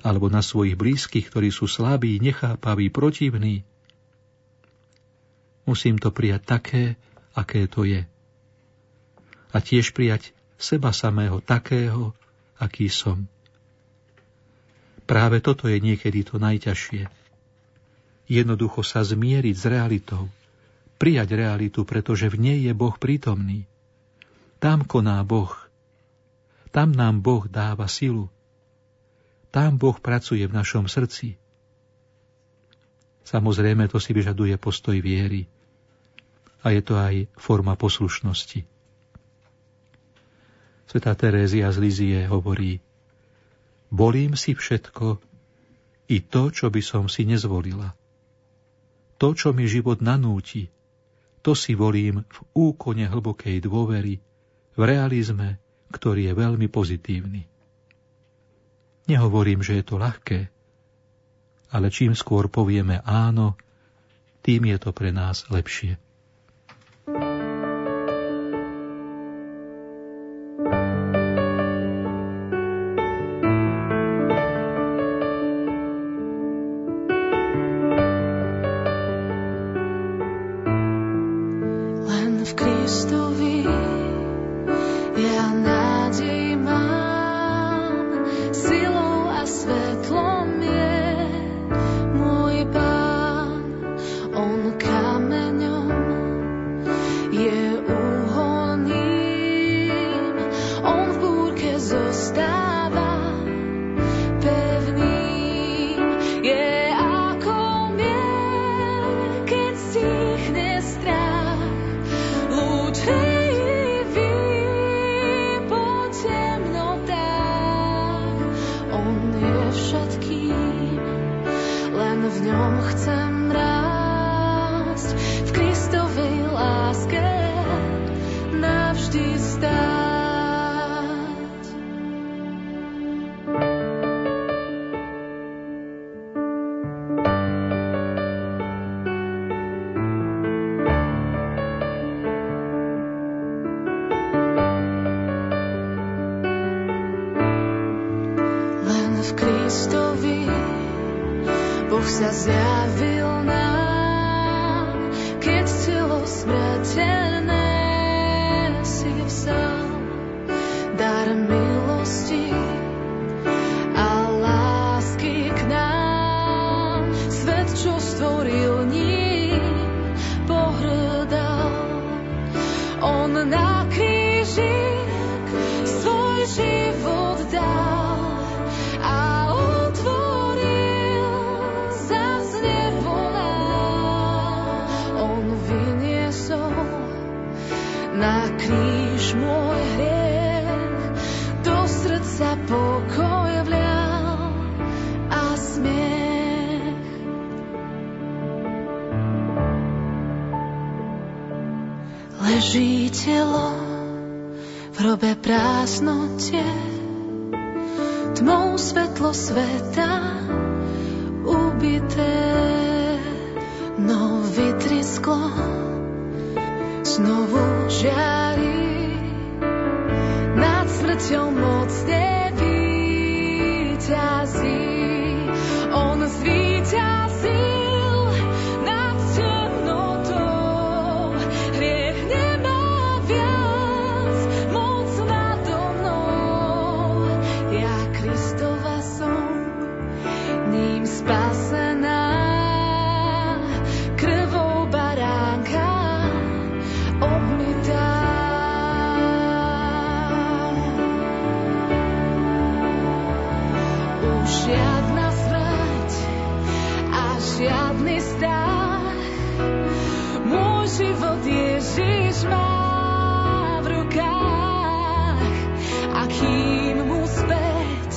alebo na svojich blízkych, ktorí sú slabí, nechápaví, protivní. Musím to prijať také, aké to je. A tiež prijať seba samého takého, aký som. Práve toto je niekedy to najťažšie. Jednoducho sa zmieriť s realitou, prijať realitu, pretože v nej je Boh prítomný. Tam koná Boh. Tam nám Boh dáva silu. Tam Boh pracuje v našom srdci. Samozrejme, to si vyžaduje postoj viery. A je to aj forma poslušnosti. Svetá Terézia z Lizie hovorí, bolím si všetko, i to, čo by som si nezvolila. To, čo mi život nanúti, to si volím v úkone hlbokej dôvery, v realizme, ktorý je veľmi pozitívny. Nehovorím, že je to ľahké, ale čím skôr povieme áno, tým je to pre nás lepšie. chladný stách. Môj život Ježiš má v rukách a kým mu späť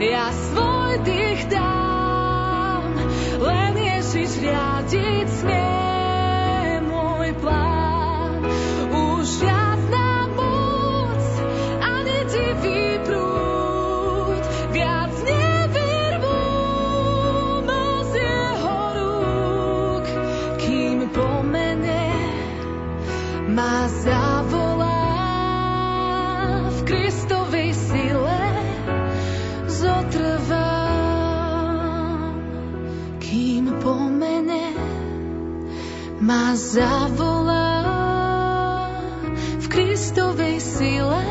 ja svoj dých dám, len Ježiš riadiť smie. Zavolá v Kristovej sile.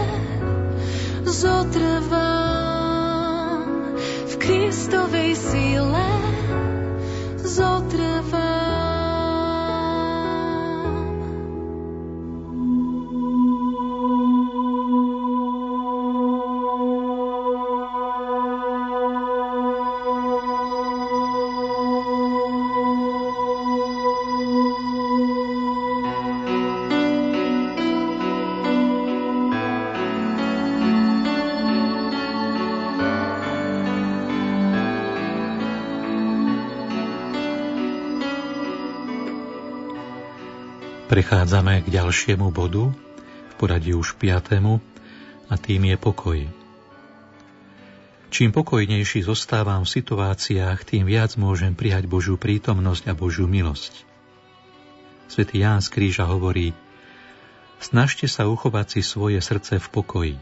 Zotrvám v Kristovej sile Prechádzame k ďalšiemu bodu, v poradí už piatému, a tým je pokoj. Čím pokojnejší zostávam v situáciách, tým viac môžem prijať Božiu prítomnosť a Božiu milosť. Svetý Ján z Kríža hovorí, snažte sa uchovať si svoje srdce v pokoji.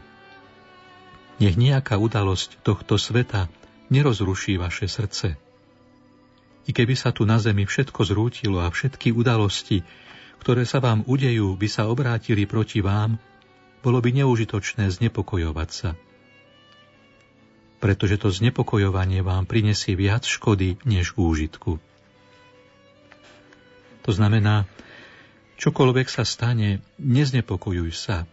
Nech nejaká udalosť tohto sveta nerozruší vaše srdce. I keby sa tu na zemi všetko zrútilo a všetky udalosti, ktoré sa vám udejú, by sa obrátili proti vám, bolo by neužitočné znepokojovať sa. Pretože to znepokojovanie vám prinesie viac škody než úžitku. To znamená, čokoľvek sa stane, neznepokojuj sa.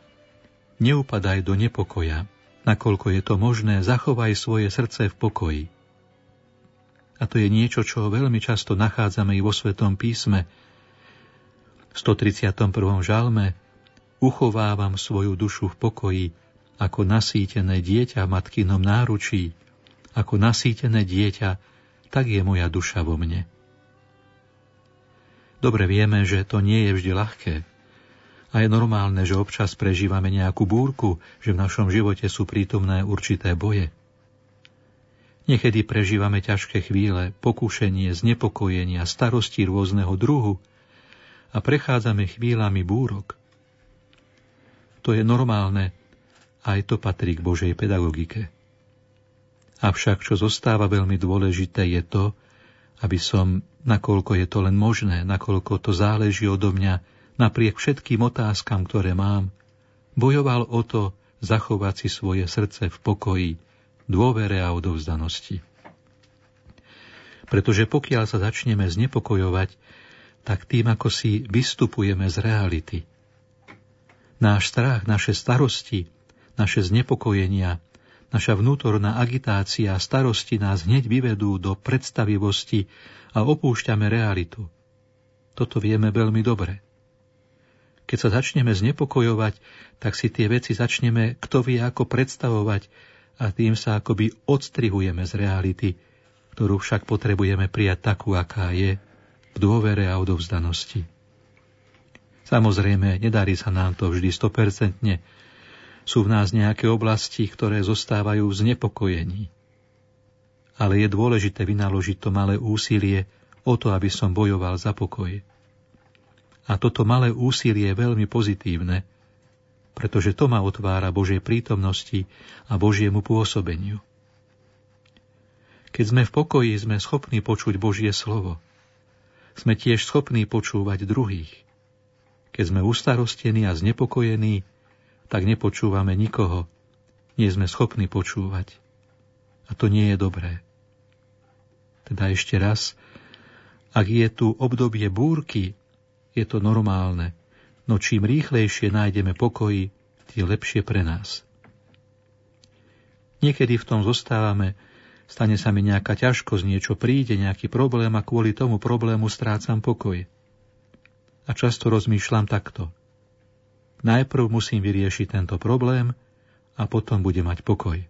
Neupadaj do nepokoja. Nakoľko je to možné, zachovaj svoje srdce v pokoji. A to je niečo, čo veľmi často nachádzame i vo Svetom písme, 131. žalme Uchovávam svoju dušu v pokoji, ako nasýtené dieťa v matkinom náručí, ako nasýtené dieťa, tak je moja duša vo mne. Dobre vieme, že to nie je vždy ľahké. A je normálne, že občas prežívame nejakú búrku, že v našom živote sú prítomné určité boje. Niekedy prežívame ťažké chvíle, pokúšenie, znepokojenia, starosti rôzneho druhu, a prechádzame chvíľami búrok. To je normálne, aj to patrí k Božej pedagogike. Avšak, čo zostáva veľmi dôležité, je to, aby som, nakoľko je to len možné, nakoľko to záleží odo mňa, napriek všetkým otázkam, ktoré mám, bojoval o to zachovať si svoje srdce v pokoji, dôvere a odovzdanosti. Pretože pokiaľ sa začneme znepokojovať, tak tým, ako si vystupujeme z reality. Náš strach, naše starosti, naše znepokojenia, naša vnútorná agitácia a starosti nás hneď vyvedú do predstavivosti a opúšťame realitu. Toto vieme veľmi dobre. Keď sa začneme znepokojovať, tak si tie veci začneme kto vie ako predstavovať a tým sa akoby odstrihujeme z reality, ktorú však potrebujeme prijať takú, aká je v dôvere a odovzdanosti. Samozrejme, nedarí sa nám to vždy stopercentne. Sú v nás nejaké oblasti, ktoré zostávajú v znepokojení. Ale je dôležité vynaložiť to malé úsilie o to, aby som bojoval za pokoj. A toto malé úsilie je veľmi pozitívne, pretože to ma otvára Božej prítomnosti a Božiemu pôsobeniu. Keď sme v pokoji, sme schopní počuť Božie slovo – sme tiež schopní počúvať druhých. Keď sme ustarostení a znepokojení, tak nepočúvame nikoho. Nie sme schopní počúvať. A to nie je dobré. Teda ešte raz, ak je tu obdobie búrky, je to normálne, no čím rýchlejšie nájdeme pokoji, tým lepšie pre nás. Niekedy v tom zostávame Stane sa mi nejaká ťažkosť, niečo príde, nejaký problém a kvôli tomu problému strácam pokoj. A často rozmýšľam takto. Najprv musím vyriešiť tento problém a potom bude mať pokoj.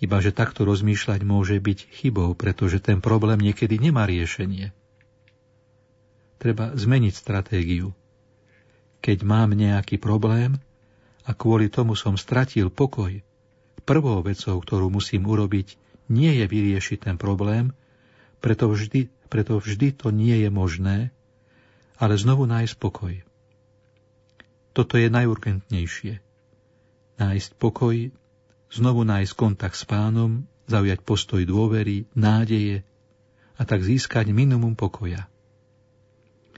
Iba že takto rozmýšľať môže byť chybou, pretože ten problém niekedy nemá riešenie. Treba zmeniť stratégiu. Keď mám nejaký problém a kvôli tomu som stratil pokoj, Prvou vecou, ktorú musím urobiť, nie je vyriešiť ten problém, preto vždy, preto vždy to nie je možné, ale znovu nájsť pokoj. Toto je najurgentnejšie. Nájsť pokoj, znovu nájsť kontakt s pánom, zaujať postoj dôvery, nádeje a tak získať minimum pokoja.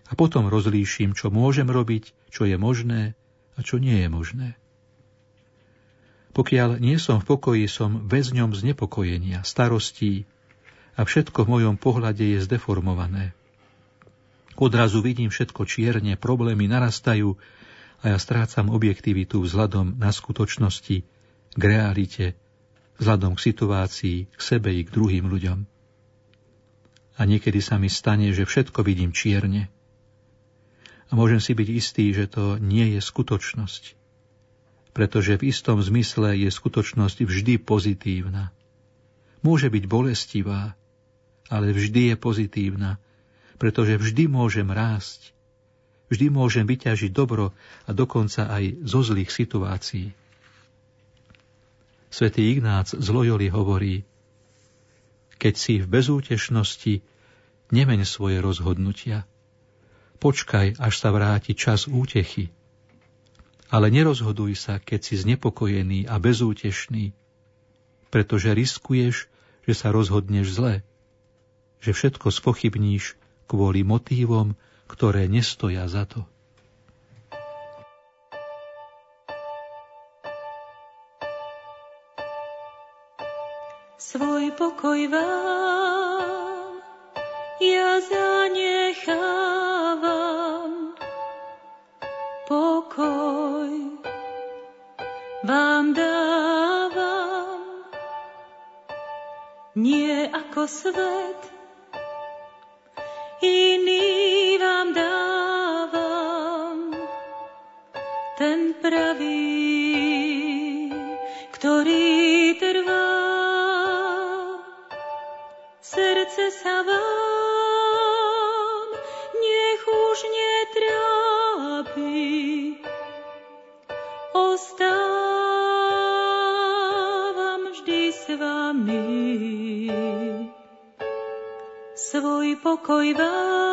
A potom rozlíšim, čo môžem robiť, čo je možné a čo nie je možné. Pokiaľ nie som v pokoji, som väzňom znepokojenia, starostí a všetko v mojom pohľade je zdeformované. Odrazu vidím všetko čierne, problémy narastajú a ja strácam objektivitu vzhľadom na skutočnosti, k realite, vzhľadom k situácii, k sebe i k druhým ľuďom. A niekedy sa mi stane, že všetko vidím čierne. A môžem si byť istý, že to nie je skutočnosť pretože v istom zmysle je skutočnosť vždy pozitívna. Môže byť bolestivá, ale vždy je pozitívna, pretože vždy môžem rásť, vždy môžem vyťažiť dobro a dokonca aj zo zlých situácií. Svetý Ignác z Loyoli hovorí, keď si v bezútešnosti, nemeň svoje rozhodnutia. Počkaj, až sa vráti čas útechy, ale nerozhoduj sa, keď si znepokojený a bezútešný, pretože riskuješ, že sa rozhodneš zle, že všetko spochybníš kvôli motívom, ktoré nestoja za to. Svoj pokoj vám ja zanechávam, pokoj vám dávam, nie ako svet, iný vám dávam, ten pravý, svoj pokoj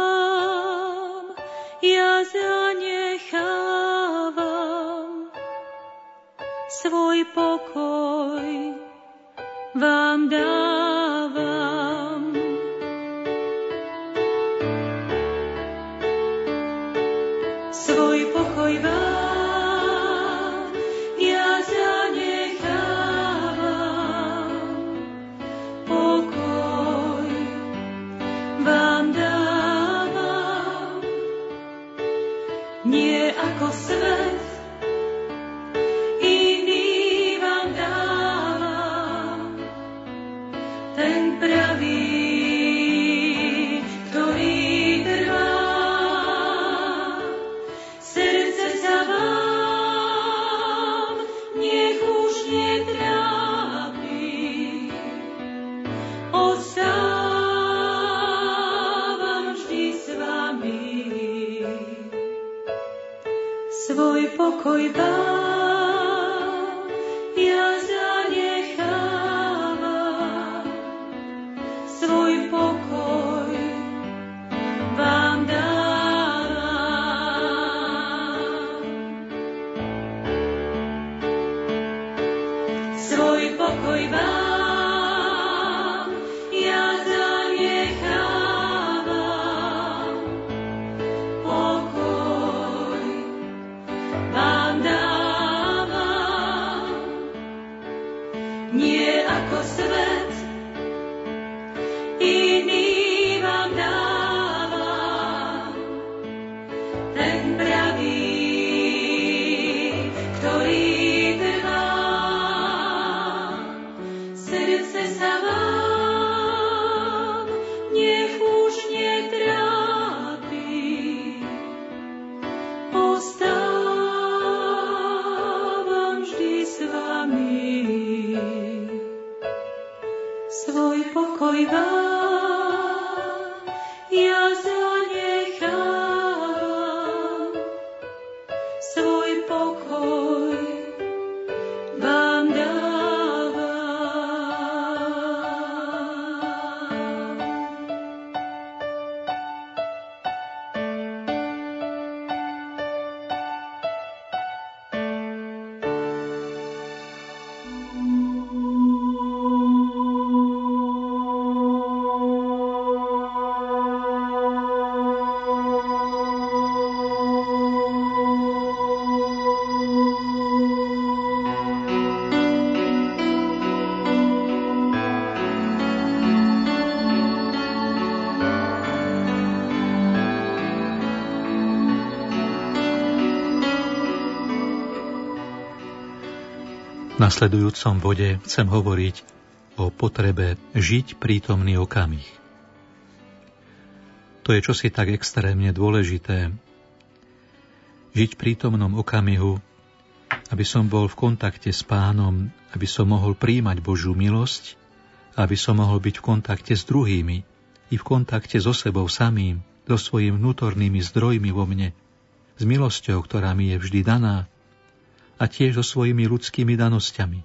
nasledujúcom bode chcem hovoriť o potrebe žiť prítomný okamih. To je čosi tak extrémne dôležité. Žiť prítomnom okamihu, aby som bol v kontakte s pánom, aby som mohol príjmať Božiu milosť, aby som mohol byť v kontakte s druhými i v kontakte so sebou samým, so svojimi vnútornými zdrojmi vo mne, s milosťou, ktorá mi je vždy daná, a tiež so svojimi ľudskými danosťami.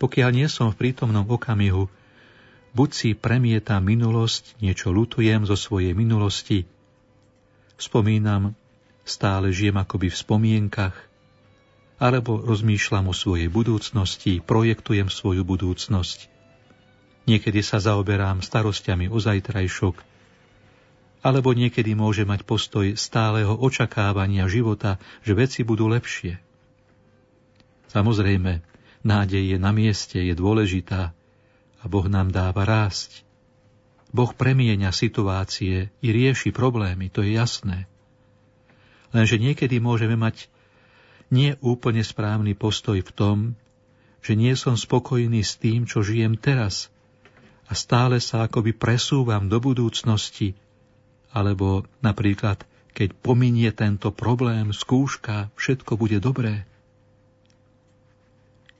Pokiaľ nie som v prítomnom okamihu, buď si premietam minulosť, niečo lutujem zo svojej minulosti, spomínam, stále žijem akoby v spomienkach, alebo rozmýšľam o svojej budúcnosti, projektujem svoju budúcnosť. Niekedy sa zaoberám starostiami o zajtrajšok, alebo niekedy môže mať postoj stáleho očakávania života, že veci budú lepšie. Samozrejme, nádej je na mieste, je dôležitá a Boh nám dáva rásť. Boh premieňa situácie i rieši problémy, to je jasné. Lenže niekedy môžeme mať nie úplne správny postoj v tom, že nie som spokojný s tým, čo žijem teraz a stále sa akoby presúvam do budúcnosti, alebo napríklad, keď pominie tento problém, skúška, všetko bude dobré.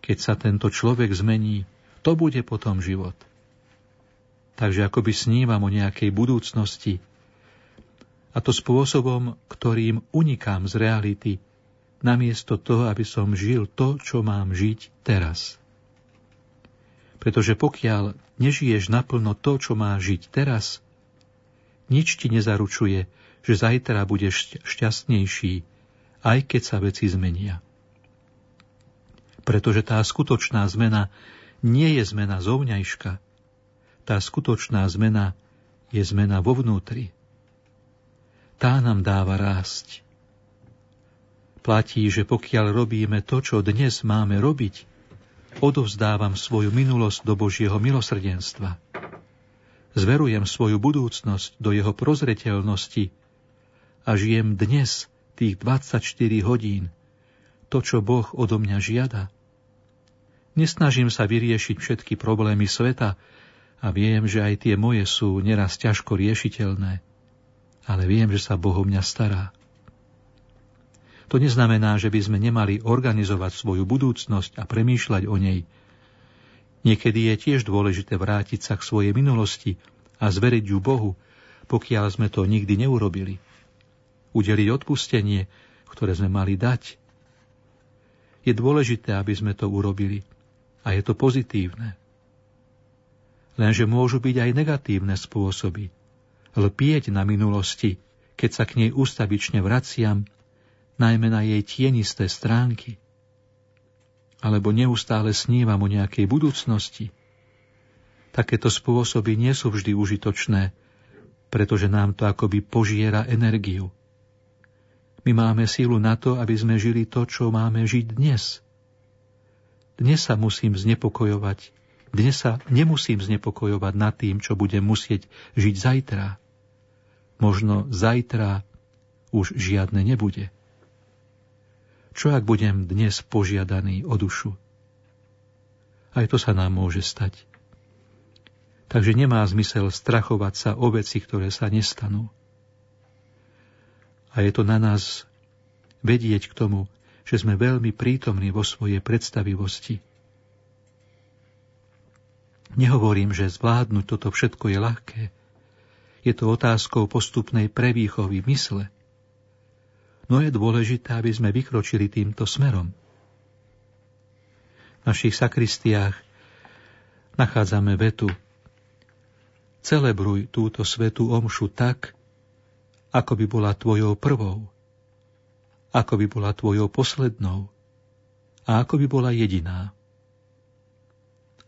Keď sa tento človek zmení, to bude potom život. Takže akoby snívam o nejakej budúcnosti, a to spôsobom, ktorým unikám z reality, namiesto toho, aby som žil to, čo mám žiť teraz. Pretože pokiaľ nežiješ naplno to, čo má žiť teraz, nič ti nezaručuje, že zajtra budeš šťastnejší, aj keď sa veci zmenia. Pretože tá skutočná zmena nie je zmena zovňajška. Tá skutočná zmena je zmena vo vnútri. Tá nám dáva rásť. Platí, že pokiaľ robíme to, čo dnes máme robiť, odovzdávam svoju minulosť do Božieho milosrdenstva. Zverujem svoju budúcnosť do jeho prozreteľnosti a žijem dnes tých 24 hodín, to, čo Boh odo mňa žiada. Nesnažím sa vyriešiť všetky problémy sveta a viem, že aj tie moje sú neraz ťažko riešiteľné, ale viem, že sa Boh o mňa stará. To neznamená, že by sme nemali organizovať svoju budúcnosť a premýšľať o nej, Niekedy je tiež dôležité vrátiť sa k svojej minulosti a zveriť ju Bohu, pokiaľ sme to nikdy neurobili. Udeliť odpustenie, ktoré sme mali dať. Je dôležité, aby sme to urobili a je to pozitívne. Lenže môžu byť aj negatívne spôsoby. Lpieť na minulosti, keď sa k nej ustavične vraciam, najmä na jej tienisté stránky – alebo neustále snívam o nejakej budúcnosti. Takéto spôsoby nie sú vždy užitočné, pretože nám to akoby požiera energiu. My máme sílu na to, aby sme žili to, čo máme žiť dnes. Dnes sa musím znepokojovať. Dnes sa nemusím znepokojovať nad tým, čo budem musieť žiť zajtra. Možno zajtra už žiadne nebude. Čo ak budem dnes požiadaný o dušu? Aj to sa nám môže stať. Takže nemá zmysel strachovať sa o veci, ktoré sa nestanú. A je to na nás vedieť k tomu, že sme veľmi prítomní vo svojej predstavivosti. Nehovorím, že zvládnuť toto všetko je ľahké. Je to otázkou postupnej prevýchovy mysle – no je dôležité, aby sme vykročili týmto smerom. V našich sakristiách nachádzame vetu Celebruj túto svetú omšu tak, ako by bola tvojou prvou, ako by bola tvojou poslednou a ako by bola jediná.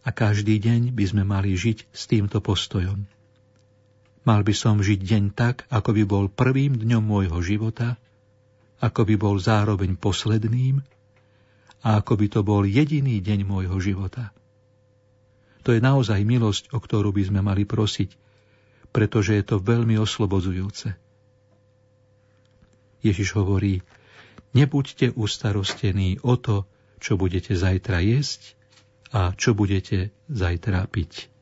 A každý deň by sme mali žiť s týmto postojom. Mal by som žiť deň tak, ako by bol prvým dňom môjho života ako by bol zároveň posledným a ako by to bol jediný deň môjho života. To je naozaj milosť, o ktorú by sme mali prosiť, pretože je to veľmi oslobodzujúce. Ježiš hovorí, nebuďte ustarostení o to, čo budete zajtra jesť a čo budete zajtra piť.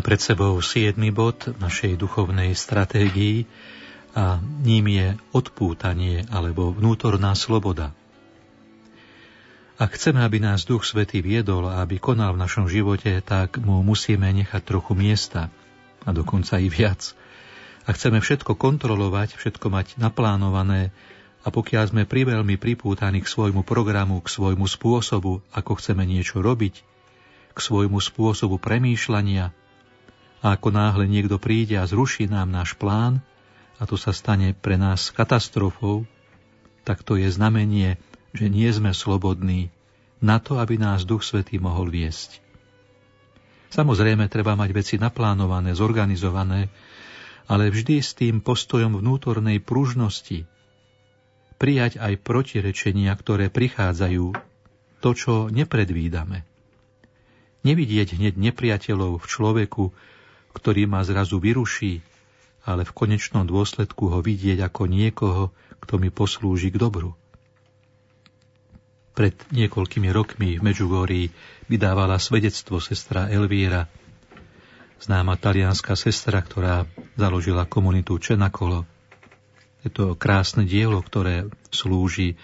Máme pred sebou siedmy bod našej duchovnej stratégii a ním je odpútanie alebo vnútorná sloboda. Ak chceme, aby nás Duch Svetý viedol a aby konal v našom živote, tak mu musíme nechať trochu miesta a dokonca i viac. A chceme všetko kontrolovať, všetko mať naplánované a pokiaľ sme priveľmi pripútaní k svojmu programu, k svojmu spôsobu, ako chceme niečo robiť, k svojmu spôsobu premýšľania, a ako náhle niekto príde a zruší nám náš plán, a to sa stane pre nás katastrofou, tak to je znamenie, že nie sme slobodní na to, aby nás Duch Svetý mohol viesť. Samozrejme, treba mať veci naplánované, zorganizované, ale vždy s tým postojom vnútornej pružnosti. Prijať aj protirečenia, ktoré prichádzajú, to, čo nepredvídame. Nevidieť hneď nepriateľov v človeku, ktorý ma zrazu vyruší, ale v konečnom dôsledku ho vidieť ako niekoho, kto mi poslúži k dobru. Pred niekoľkými rokmi v Medžugorji vydávala svedectvo sestra Elvíra, známa talianská sestra, ktorá založila komunitu Čenakolo. Je to krásne dielo, ktoré slúži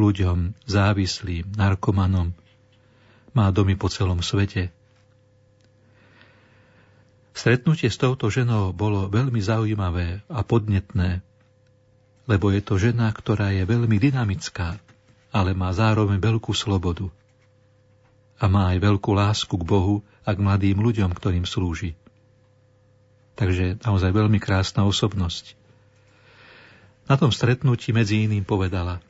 ľuďom závislým, narkomanom. Má domy po celom svete. Stretnutie s touto ženou bolo veľmi zaujímavé a podnetné, lebo je to žena, ktorá je veľmi dynamická, ale má zároveň veľkú slobodu. A má aj veľkú lásku k Bohu a k mladým ľuďom, ktorým slúži. Takže naozaj veľmi krásna osobnosť. Na tom stretnutí medzi iným povedala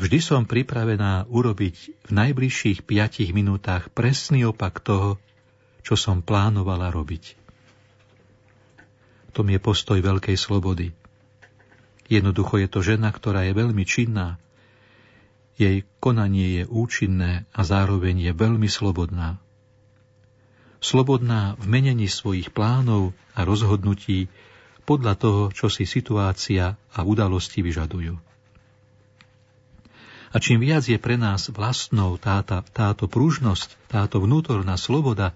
Vždy som pripravená urobiť v najbližších piatich minútach presný opak toho, čo som plánovala robiť. To je postoj veľkej slobody. Jednoducho je to žena, ktorá je veľmi činná. Jej konanie je účinné a zároveň je veľmi slobodná. Slobodná v menení svojich plánov a rozhodnutí podľa toho, čo si situácia a udalosti vyžadujú. A čím viac je pre nás vlastnou táta, táto pružnosť, táto vnútorná sloboda,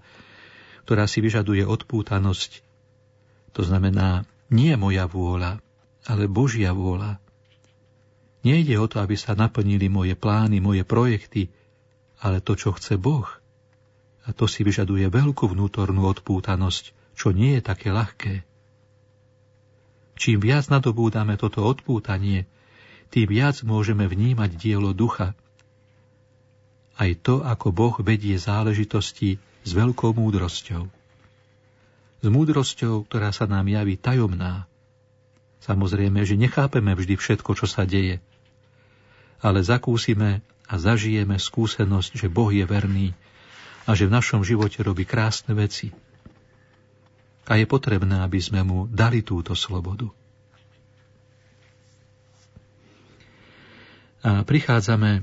ktorá si vyžaduje odpútanosť, to znamená nie moja vôľa, ale Božia vôľa. Nejde o to, aby sa naplnili moje plány, moje projekty, ale to, čo chce Boh. A to si vyžaduje veľkú vnútornú odpútanosť, čo nie je také ľahké. Čím viac nadobúdame toto odpútanie, tým viac môžeme vnímať dielo ducha. Aj to, ako Boh vedie záležitosti s veľkou múdrosťou. S múdrosťou, ktorá sa nám javí tajomná. Samozrejme, že nechápeme vždy všetko, čo sa deje. Ale zakúsime a zažijeme skúsenosť, že Boh je verný a že v našom živote robí krásne veci. A je potrebné, aby sme mu dali túto slobodu. A prichádzame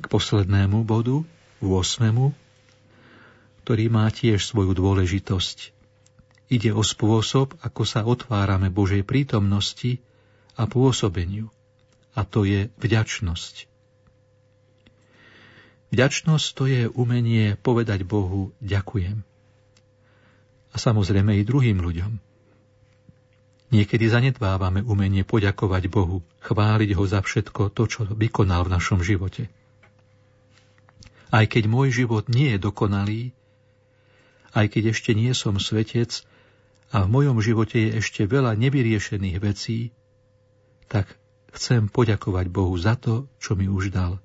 k poslednému bodu, 8., ktorý má tiež svoju dôležitosť. Ide o spôsob, ako sa otvárame Božej prítomnosti a pôsobeniu. A to je vďačnosť. Vďačnosť to je umenie povedať Bohu ďakujem. A samozrejme i druhým ľuďom. Niekedy zanedbávame umenie poďakovať Bohu, chváliť Ho za všetko to, čo vykonal v našom živote. Aj keď môj život nie je dokonalý, aj keď ešte nie som svetec a v mojom živote je ešte veľa nevyriešených vecí, tak chcem poďakovať Bohu za to, čo mi už dal.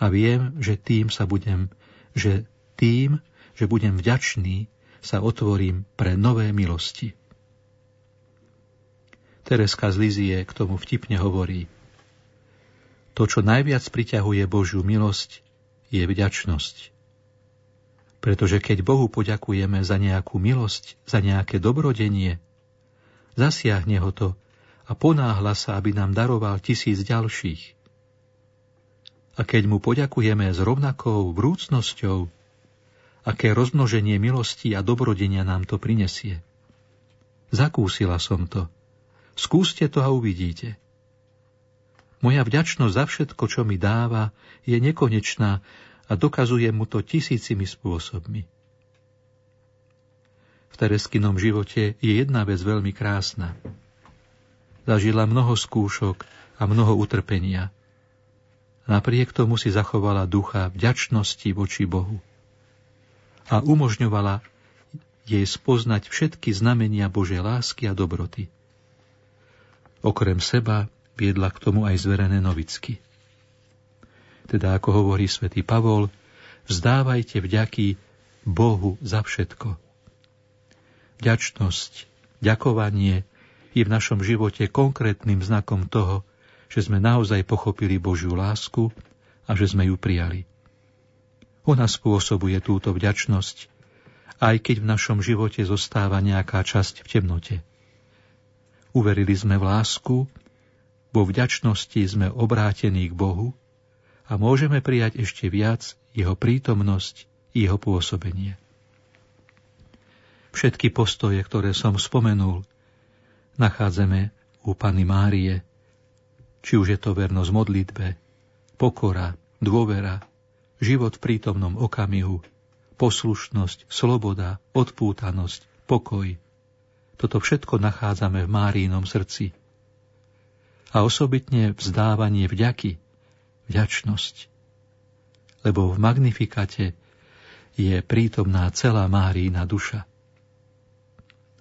A viem, že tým sa budem, že tým, že budem vďačný, sa otvorím pre nové milosti. Tereska z Lizie k tomu vtipne hovorí. To, čo najviac priťahuje Božiu milosť, je vďačnosť. Pretože keď Bohu poďakujeme za nejakú milosť, za nejaké dobrodenie, zasiahne ho to a ponáhla sa, aby nám daroval tisíc ďalších. A keď mu poďakujeme s rovnakou vrúcnosťou, aké rozmnoženie milostí a dobrodenia nám to prinesie. Zakúsila som to – Skúste to a uvidíte. Moja vďačnosť za všetko, čo mi dáva, je nekonečná a dokazuje mu to tisícimi spôsobmi. V Tereskinom živote je jedna vec veľmi krásna. Zažila mnoho skúšok a mnoho utrpenia. Napriek tomu si zachovala ducha vďačnosti voči Bohu a umožňovala jej spoznať všetky znamenia Božej lásky a dobroty. Okrem seba viedla k tomu aj zverené novicky. Teda ako hovorí svätý Pavol, vzdávajte vďaky Bohu za všetko. Vďačnosť, ďakovanie je v našom živote konkrétnym znakom toho, že sme naozaj pochopili Božiu lásku a že sme ju prijali. Ona spôsobuje túto vďačnosť, aj keď v našom živote zostáva nejaká časť v temnote. Uverili sme v lásku, vo vďačnosti sme obrátení k Bohu a môžeme prijať ešte viac Jeho prítomnosť, Jeho pôsobenie. Všetky postoje, ktoré som spomenul, nachádzame u Pany Márie, či už je to vernosť modlitbe, pokora, dôvera, život v prítomnom okamihu, poslušnosť, sloboda, odpútanosť, pokoj, toto všetko nachádzame v Márínom srdci. A osobitne vzdávanie vďaky, vďačnosť. Lebo v Magnifikate je prítomná celá Márína duša.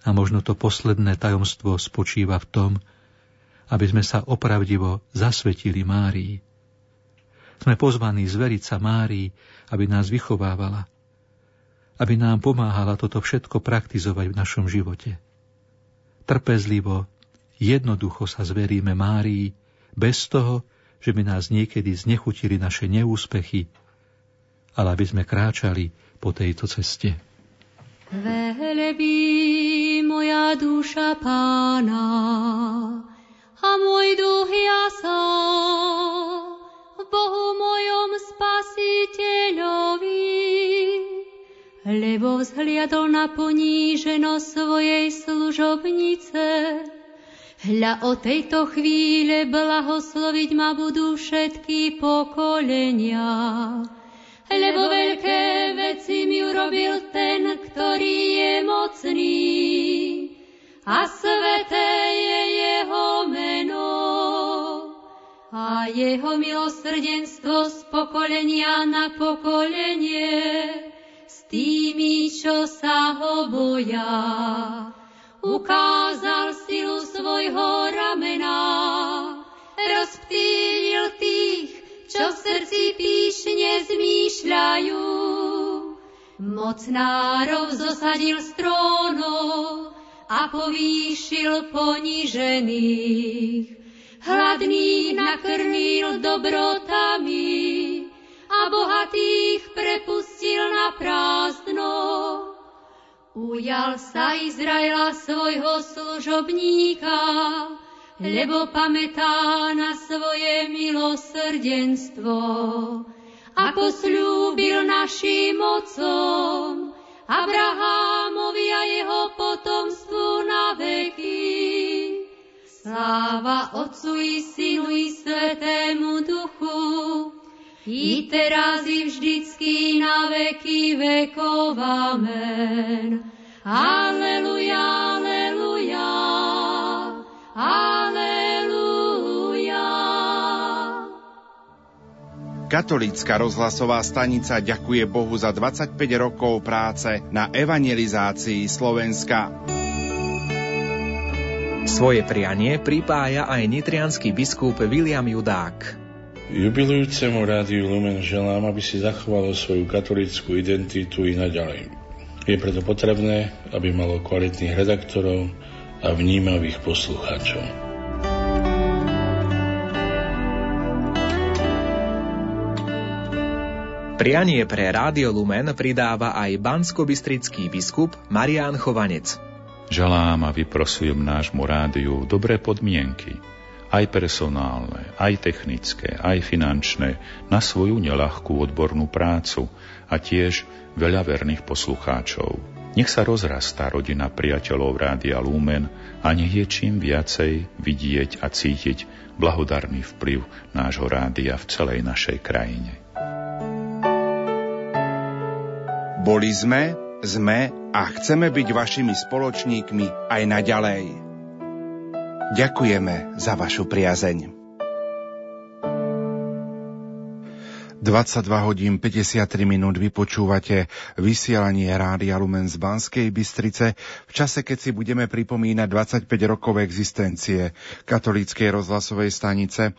A možno to posledné tajomstvo spočíva v tom, aby sme sa opravdivo zasvetili Márii. Sme pozvaní zveriť sa Márii, aby nás vychovávala, aby nám pomáhala toto všetko praktizovať v našom živote trpezlivo, jednoducho sa zveríme Márii, bez toho, že by nás niekedy znechutili naše neúspechy, ale aby sme kráčali po tejto ceste. Velebí moja duša pána a môj duch jasá Bohu mojom spasiteľovi, lebo vzhliadol na poníženosť svojej služobnice. Hľa o tejto chvíle blahosloviť ma budú všetky pokolenia. Lebo veľké veci mi urobil ten, ktorý je mocný. A sveté je jeho meno. A jeho milosrdenstvo z pokolenia na pokolenie s tými, čo sa ho boja ukázal silu svojho ramena, rozptýlil tých, čo v srdci píšne zmýšľajú. Mocnárov zosadil z trónov a povýšil ponížených. Hladných nakrmil dobrotami a bohatých prepustil na prázdno Ujal sa Izraela svojho služobníka, lebo pamätá na svoje milosrdenstvo, ako slúbil našim mocom, Abrahámovi a jeho potomstvu na veky. Sláva Otcu i Synu i Svetému Duchu, i teraz i vždycky na veky vekov. Amen. Aleluja, aleluja, aleluja. Katolícka rozhlasová stanica ďakuje Bohu za 25 rokov práce na evangelizácii Slovenska. Svoje prianie pripája aj nitrianský biskup William Judák. Jubilujúcemu rádiu Lumen želám, aby si zachovalo svoju katolickú identitu i naďalej. Je preto potrebné, aby malo kvalitných redaktorov a vnímavých poslucháčov. Prianie pre Rádio Lumen pridáva aj bansko-bystrický biskup Marián Chovanec. Želám a vyprosujem nášmu rádiu dobré podmienky – aj personálne, aj technické, aj finančné, na svoju nelahkú odbornú prácu a tiež veľa verných poslucháčov. Nech sa rozrastá rodina priateľov Rádia Lumen a nech je čím viacej vidieť a cítiť blahodarný vplyv nášho rádia v celej našej krajine. Boli sme, sme a chceme byť vašimi spoločníkmi aj naďalej. Ďakujeme za vašu priazeň. 22 hodín 53 minút vypočúvate vysielanie Rádia Lumen z Banskej Bystrice v čase, keď si budeme pripomínať 25 rokov existencie katolíckej rozhlasovej stanice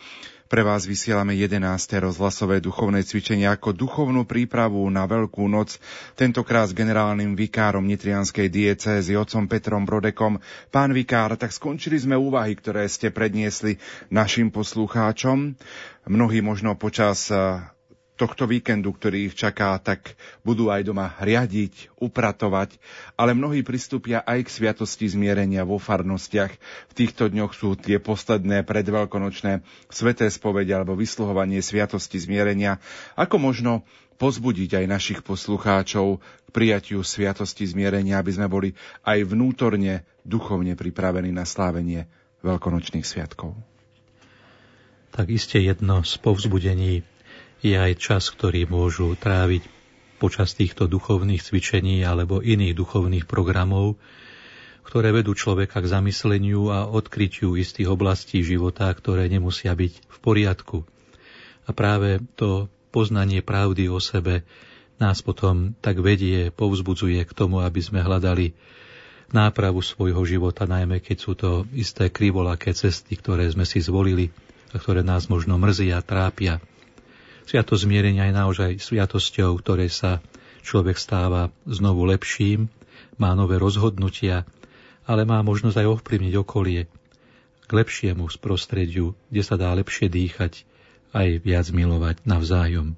pre vás vysielame 11. rozhlasové duchovné cvičenie ako duchovnú prípravu na Veľkú noc, tentokrát s generálnym vikárom Nitrianskej diecézy, otcom Petrom Brodekom. Pán vikár, tak skončili sme úvahy, ktoré ste predniesli našim poslucháčom. Mnohí možno počas tohto víkendu, ktorý ich čaká, tak budú aj doma riadiť, upratovať, ale mnohí pristúpia aj k sviatosti zmierenia vo farnostiach. V týchto dňoch sú tie posledné predveľkonočné sveté spovede alebo vysluhovanie sviatosti zmierenia. Ako možno pozbudiť aj našich poslucháčov k prijatiu sviatosti zmierenia, aby sme boli aj vnútorne, duchovne pripravení na slávenie veľkonočných sviatkov. Tak iste jedno z povzbudení je aj čas, ktorý môžu tráviť počas týchto duchovných cvičení alebo iných duchovných programov, ktoré vedú človeka k zamysleniu a odkrytiu istých oblastí života, ktoré nemusia byť v poriadku. A práve to poznanie pravdy o sebe nás potom tak vedie, povzbudzuje k tomu, aby sme hľadali nápravu svojho života, najmä keď sú to isté krivolaké cesty, ktoré sme si zvolili a ktoré nás možno mrzia, trápia. Sviatosť zmierenia je naozaj sviatosťou, ktorej sa človek stáva znovu lepším, má nové rozhodnutia, ale má možnosť aj ovplyvniť okolie k lepšiemu prostrediu, kde sa dá lepšie dýchať, aj viac milovať navzájom.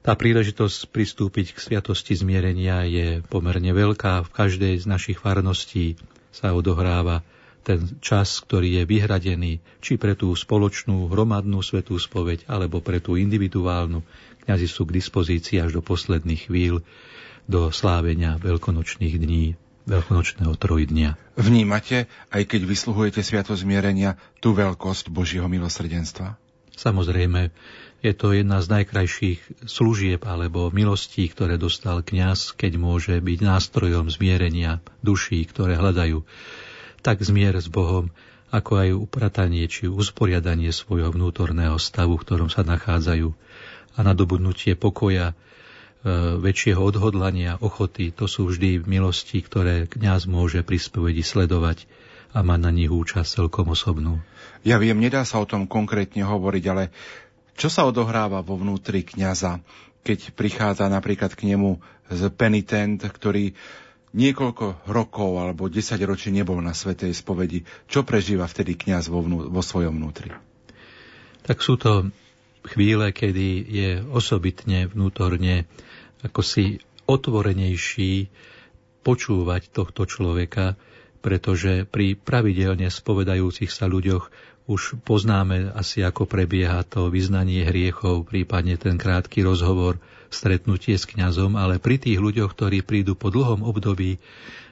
Tá príležitosť pristúpiť k sviatosti zmierenia je pomerne veľká. V každej z našich farností sa odohráva ten čas, ktorý je vyhradený či pre tú spoločnú hromadnú svetú spoveď, alebo pre tú individuálnu. Kňazi sú k dispozícii až do posledných chvíľ do slávenia veľkonočných dní, veľkonočného trojdnia. Vnímate, aj keď vysluhujete sviato zmierenia, tú veľkosť Božieho milosrdenstva? Samozrejme, je to jedna z najkrajších služieb alebo milostí, ktoré dostal kňaz, keď môže byť nástrojom zmierenia duší, ktoré hľadajú tak zmier s Bohom, ako aj upratanie či usporiadanie svojho vnútorného stavu, v ktorom sa nachádzajú a nadobudnutie pokoja, e, väčšieho odhodlania, ochoty, to sú vždy milosti, ktoré kňaz môže pri spovedi sledovať a má na nich účasť celkom osobnú. Ja viem, nedá sa o tom konkrétne hovoriť, ale čo sa odohráva vo vnútri kňaza, keď prichádza napríklad k nemu penitent, ktorý niekoľko rokov alebo desať ročí nebol na svetej spovedi. Čo prežíva vtedy kňaz vo, vnú, vo svojom vnútri? Tak sú to chvíle, kedy je osobitne vnútorne ako si otvorenejší počúvať tohto človeka, pretože pri pravidelne spovedajúcich sa ľuďoch už poznáme asi, ako prebieha to vyznanie hriechov, prípadne ten krátky rozhovor, stretnutie s kňazom, ale pri tých ľuďoch, ktorí prídu po dlhom období,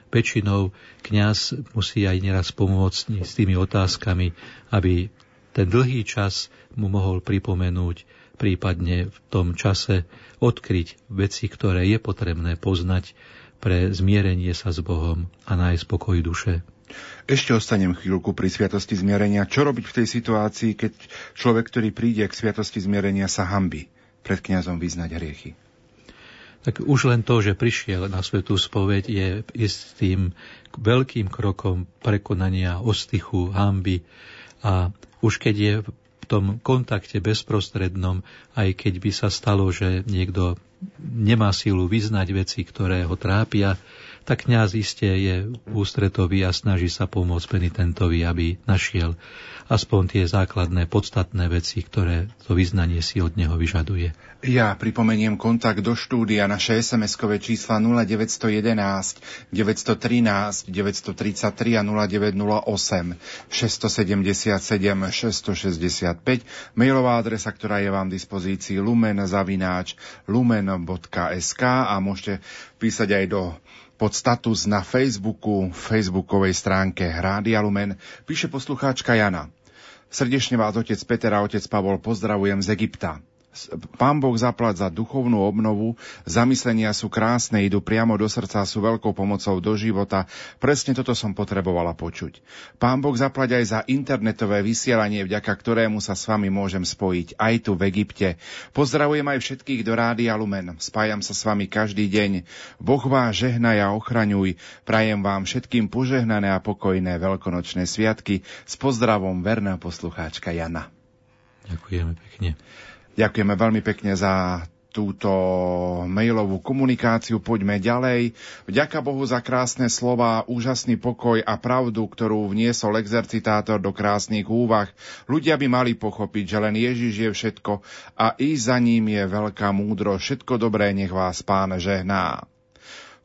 väčšinou kňaz musí aj neraz pomôcť s tými otázkami, aby ten dlhý čas mu mohol pripomenúť, prípadne v tom čase odkryť veci, ktoré je potrebné poznať pre zmierenie sa s Bohom a nájsť pokoj duše. Ešte ostanem chvíľku pri Sviatosti zmierenia. Čo robiť v tej situácii, keď človek, ktorý príde k Sviatosti zmierenia, sa hambi pred kňazom vyznať hriechy? Tak už len to, že prišiel na svetú spoveď, je istým veľkým krokom prekonania ostychu, hamby. A už keď je v tom kontakte bezprostrednom, aj keď by sa stalo, že niekto nemá sílu vyznať veci, ktoré ho trápia, tak kňaz iste je ústretový a snaží sa pomôcť penitentovi, aby našiel aspoň tie základné, podstatné veci, ktoré to vyznanie si od neho vyžaduje. Ja pripomeniem kontakt do štúdia. Naše SMS-kové čísla 0911 913 933 a 0908 677 665 mailová adresa, ktorá je vám v dispozícii lumen zavináč lumen.sk a môžete písať aj do pod status na Facebooku, facebookovej stránke Rádia Lumen, píše poslucháčka Jana. Srdečne vás otec Peter a otec Pavol pozdravujem z Egypta. Pán Boh zaplať za duchovnú obnovu, zamyslenia sú krásne, idú priamo do srdca, sú veľkou pomocou do života. Presne toto som potrebovala počuť. Pán Boh zaplať aj za internetové vysielanie, vďaka ktorému sa s vami môžem spojiť aj tu v Egypte. Pozdravujem aj všetkých do Rádia Lumen. Spájam sa s vami každý deň. Boh vás žehnaj a ochraňuj. Prajem vám všetkým požehnané a pokojné veľkonočné sviatky. S pozdravom verná poslucháčka Jana. Ďakujeme pekne. Ďakujeme veľmi pekne za túto mailovú komunikáciu. Poďme ďalej. Vďaka Bohu za krásne slova, úžasný pokoj a pravdu, ktorú vniesol exercitátor do krásnych úvah. Ľudia by mali pochopiť, že len Ježiš je všetko a ísť za ním je veľká múdro. Všetko dobré nech vás pán žehná.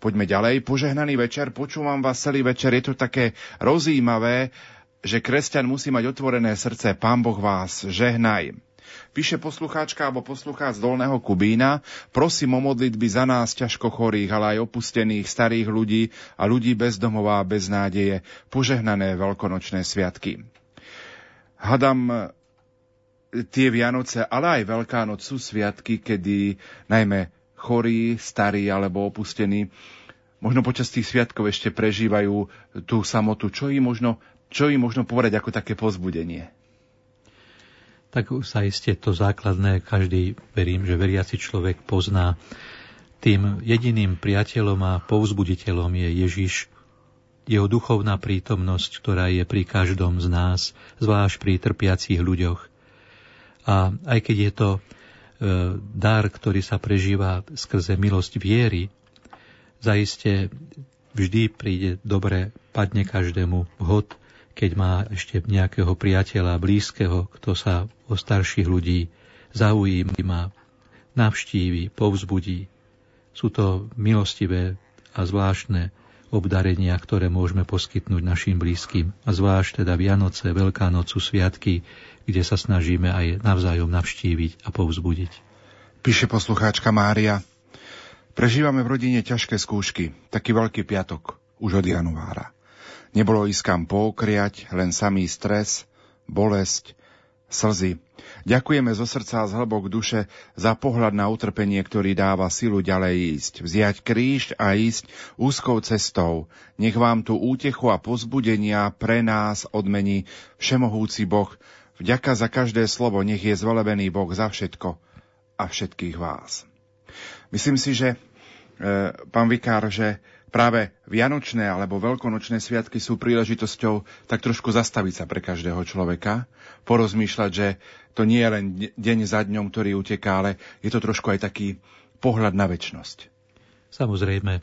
Poďme ďalej. Požehnaný večer. Počúvam vás celý večer. Je to také rozímavé, že kresťan musí mať otvorené srdce. Pán Boh vás žehnaj. Píše poslucháčka alebo poslucháč z Dolného Kubína, prosím o modlitby za nás ťažko chorých, ale aj opustených starých ľudí a ľudí bez domova a bez nádeje. Požehnané veľkonočné sviatky. Hadam tie Vianoce, ale aj Veľká noc sú sviatky, kedy najmä chorí, starí alebo opustení možno počas tých sviatkov ešte prežívajú tú samotu. Čo im možno, čo im možno povedať ako také pozbudenie? Tak sa iste to základné, každý, verím, že veriaci človek pozná. Tým jediným priateľom a povzbuditeľom je Ježiš, jeho duchovná prítomnosť, ktorá je pri každom z nás, zvlášť pri trpiacich ľuďoch. A aj keď je to e, dar, ktorý sa prežíva skrze milosť viery, zaiste vždy príde dobre, padne každému vhod, keď má ešte nejakého priateľa blízkeho, kto sa o starších ľudí zaujíma, navštívi, povzbudí. Sú to milostivé a zvláštne obdarenia, ktoré môžeme poskytnúť našim blízkym. A zvlášť teda Vianoce, Veľká nocu, Sviatky, kde sa snažíme aj navzájom navštíviť a povzbudiť. Píše poslucháčka Mária. Prežívame v rodine ťažké skúšky, taký veľký piatok, už od januára. Nebolo ísť kam poukriať, len samý stres, bolesť, slzy. Ďakujeme zo srdca a z hlbok duše za pohľad na utrpenie, ktorý dáva silu ďalej ísť. Vziať kríž a ísť úzkou cestou. Nech vám tu útechu a pozbudenia pre nás odmení Všemohúci Boh. Vďaka za každé slovo, nech je zvelebený Boh za všetko a všetkých vás. Myslím si, že e, pán Vikár, že práve Vianočné alebo Veľkonočné sviatky sú príležitosťou tak trošku zastaviť sa pre každého človeka, porozmýšľať, že to nie je len deň za dňom, ktorý uteká, ale je to trošku aj taký pohľad na väčnosť. Samozrejme.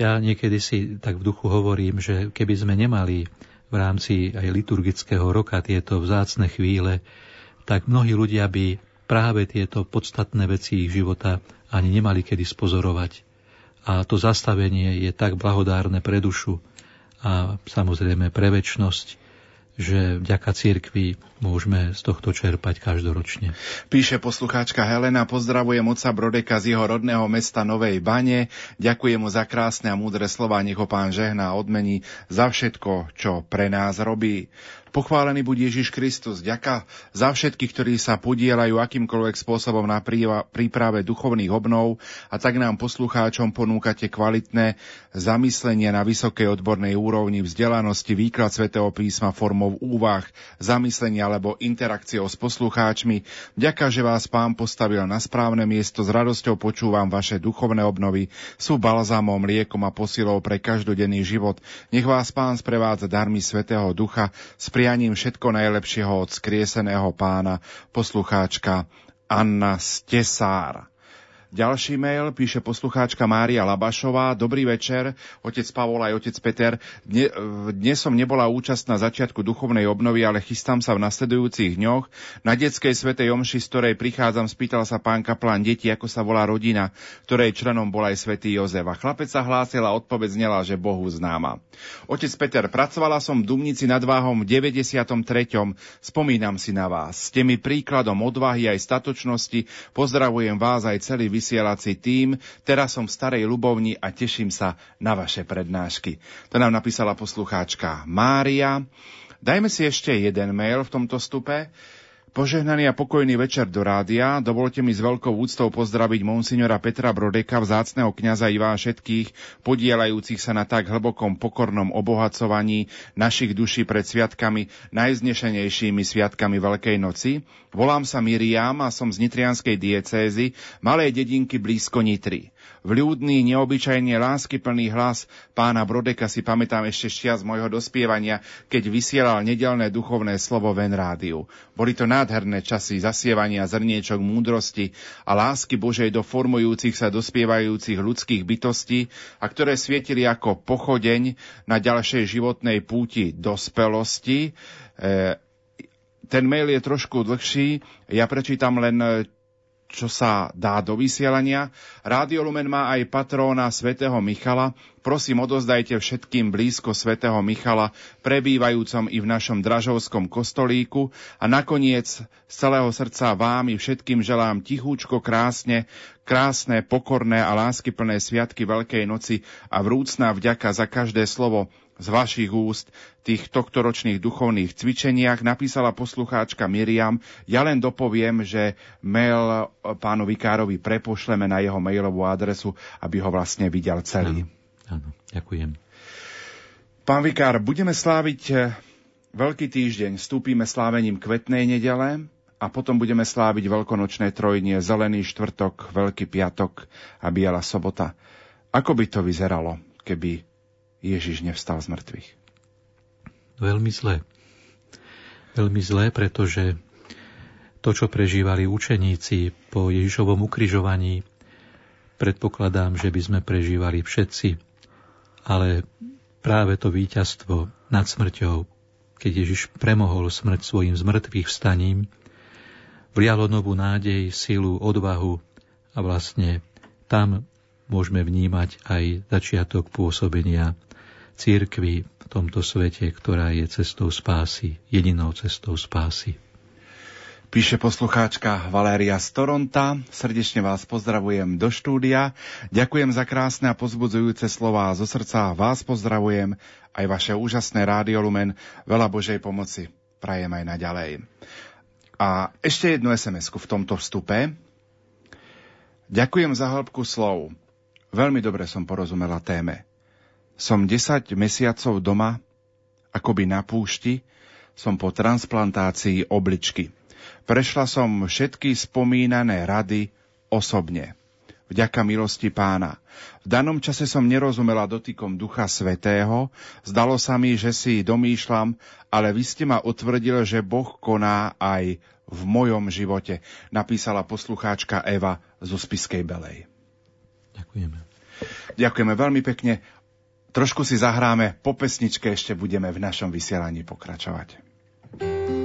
Ja niekedy si tak v duchu hovorím, že keby sme nemali v rámci aj liturgického roka tieto vzácne chvíle, tak mnohí ľudia by práve tieto podstatné veci ich života ani nemali kedy spozorovať. A to zastavenie je tak blahodárne pre dušu a samozrejme pre väčnosť, že vďaka cirkvi môžeme z tohto čerpať každoročne. Píše poslucháčka Helena, pozdravujem oca Brodeka z jeho rodného mesta Novej Bane. Ďakujem mu za krásne a múdre slova, nech ho pán žehná odmení za všetko, čo pre nás robí. Pochválený buď Ježiš Kristus. Ďaká za všetkých, ktorí sa podielajú akýmkoľvek spôsobom na príprave duchovných obnov a tak nám poslucháčom ponúkate kvalitné zamyslenie na vysokej odbornej úrovni vzdelanosti, výklad svätého písma formou úvah, zamyslenia alebo interakciou s poslucháčmi. Ďaká, že vás pán postavil na správne miesto, s radosťou počúvam vaše duchovné obnovy, sú balzámom, liekom a posilou pre každodenný život. Nech vás pán sprevádza darmi svätého Ducha, prianím všetko najlepšieho od skrieseného pána, poslucháčka Anna Stesár. Ďalší mail píše poslucháčka Mária Labašová. Dobrý večer, otec Pavol aj otec Peter. Dne, dnes som nebola účast na začiatku duchovnej obnovy, ale chystám sa v nasledujúcich dňoch. Na detskej svetej omši, z ktorej prichádzam, spýtal sa pán kaplán deti, ako sa volá rodina, ktorej členom bol aj svätý Jozef. A chlapec sa hlásil a odpoveď znela, že Bohu známa. Otec Peter, pracovala som v Dumnici nad Váhom v 93. Spomínam si na vás. Ste mi príkladom odvahy aj statočnosti. Pozdravujem vás aj celý vysielací tým. Teraz som v Starej Lubovni a teším sa na vaše prednášky. To nám napísala poslucháčka Mária. Dajme si ešte jeden mail v tomto stupe. Požehnaný a pokojný večer do rádia. Dovolte mi s veľkou úctou pozdraviť monsignora Petra Brodeka, vzácného kňaza i vás všetkých, podielajúcich sa na tak hlbokom pokornom obohacovaní našich duší pred sviatkami, najznešenejšími sviatkami Veľkej noci. Volám sa Miriam a som z Nitrianskej diecézy, malej dedinky blízko Nitry. Vľúdny, neobyčajne láskyplný hlas pána Brodeka si pamätám ešte šťa z môjho dospievania, keď vysielal nedelné duchovné slovo ven rádiu. Boli to nádherné časy zasievania zrniečok múdrosti a lásky Božej do formujúcich sa dospievajúcich ľudských bytostí a ktoré svietili ako pochodeň na ďalšej životnej púti dospelosti. E, ten mail je trošku dlhší, ja prečítam len čo sa dá do vysielania. Rádio Lumen má aj patróna svätého Michala. Prosím, odozdajte všetkým blízko svätého Michala, prebývajúcom i v našom Dražovskom kostolíku. A nakoniec z celého srdca vám i všetkým želám tichúčko krásne, krásne, pokorné a láskyplné sviatky Veľkej noci a vrúcná vďaka za každé slovo, z vašich úst tých tohtoročných duchovných cvičeniach napísala poslucháčka Miriam. Ja len dopoviem, že mail pánu Vikárovi prepošleme na jeho mailovú adresu, aby ho vlastne videl celý. Áno, áno ďakujem. Pán Vikár, budeme sláviť eh, Veľký týždeň, vstúpime slávením kvetnej nedele a potom budeme sláviť veľkonočné trojnie, zelený štvrtok, veľký piatok a biela sobota. Ako by to vyzeralo, keby Ježiš nevstal z mŕtvych? Veľmi zlé. Veľmi zlé, pretože to, čo prežívali učeníci po Ježišovom ukrižovaní, predpokladám, že by sme prežívali všetci. Ale práve to víťazstvo nad smrťou, keď Ježiš premohol smrť svojim zmrtvých vstaním, vlialo novú nádej, silu, odvahu a vlastne tam môžeme vnímať aj začiatok pôsobenia církvy v tomto svete, ktorá je cestou spásy, jedinou cestou spásy. Píše poslucháčka Valéria z Toronta. Srdečne vás pozdravujem do štúdia. Ďakujem za krásne a pozbudzujúce slová zo srdca. Vás pozdravujem aj vaše úžasné Rádio Lumen. Veľa Božej pomoci prajem aj naďalej. A ešte jednu sms v tomto vstupe. Ďakujem za hĺbku slov. Veľmi dobre som porozumela téme. Som 10 mesiacov doma, akoby na púšti, som po transplantácii obličky. Prešla som všetky spomínané rady osobne. Vďaka milosti pána. V danom čase som nerozumela dotykom Ducha Svetého, zdalo sa mi, že si domýšľam, ale vy ste ma utvrdil, že Boh koná aj v mojom živote, napísala poslucháčka Eva z Uspiskej Belej. Ďakujeme. Ďakujeme veľmi pekne. Trošku si zahráme, po pesničke ešte budeme v našom vysielaní pokračovať. Roztancovať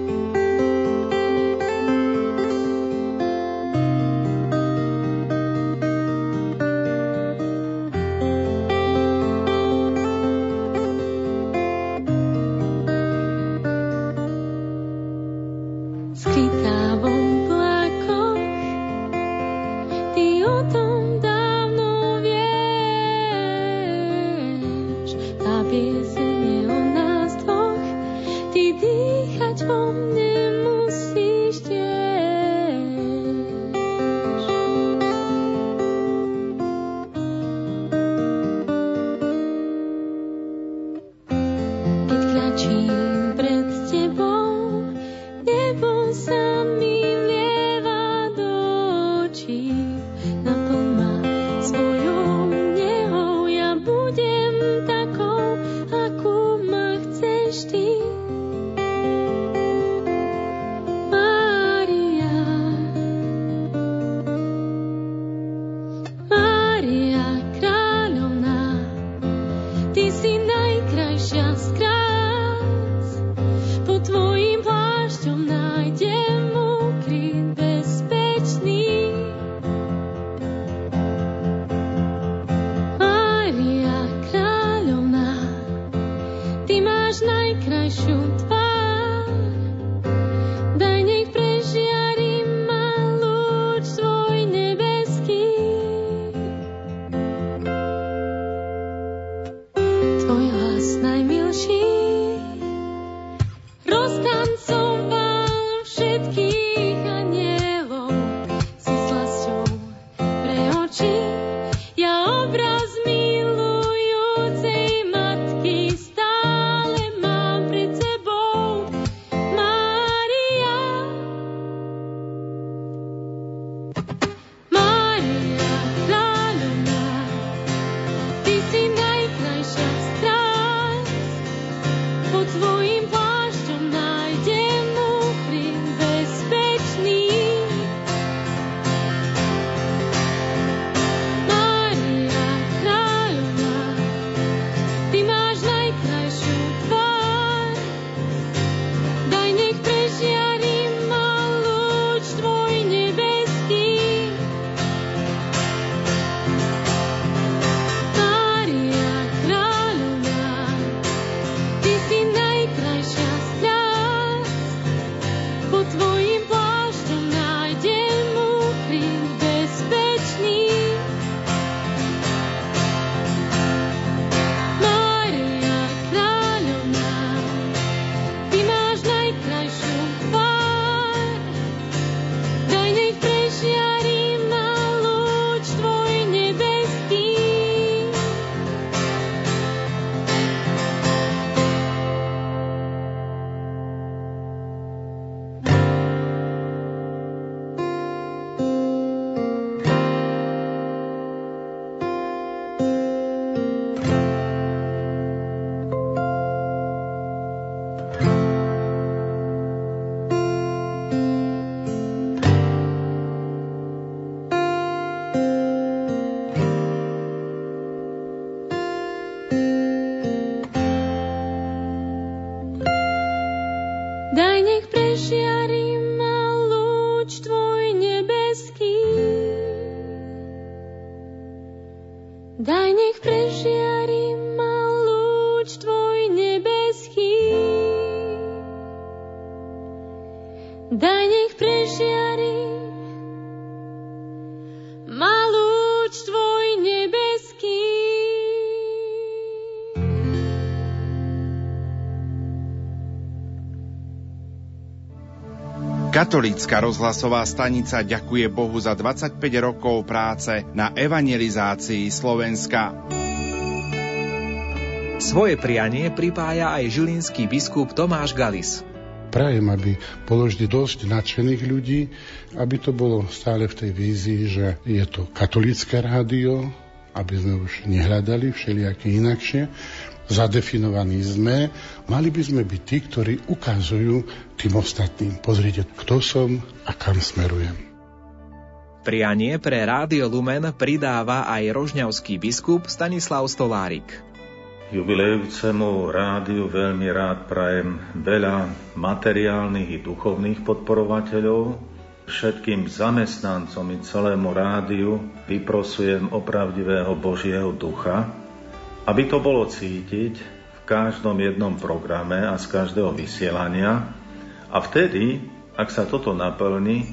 Katolícka rozhlasová stanica ďakuje Bohu za 25 rokov práce na evangelizácii Slovenska. Svoje prianie pripája aj žilinský biskup Tomáš Galis. Prajem, aby bolo vždy dosť nadšených ľudí, aby to bolo stále v tej vízii, že je to katolické rádio, aby sme už nehľadali všelijaké inakšie, zadefinovaní sme, mali by sme byť tí, ktorí ukazujú tým ostatným. Pozrite, kto som a kam smerujem. Prianie pre Rádio Lumen pridáva aj rožňavský biskup Stanislav Stolárik. Jubilejúcemu rádiu veľmi rád prajem veľa materiálnych i duchovných podporovateľov. Všetkým zamestnancom i celému rádiu vyprosujem opravdivého Božieho ducha, aby to bolo cítiť v každom jednom programe a z každého vysielania a vtedy, ak sa toto naplní,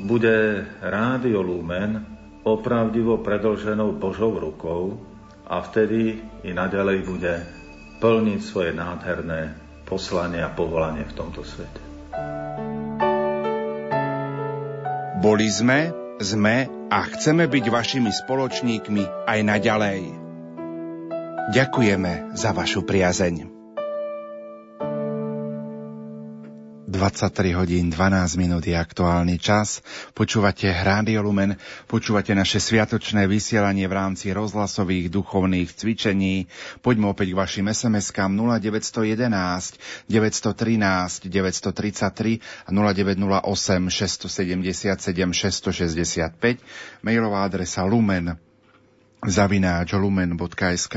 bude Rádio Lumen opravdivo predlženou Božou rukou a vtedy i naďalej bude plniť svoje nádherné poslanie a povolanie v tomto svete. Boli sme, sme a chceme byť vašimi spoločníkmi aj naďalej. Ďakujeme za vašu priazeň. 23 hodín 12 minút je aktuálny čas. Počúvate Rádio Lumen, počúvate naše sviatočné vysielanie v rámci rozhlasových duchovných cvičení. Poďme opäť k vašim SMS-kám 0911 913 933 a 0908 677 665. Mailová adresa lumen zavináč lumen.sk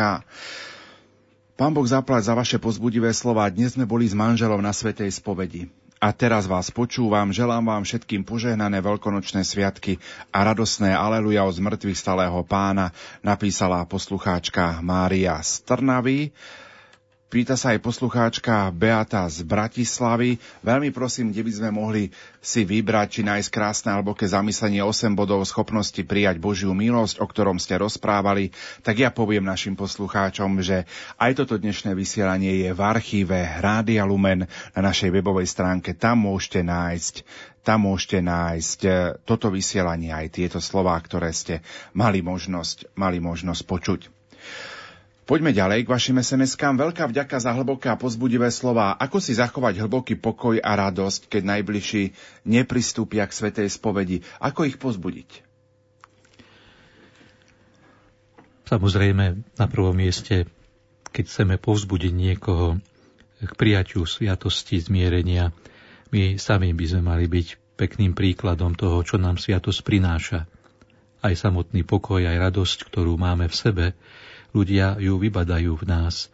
Pán Boh zaplať za vaše pozbudivé slova. Dnes sme boli s manželom na Svetej spovedi. A teraz vás počúvam, želám vám všetkým požehnané veľkonočné sviatky a radosné aleluja od zmrtvých stalého pána, napísala poslucháčka Mária Strnavy. Pýta sa aj poslucháčka Beata z Bratislavy. Veľmi prosím, kde by sme mohli si vybrať, či nájsť krásne alebo ke zamyslenie 8 bodov schopnosti prijať Božiu milosť, o ktorom ste rozprávali, tak ja poviem našim poslucháčom, že aj toto dnešné vysielanie je v archíve Rádia Lumen na našej webovej stránke. Tam môžete nájsť tam môžete nájsť e, toto vysielanie aj tieto slová, ktoré ste mali možnosť, mali možnosť počuť. Poďme ďalej k vašim SMS-kám. Veľká vďaka za hlboké a pozbudivé slova. Ako si zachovať hlboký pokoj a radosť, keď najbližší nepristúpia k svetej spovedi? Ako ich pozbudiť? Samozrejme, na prvom mieste, keď chceme povzbudiť niekoho k prijaťu sviatosti zmierenia, my sami by sme mali byť pekným príkladom toho, čo nám sviatosť prináša. Aj samotný pokoj, aj radosť, ktorú máme v sebe, ľudia ju vybadajú v nás.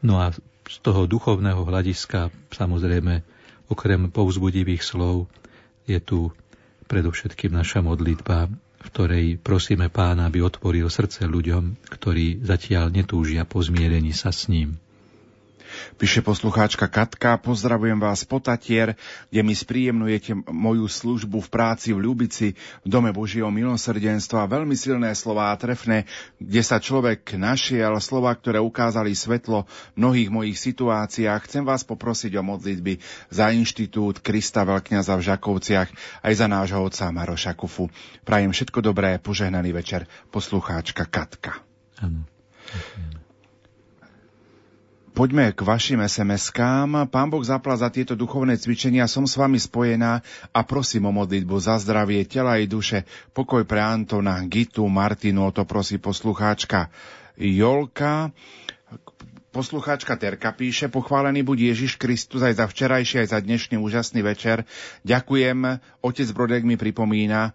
No a z toho duchovného hľadiska, samozrejme, okrem povzbudivých slov, je tu predovšetkým naša modlitba, v ktorej prosíme pána, aby otvoril srdce ľuďom, ktorí zatiaľ netúžia po zmierení sa s ním. Píše poslucháčka Katka, pozdravujem vás po Tatier, kde mi spríjemnujete moju službu v práci v Ľubici v Dome Božieho milosrdenstva. Veľmi silné slová a trefné, kde sa človek našiel, slova, ktoré ukázali svetlo v mnohých mojich situáciách. Chcem vás poprosiť o modlitby za inštitút Krista Veľkňaza v Žakovciach aj za nášho otca Maroša Kufu. Prajem všetko dobré, požehnaný večer, poslucháčka Katka. Ano. Poďme k vašim SMS-kám. Pán Boh zapla za tieto duchovné cvičenia. Som s vami spojená a prosím o modlitbu za zdravie tela i duše. Pokoj pre Antona, Gitu, Martinu, o to prosí poslucháčka Jolka. Poslucháčka Terka píše, pochválený buď Ježiš Kristus aj za včerajší, aj za dnešný úžasný večer. Ďakujem, otec Brodek mi pripomína, e,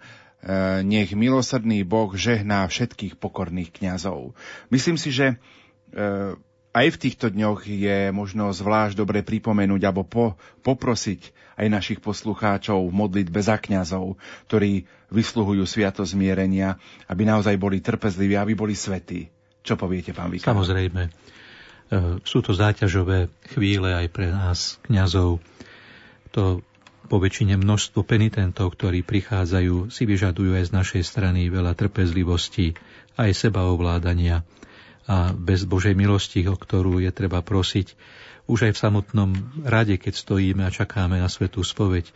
nech milosrdný Boh žehná všetkých pokorných kňazov. Myslím si, že e, aj v týchto dňoch je možno zvlášť dobre pripomenúť alebo po, poprosiť aj našich poslucháčov v modlitbe za kňazov, ktorí vysluhujú sviato zmierenia, aby naozaj boli trpezliví, aby boli svetí. Čo poviete, pán Vikár? Samozrejme. E, sú to záťažové chvíle aj pre nás, kňazov. To po väčšine množstvo penitentov, ktorí prichádzajú, si vyžadujú aj z našej strany veľa trpezlivosti, aj sebaovládania a bez Božej milosti, o ktorú je treba prosiť, už aj v samotnom rade, keď stojíme a čakáme na svetú spoveď,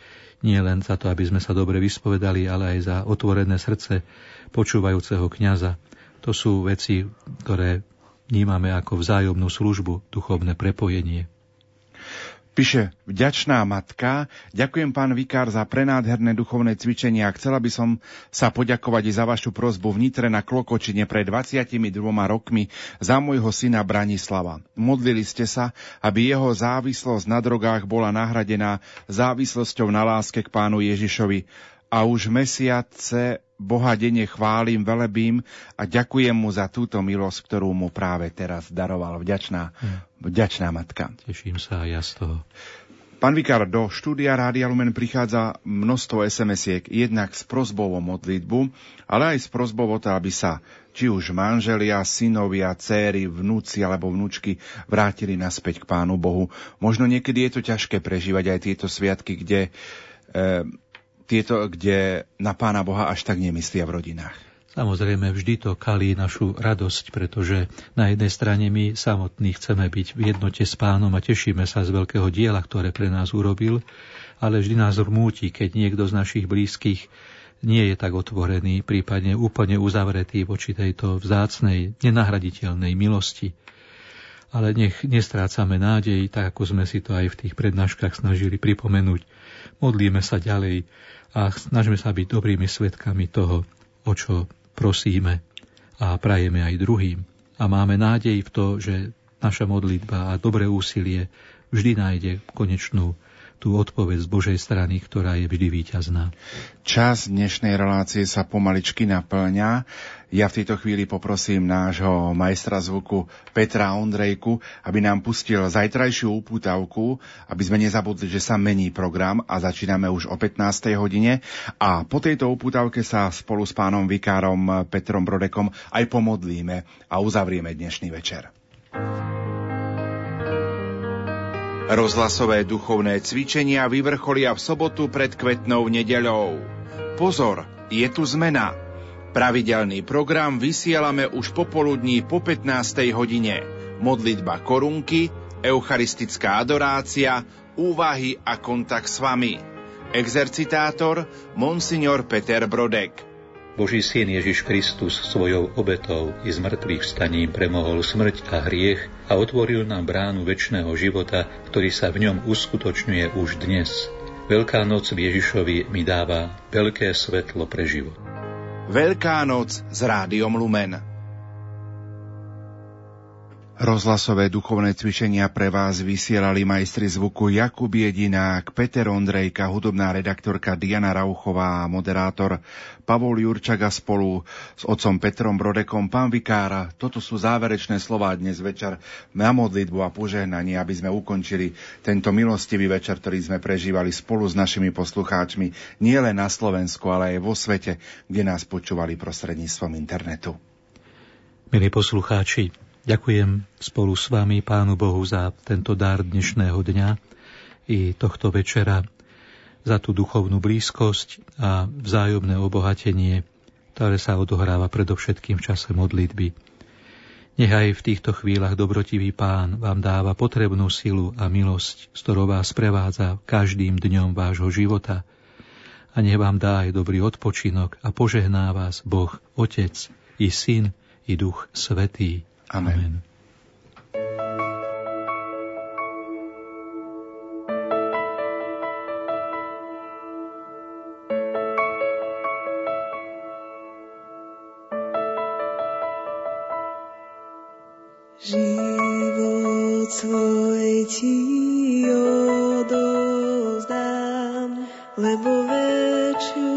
nie len za to, aby sme sa dobre vyspovedali, ale aj za otvorené srdce počúvajúceho kňaza. To sú veci, ktoré vnímame ako vzájomnú službu, duchovné prepojenie. Píše vďačná matka, ďakujem pán Vikár za prenádherné duchovné cvičenia. Chcela by som sa poďakovať za vašu prozbu v Nitre na Klokočine pred 22 rokmi za môjho syna Branislava. Modlili ste sa, aby jeho závislosť na drogách bola nahradená závislosťou na láske k pánu Ježišovi a už mesiace Boha denne chválim, velebím a ďakujem mu za túto milosť, ktorú mu práve teraz daroval. Vďačná, hm. vďačná matka. Teším sa aj ja z toho. Pán Vikár, do štúdia Rádia Lumen prichádza množstvo SMS-iek, jednak s prozbou o modlitbu, ale aj s prozbou o to, aby sa či už manželia, synovia, céry, vnúci alebo vnúčky vrátili naspäť k Pánu Bohu. Možno niekedy je to ťažké prežívať aj tieto sviatky, kde e, tieto, kde na Pána Boha až tak nemyslia v rodinách. Samozrejme, vždy to kalí našu radosť, pretože na jednej strane my samotní chceme byť v jednote s pánom a tešíme sa z veľkého diela, ktoré pre nás urobil, ale vždy nás rmúti, keď niekto z našich blízkych nie je tak otvorený, prípadne úplne uzavretý voči tejto vzácnej, nenahraditeľnej milosti. Ale nech nestrácame nádej, tak ako sme si to aj v tých prednáškach snažili pripomenúť. Modlíme sa ďalej, a snažíme sa byť dobrými svetkami toho, o čo prosíme a prajeme aj druhým. A máme nádej v to, že naša modlitba a dobré úsilie vždy nájde konečnú tú odpoveď z Božej strany, ktorá je vždy víťazná. Čas dnešnej relácie sa pomaličky naplňa. Ja v tejto chvíli poprosím nášho majstra zvuku Petra Ondrejku, aby nám pustil zajtrajšiu upútavku, aby sme nezabudli, že sa mení program a začíname už o 15. hodine. A po tejto upútavke sa spolu s pánom vikárom Petrom Brodekom aj pomodlíme a uzavrieme dnešný večer. Rozhlasové duchovné cvičenia vyvrcholia v sobotu pred kvetnou nedeľou. Pozor, je tu zmena. Pravidelný program vysielame už popoludní po 15. hodine. Modlitba korunky, eucharistická adorácia, úvahy a kontakt s vami. Exercitátor Monsignor Peter Brodek. Boží syn Ježiš Kristus svojou obetou i zmrtvých staním premohol smrť a hriech a otvoril nám bránu väčšného života, ktorý sa v ňom uskutočňuje už dnes. Veľká noc v Ježišovi mi dáva veľké svetlo pre život. Veľká noc s rádiom Lumen. Rozhlasové duchovné cvičenia pre vás vysielali majstri zvuku Jakub Jedinák, Peter Ondrejka, hudobná redaktorka Diana Rauchová a moderátor Pavol Jurčaga spolu s otcom Petrom Brodekom, pán Vikára. Toto sú záverečné slová dnes večer na modlitbu a požehnanie, aby sme ukončili tento milostivý večer, ktorý sme prežívali spolu s našimi poslucháčmi nielen na Slovensku, ale aj vo svete, kde nás počúvali prostredníctvom internetu. Milí poslucháči, Ďakujem spolu s vami Pánu Bohu za tento dar dnešného dňa i tohto večera, za tú duchovnú blízkosť a vzájomné obohatenie, ktoré sa odohráva predovšetkým v čase modlitby. Nech aj v týchto chvíľach dobrotivý Pán vám dáva potrebnú silu a milosť, s ktorou vás prevádza každým dňom vášho života. A nech vám dá aj dobrý odpočinok a požehná vás Boh, Otec i Syn i Duch Svetý. Amen. Amen. Život svoj ti odozdám, lebo väčšiu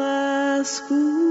lásku